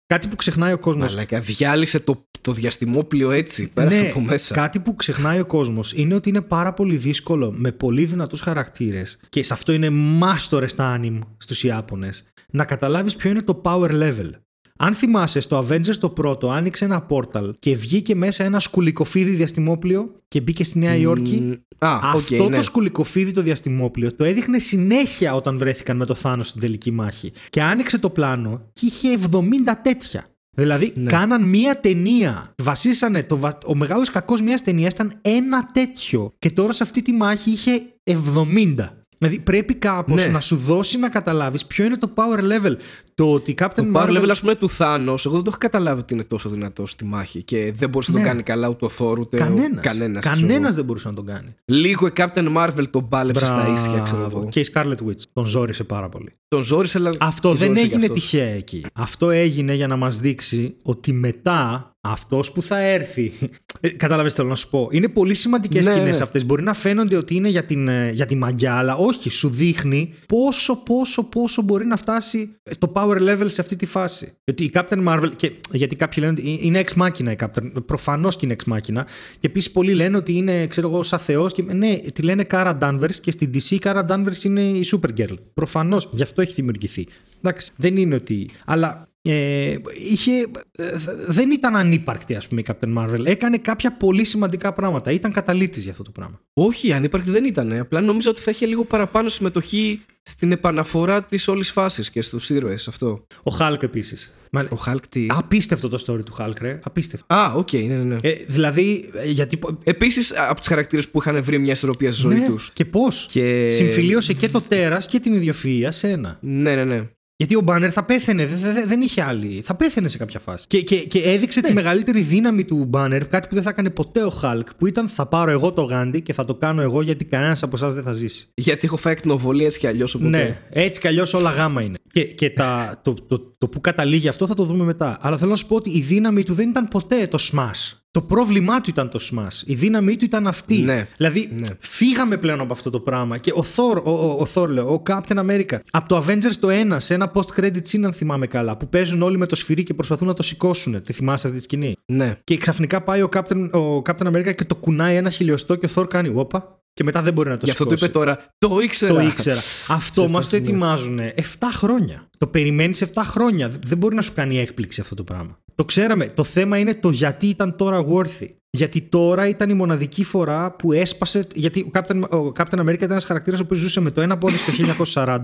Κάτι που ξεχνάει ο κόσμος Μαλάκα, διάλυσε το, το διαστημόπλιο έτσι. Πέρασε Ναι, από μέσα. Κάτι που ξεχνάει ο κόσμος είναι ότι είναι πάρα πολύ δύσκολο με πολύ δυνατούς χαρακτήρες και σε αυτό είναι μάστορες στα anime στους Ιάπωνες να καταλάβεις ποιο είναι το power level. Αν θυμάσαι, στο Avengers το πρώτο άνοιξε ένα portal και βγήκε μέσα ένα σκουλικοφίδι διαστημόπλιο και μπήκε στη Νέα Υόρκη. Μ, Α, οκ, Αυτό ναι. το σκουλικοφίδι το διαστημόπλιο το έδειχνε συνέχεια όταν βρέθηκαν με το Θάνος στην τελική μάχη. Και άνοιξε το πλάνο και είχε 70 τέτοια. Δηλαδή, Ναι. κάναν μία ταινία. Βασίσανε. Το, βα- ο μεγάλος κακός μιας ταινίας ήταν ένα τέτοιο. Και τώρα σε αυτή τη μάχη είχε 70. Δηλαδή, πρέπει κάπως Ναι. να σου δώσει να καταλάβεις ποιο είναι το power level. Το ότι Captain Το Marvel. power level, ας πούμε, του Θάνο, εγώ δεν το έχω καταλάβει ότι είναι τόσο δυνατό στη μάχη και δεν μπορούσε να Ναι. το κάνει καλά ούτε ο Thor ούτε Κανένα. ο κανένας, Κανένας ξέρω εγώ. δεν μπορούσε να τον κάνει. Λίγο η Captain Marvel τον πάλεψε στα Μπράβο. ίσια, ξέρω εγώ. Και η Scarlet Witch. Τον ζόρισε πάρα πολύ. Τον ζόρισε, αλλά. Αυτό τη δεν ζόρισε έγινε κι αυτός. τυχαία εκεί. Αυτό έγινε για να μας δείξει ότι μετά αυτός που θα έρθει. Ε, Κατάλαβες τι θέλω να σου πω. Είναι πολύ σημαντικές Ναι, σκηνές ναι. αυτές. Μπορεί να φαίνονται ότι είναι για, την, ε, για τη μαγιά, αλλά όχι. Σου δείχνει πόσο, πόσο, πόσο μπορεί να φτάσει το power level σε αυτή τη φάση. Γιατί η Captain Marvel. Και, γιατί κάποιοι λένε ότι είναι ex machina η Captain. Προφανώς και είναι ex machina. Και επίσης πολλοί λένε ότι είναι, ξέρω εγώ, σαν Θεός. Και, ναι, τη λένε Cara Danvers και στην DC η Cara Danvers είναι η Supergirl. Προφανώς γι' αυτό έχει δημιουργηθεί. Εντάξει, δεν είναι ότι. Αλλά ε, είχε, ε, δεν ήταν ανύπαρκτη, ας πούμε, η Captain Marvel. Έκανε κάποια πολύ σημαντικά πράγματα. Ήταν καταλύτης για αυτό το πράγμα. Όχι, ανύπαρκτη δεν ήταν. Απλά νομίζω ότι θα είχε λίγο παραπάνω συμμετοχή στην επαναφορά της όλης φάσης και στους ήρωες αυτό. Ο Hulk επίσης. Ο Hulk τι; Απίστευτο το story του Hulk, ρε. Απίστευτο. Α, οκ, ναι, ναι. ναι. Ε, δηλαδή, ε, γιατί. Επίσης από τους χαρακτήρες που είχαν βρει μια ισορροπία στη ζωή ναι, τους. Και πώς; Και- Συμφιλίωσε και το τέρας και την ιδιοφυΐα σε ένα. Ναι, ναι, ναι. Γιατί ο Μπάνερ θα πέθαινε, δεν, δεν, δεν είχε άλλη. Θα πέθαινε σε κάποια φάση. Και, και, και έδειξε Ναι. τη μεγαλύτερη δύναμη του Μπάνερ, κάτι που δεν θα έκανε ποτέ ο Χαλκ, που ήταν θα πάρω εγώ το γάντι και θα το κάνω εγώ γιατί κανένας από εσάς δεν θα ζήσει. Γιατί έχω φάει ακτινοβολία έτσι κι αλλιώς. Οπότε... Ναι, έτσι κι αλλιώς όλα γάμα είναι. Και, και τα, το, το, το, που καταλήγει αυτό θα το δούμε μετά. Αλλά θέλω να σου πω ότι η δύναμη του δεν ήταν ποτέ το smash. Το πρόβλημά του ήταν το smash. Η δύναμή του ήταν αυτή. Ναι. Δηλαδή, Ναι. φύγαμε πλέον από αυτό το πράγμα. Και ο Thor, ο, ο, ο Thor λέω, ο Captain America, από το Avengers το 1, σε ένα post-credit scene, αν θυμάμαι καλά, που παίζουν όλοι με το σφυρί και προσπαθούν να το σηκώσουν. Τη θυμάσαι αυτή τη σκηνή; ναι. Και ξαφνικά πάει ο Captain, ο Captain America και το κουνάει ένα χιλιοστό και ο Thor κάνει όπα. Και μετά δεν μπορεί να το Γι' αυτό το σηκώσει. είπε τώρα. Το ήξερα. Το ήξερα. Αυτό Σε μας το φάση, ναι. ετοιμάζουν 7 χρόνια. Το περιμένεις 7 χρόνια. Δεν μπορεί να σου κάνει έκπληξη αυτό το πράγμα. Το ξέραμε. Το θέμα είναι το γιατί ήταν τώρα worthy. Γιατί τώρα ήταν η μοναδική φορά που έσπασε. Γιατί ο Captain, ο Captain America ήταν ένας χαρακτήρας ο οποίος ζούσε με το ένα πόδι στο 1940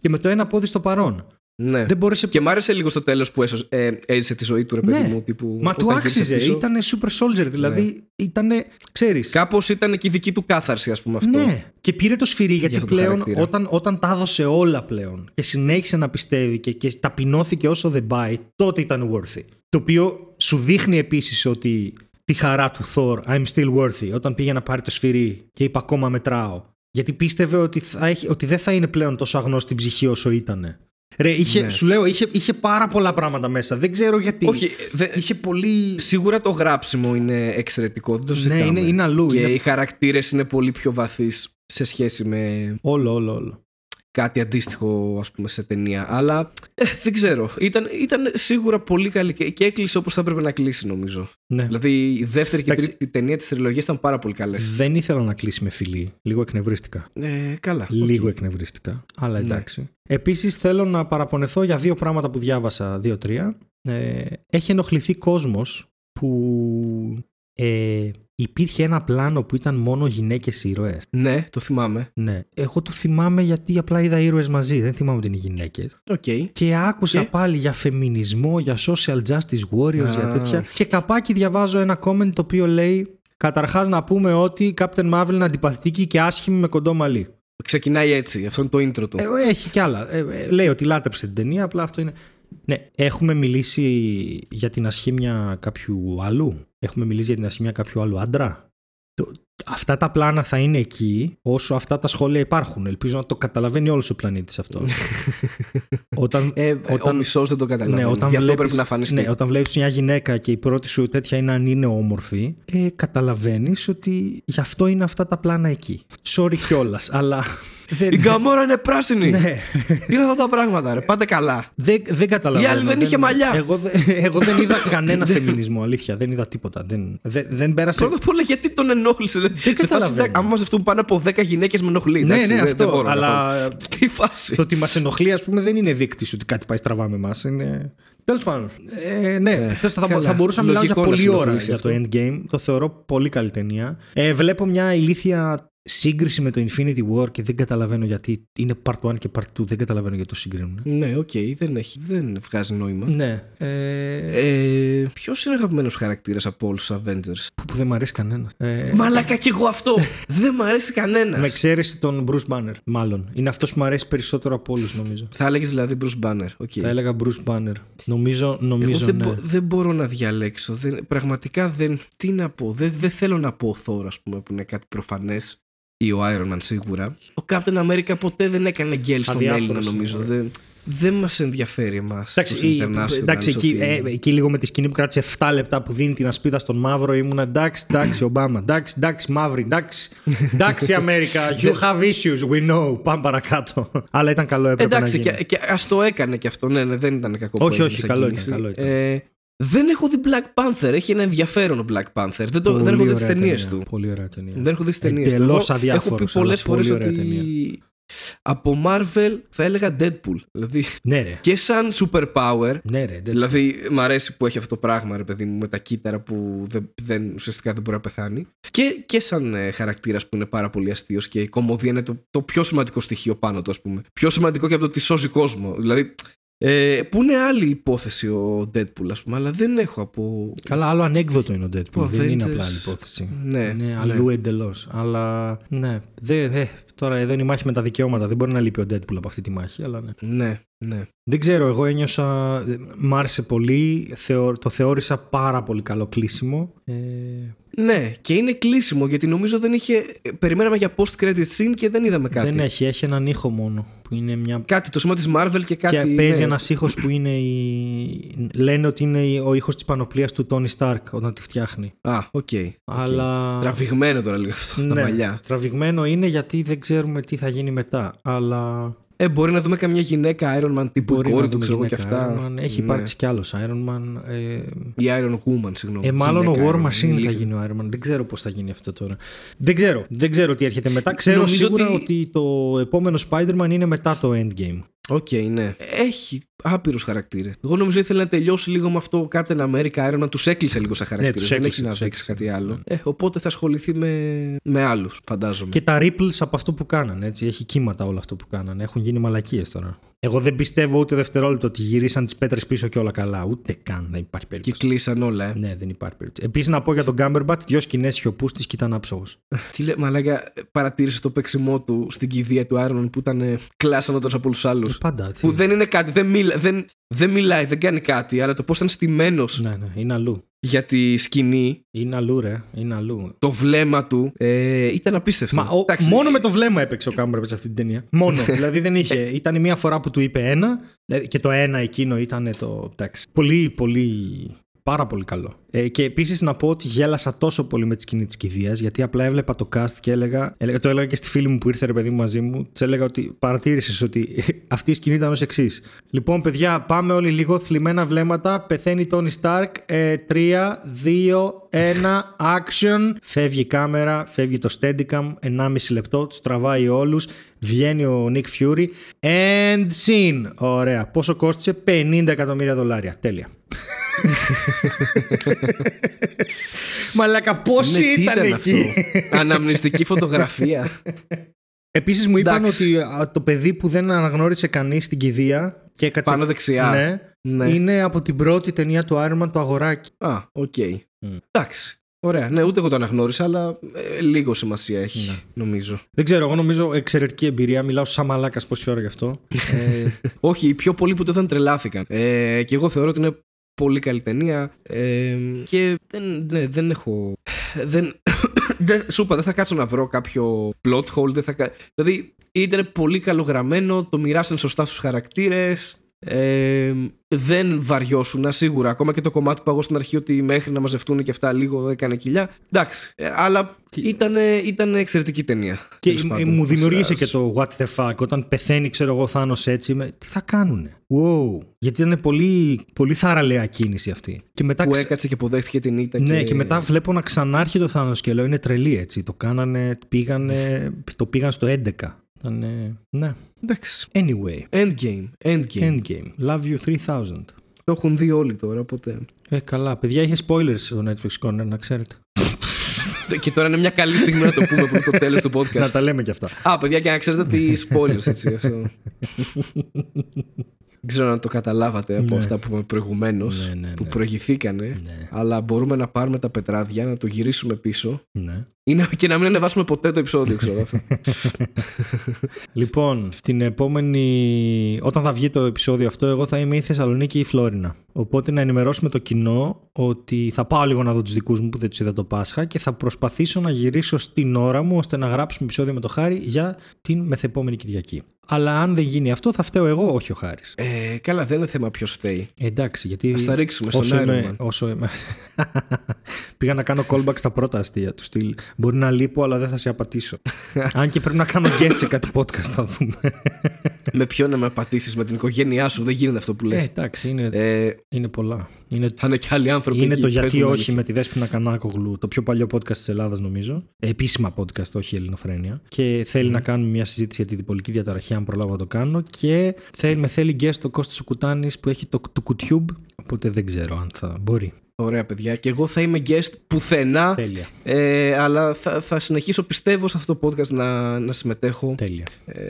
και με το ένα πόδι στο παρόν. Ναι. Δεν μπόρεσε. Και μ' άρεσε λίγο στο τέλος που έσω- ε, έζησε τη ζωή του, ρε παιδί Ναι. μου. Τύπου, Μα του όταν γύρισε άξιζε. πίσω. Ήταν super soldier. Δηλαδή ήταν. Ξέρεις. Κάπως ήταν και η δική του κάθαρση, ας πούμε αυτό. Ναι, και πήρε το σφυρί γιατί αυτό το πλέον χαρακτήρα. όταν, όταν τα έδωσε όλα πλέον και συνέχισε να πιστεύει και, και ταπεινώθηκε όσο δεν πάει, τότε ήταν worthy. Το οποίο σου δείχνει επίσης ότι τη χαρά του Thor, I'm still worthy, όταν πήγε να πάρει το σφυρί και είπε ακόμα μετράω. Γιατί πίστευε ότι, θα έχει, ότι δεν θα είναι πλέον τόσο αγνός στην ψυχή όσο ήταν. Ρε, είχε, Ναι. σου λέω, είχε, είχε πάρα πολλά πράγματα μέσα. Δεν ξέρω γιατί. Όχι, δε- Είχε πολύ. Σίγουρα το γράψιμο είναι εξαιρετικό. Δεν το συζητάμε. Ναι, είναι- είναι αλλού, Και είναι- οι χαρακτήρες είναι πολύ πιο βαθύς σε σχέση με. Όλο, όλο, όλο. κάτι αντίστοιχο ας πούμε σε ταινία αλλά ε, δεν ξέρω ήταν, ήταν σίγουρα πολύ καλή και, και έκλεισε όπως θα έπρεπε να κλείσει νομίζω Ναι. δηλαδή η δεύτερη και Εντάξει. τρίτη ταινία της τριλογίας ήταν πάρα πολύ καλές Δεν ήθελα να κλείσει με φιλή. Λίγο εκνευρίστηκα. ε, καλά Λίγο οκ. εκνευρίστηκα. Αλλά Ναι. Εντάξει. Επίσης θέλω να παραπονεθώ για δύο πράγματα που διάβασα, δύο-τρία. Ε, έχει ενοχληθεί κόσμος που ε, υπήρχε ένα πλάνο που ήταν μόνο γυναίκες ήρωες. ναι το θυμάμαι Ναι. Εγώ το θυμάμαι γιατί απλά είδα ήρωες μαζί. Δεν θυμάμαι ότι είναι γυναίκες. Οκ. Και άκουσα Και; πάλι για φεμινισμό, για social justice warriors, Α. για τέτοια. Και καπάκι διαβάζω ένα comment το οποίο λέει. Καταρχάς να πούμε ότι η Captain Marvel είναι αντιπαθητική και άσχημη με κοντό μαλλί. Ξεκινάει έτσι αυτό είναι το intro του Ε, έχει κι άλλα. Ε, ε, λέει ότι λάτρεψε την ταινία, απλά αυτό είναι. Ναι, έχουμε μιλήσει για την ασχήμια κάποιου άλλου; Έχουμε μιλήσει για την ασχήμια κάποιου άλλου άντρα; Το- αυτά τα πλάνα θα είναι εκεί όσο αυτά τα σχόλια υπάρχουν. Ελπίζω να το καταλαβαίνει όλος ο πλανήτης αυτό. όταν, ε, ο μισός δεν το καταλαβαίνει ναι, όταν γι' αυτό βλέπεις, πρέπει να φανιστεί Ναι, όταν βλέπεις μια γυναίκα και η πρώτη σου τέτοια είναι αν είναι όμορφη, ε, καταλαβαίνεις ότι γι' αυτό είναι αυτά τα πλάνα εκεί. Sorry κιόλας, αλλά. Δεν, η Γκαμόρα είναι πράσινη ναι. τι είναι αυτά τα πράγματα ρε πάτε καλά Δεν, δεν καταλαβαίνω. Η άλλη δεν είχε μαλλιά. Εγώ, δεν- εγώ δεν είδα κανένα φεμινισμό, αλήθεια. Δεν είδα τίποτα. Δεν, δεν, δεν πέρασε. Πρώτα απ' όλα, γιατί τον ενόχλησε. σε φάση, καταλαβαίνω. εντάξει, άμα μαζευτούν πάνω από 10 γυναίκες με ενοχλεί. ναι, εντάξει, ναι, δεν- αυτό. δεν μπορώ να αλλά πω. Τι φάση. το ότι μας ενοχλεί, ας πούμε, δεν είναι δείκτης ότι κάτι πάει στραβά με εμάς. Είναι... Τέλος πάντων. Ε, ναι, Ε, θα, θα, καλά. θα μπορούσα να μιλάω για Λογικό να πολλή σε ώρα ενοχλήσει για το Endgame. Το θεωρώ πολύ καλή ταινία. Ε, βλέπω μια ηλίθια σύγκριση με το Infinity War και δεν καταλαβαίνω γιατί. Είναι part 1 και part 2. Δεν καταλαβαίνω γιατί το συγκρίνουν. Ναι, οκ, δεν, έχει, δεν βγάζει νόημα. Ναι. Ε, Ε, Ποιος είναι αγαπημένος χαρακτήρας από όλους τους Avengers; που, που δεν μου αρέσει κανένας. Ε, Μαλάκα κι εγώ αυτό. δεν μ' αρέσει κανένας. Με εξαίρεση τον Bruce Banner, μάλλον. Είναι αυτός που μου αρέσει περισσότερο από όλους, νομίζω. Θα έλεγες δηλαδή Bruce Banner. ok. Θα έλεγα Bruce Banner. Νομίζω, Εγώ νομίζω δεν, ναι. μπο- δεν μπορώ να διαλέξω. Δεν, πραγματικά δεν. Τι να πω. Δεν, δεν θέλω να πω Thor, ας πούμε, που είναι κάτι προφανές. Ή ο Iron Man σίγουρα. Ο Captain America ποτέ δεν έκανε γκελ στον Αδιάφορος Έλληνα, νομίζω. είναι. Δεν, δεν μας ενδιαφέρει εμάς. Εντάξει, η- εντάξει εκεί, ε, εκεί λίγο με τη σκηνή που κράτησε 7 λεπτά που δίνει την ασπίδα στον μαύρο ήμουν εντάξει, εντάξει, Ομπάμα, εντάξει, εντάξει, μαύρη, εντάξει, εντάξει, Αμέρικα, you have issues, we know, πάμε παρακάτω. Αλλά ήταν καλό, έπρεπε Εντάξει, να γίνει. και, και ας το έκανε και αυτό. Ναι, ναι, δεν ήταν κακό. που Όχι, έγινε όχι, σαν καλό κίνηση. ήταν, καλό ήταν. Ε, δεν έχω δει Black Panther. Έχει ένα ενδιαφέρον ο Black Panther. Δεν, το, Πολύ δεν έχω δει τι ωραία ταινίες ταινία, του. Πολύ ωραία ταινία. Δεν έχω δει τι ταινίες του. Εντελώς Εγώ Έχω αδιάφορος, πει πολλές αλλά φορές πολύ ωραία ότι. ταινία. Από Marvel θα έλεγα Deadpool. Δηλαδή Ναι, ρε. και σαν superpower. Ναι, ρε. δεν- Δηλαδή, μ' αρέσει που έχει αυτό το πράγμα, ρε παιδί μου, με τα κύτταρα που δεν, δεν, ουσιαστικά δεν μπορεί να πεθάνει. Και, και σαν ε, χαρακτήρας που είναι πάρα πολύ αστείος και η κομμωδία είναι το, το πιο σημαντικό στοιχείο πάνω του, ας πούμε. Πιο σημαντικό και από το ότι σώζει κόσμο. Δηλαδή, ε, που είναι άλλη υπόθεση ο Deadpool, ας πούμε, αλλά δεν έχω από. Καλά, άλλο ανέκδοτο είναι ο Deadpool. Ο δεν είναι Avengers. απλά άλλη υπόθεση. Ναι, είναι ναι. αλλού εντελώς. Αλλά ναι. Δε, δε, τώρα εδώ είναι η μάχη με τα δικαιώματα. Δεν μπορεί να λείπει ο Deadpool από αυτή τη μάχη, αλλά ναι. Ναι, ναι. Δεν ξέρω, εγώ ένιωσα. Μ' άρεσε πολύ. Θεω, το θεώρησα πάρα πολύ καλό κλείσιμο. Ε, Ναι, και είναι κλείσιμο γιατί νομίζω δεν είχε. Περιμέναμε για post-credit scene και δεν είδαμε κάτι. δεν έχει, έχει έναν ήχο μόνο. Που είναι μια. Κάτι, το σήμα της Marvel και κάτι. και παίζει ναι. ένας ήχος που είναι. Η... Λένε ότι είναι η- ο ήχος της πανοπλίας του Τόνι Σταρκ όταν τη φτιάχνει. Α, οκ. Αλλά. Τραβηγμένο τώρα λίγο αυτό. Τα Ναι, μαλλιά. τραβηγμένο είναι γιατί δεν ξέρουμε τι θα γίνει μετά. Αλλά Ε, μπορεί να δούμε καμιά γυναίκα Iron Man τύπου μπορεί η κόρη να του, δούμε ξέρω εγώ και γυναίκα αυτά. Iron Man. Έχει Ναι. υπάρξει κι άλλος Iron Man. Ε, Η Iron Woman, συγγνώμη. ε, μάλλον ο Γυναίκα War Iron Man. Machine θα Λίγο. γίνει ο Iron Man. Δεν ξέρω πώς θα γίνει αυτό τώρα. Δεν ξέρω. Δεν ξέρω τι έρχεται μετά. Ξέρω Νομίζω σίγουρα ότι- ότι... το επόμενο Spider-Man είναι μετά το Endgame. Ok, ναι. Έχει άπειρους χαρακτήρες. Εγώ νομίζω ήθελε να τελειώσει λίγο με αυτό ο Captain America Iron Man. Τους έκλεισε λίγο σαν χαρακτήρες. Ναι, τους Δεν έκλεισε, έχει να τους δείξει έκλεισε. κάτι άλλο. Ε, οπότε θα ασχοληθεί με, με άλλους, φαντάζομαι. Και τα ripples από αυτό που κάνανε. Έτσι. Έχει κύματα όλο αυτό που κάνανε. Έχουν γίνει μαλακίες τώρα. Εγώ δεν πιστεύω ούτε δευτερόλεπτο ότι γυρίσαν τις πέτρες πίσω και όλα καλά. Ούτε καν δεν υπάρχει Και περίπτωση. κλείσαν όλα, ε. Ναι, δεν υπάρχει περίπτωση. Επίσης να πω για τον Gumberbatch, δυο σκηνές σιωπούς της και ήταν άψογος. Τι λέει, μαλάκα, παρατήρησες το παίξιμό του στην κηδεία του Iron Man που ήταν ε, κλάσανότερο από όλους άλλους. Πάντα. τι- Που δεν είναι κάτι, δεν, μιλά, δεν, δεν μιλάει, δεν κάνει κάτι, αλλά το πώς ήταν στημένος Ναι, ναι, είναι αλλού. Για τη σκηνή, Είναι αλλού, ρε. Είναι αλλού. το βλέμμα του, ε, ήταν απίστευτο. Μα ο, Εντάξει, μόνο με το βλέμμα έπαιξε ο Κάμπερμπετ σε αυτή την ταινία. Μόνο. δηλαδή δεν είχε. Ήταν μία φορά που του είπε ένα ε, και το ένα εκείνο ήταν το. Εντάξει. Πολύ, πολύ. Πάρα πολύ καλό. Ε, και επίσης να πω ότι γέλασα τόσο πολύ με τη σκηνή της κηδείας, γιατί απλά έβλεπα το cast και έλεγα, έλεγα. Το έλεγα και στη φίλη μου που ήρθε ρε παιδί μου μαζί μου. Της έλεγα ότι παρατήρησες ότι αυτή η σκηνή ήταν ως εξής. Λοιπόν, παιδιά, πάμε όλοι λίγο θλιμμένα βλέμματα. Πεθαίνει Τόνι Σταρκ. Ε, 3, 2, 1, action. Φεύγει η κάμερα, φεύγει το Steadicam. 1,5 λεπτό, τους τραβάει όλους. Βγαίνει ο Nick Fury. And scene. Ωραία. Πόσο κόστησε, 50 εκατομμύρια δολάρια. Τέλεια. Μαλάκα, πόσοι Ναι, τι ήταν, ήταν εκεί; αυτό; Αναμνηστική φωτογραφία. Επίσης μου είπαν Εντάξει. ότι α, το παιδί που δεν αναγνώρισε κανείς στην κηδεία και έκατσε. Πάνω δεξιά. Ναι, Ναι. είναι από την πρώτη ταινία του Iron Man το αγοράκι. Α, οκ. Μμ. Εντάξει. Ωραία. Ναι, ούτε εγώ το αναγνώρισα, αλλά ε, λίγο σημασία έχει, Ναι. νομίζω. Δεν ξέρω, εγώ νομίζω εξαιρετική εμπειρία. Μιλάω σαν μαλάκας πόση ώρα γι' αυτό. ε, Όχι, οι πιο πολλοί που το είδαν τρελάθηκαν. Ε, και εγώ θεωρώ ότι είναι πολύ καλή ταινία. Ε, και δεν, ναι, δεν έχω. Δεν, δεν, σου είπα, δεν θα κάτσω να βρω κάποιο plot hole. Δεν θα, κα- δηλαδή, ήταν πολύ καλογραμμένο, το μοιράσαν σωστά στους χαρακτήρες. Ε, δεν βαριώσουν σίγουρα. Ακόμα και το κομμάτι που εγώ στην αρχή ότι μέχρι να μαζευτούν και αυτά λίγο έκανε κοιλιά. Εντάξει. Ε, αλλά ήταν, ήταν εξαιρετική ταινία. και Τέλος ε, πάντων. μου δημιουργήσε και Ας- το what the fuck όταν πεθαίνει, ξέρω εγώ, Θάνος έτσι. Με, τι θα κάνουνε; Wow. Γιατί ήταν πολύ, πολύ θαραλέα κίνηση αυτή. Και μετά Που ξε- έκατσε και αποδέχτηκε την ήττα. Ναι, και... μετά βλέπω να ξανάρχεται ο Θάνος και λέω είναι τρελή έτσι. Το κάνανε, πήγανε, το πήγαν στο 11. Ήτανε, ναι. Εντάξει. Anyway, Endgame. Endgame. Endgame. Love you 3000. Το έχουν δει όλοι τώρα, οπότε. Ε, καλά. Παιδιά, είχε spoilers στο Netflix Corner, να ξέρετε. και τώρα είναι μια καλή στιγμή να το πούμε πριν το τέλος του να podcast. τα λέμε κι αυτά. Α, παιδιά, και να ξέρετε ότι spoilers έτσι. Αυτό. Δεν ξέρω αν το καταλάβατε από Ναι. αυτά που είπαμε προηγουμένως, Ναι, ναι, που ναι. προηγηθήκανε. Ναι. Αλλά μπορούμε να πάρουμε τα πετράδια, να το γυρίσουμε πίσω. ναι. Είναι, και να μην ανεβάσουμε ποτέ το επεισόδιο, ξέρω αυτό. Λοιπόν, την επόμενη. Όταν θα βγει το επεισόδιο αυτό, εγώ θα είμαι ή Θεσσαλονίκη ή Φλόρινα. Οπότε να ενημερώσουμε το κοινό ότι θα πάω λίγο να δω τους δικούς μου που δεν τους είδα το Πάσχα και θα προσπαθήσω να γυρίσω στην ώρα μου ώστε να γράψουμε επεισόδιο με το Χάρη για την μεθεπόμενη Κυριακή. Αλλά αν δεν γίνει αυτό, θα φταίω εγώ, όχι ο Χάρης. ε, καλά, δεν είναι θέμα ποιος φταίει. Εντάξει, γιατί. Α τα ρίξουμε στον όσο Iron είμαι, Man. όσο είμαι... Πήγα να κάνω callback στα πρώτα αστεία του στυλ. Μπορεί να λείπω, αλλά δεν θα σε απατήσω. Αν και πρέπει να κάνω guest σε κάτι podcast, θα δούμε. με ποιον να με πατήσει, με την οικογένειά σου. Δεν γίνεται αυτό που λες. ε, εντάξει, είναι, Ε, είναι πολλά. Είναι, θα είναι και άλλοι άνθρωποι. είναι εκεί, το πες γιατί μου την όχι αλήθεια. με τη Δέσποινα Κανάκογλου, το πιο παλιό podcast της Ελλάδας νομίζω. Ε, Επίσημα podcast, όχι ελληνοφρένεια. Και θέλει να κάνουμε μια συζήτηση για τη διπολική διαταραχή, αν προλάβω να το κάνω. Και θέλει, με θέλει guest ο Κώστας ο Κουτάνης που έχει το, το YouTube. Οπότε δεν ξέρω αν θα μπορεί. Ωραία, παιδιά. Και εγώ θα είμαι guest πουθενά. Τέλεια. Ε, αλλά θα, θα συνεχίσω, πιστεύω, σε αυτό το podcast να, να συμμετέχω Τέλεια. ε,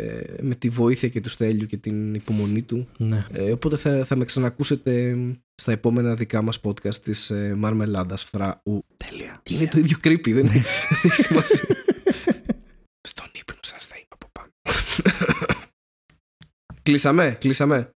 με τη βοήθεια και του Στέλιου και την υπομονή του. Ναι. Ε, οπότε θα, θα με ξανακούσετε στα επόμενα δικά μας podcast της ε, Μαρμελάντας Φραου. Τέλεια. Είναι το ίδιο creepy, δεν δεν έχει σημασία. Στον ύπνο σας θα είμαι από πάνω. κλείσαμε, κλείσαμε.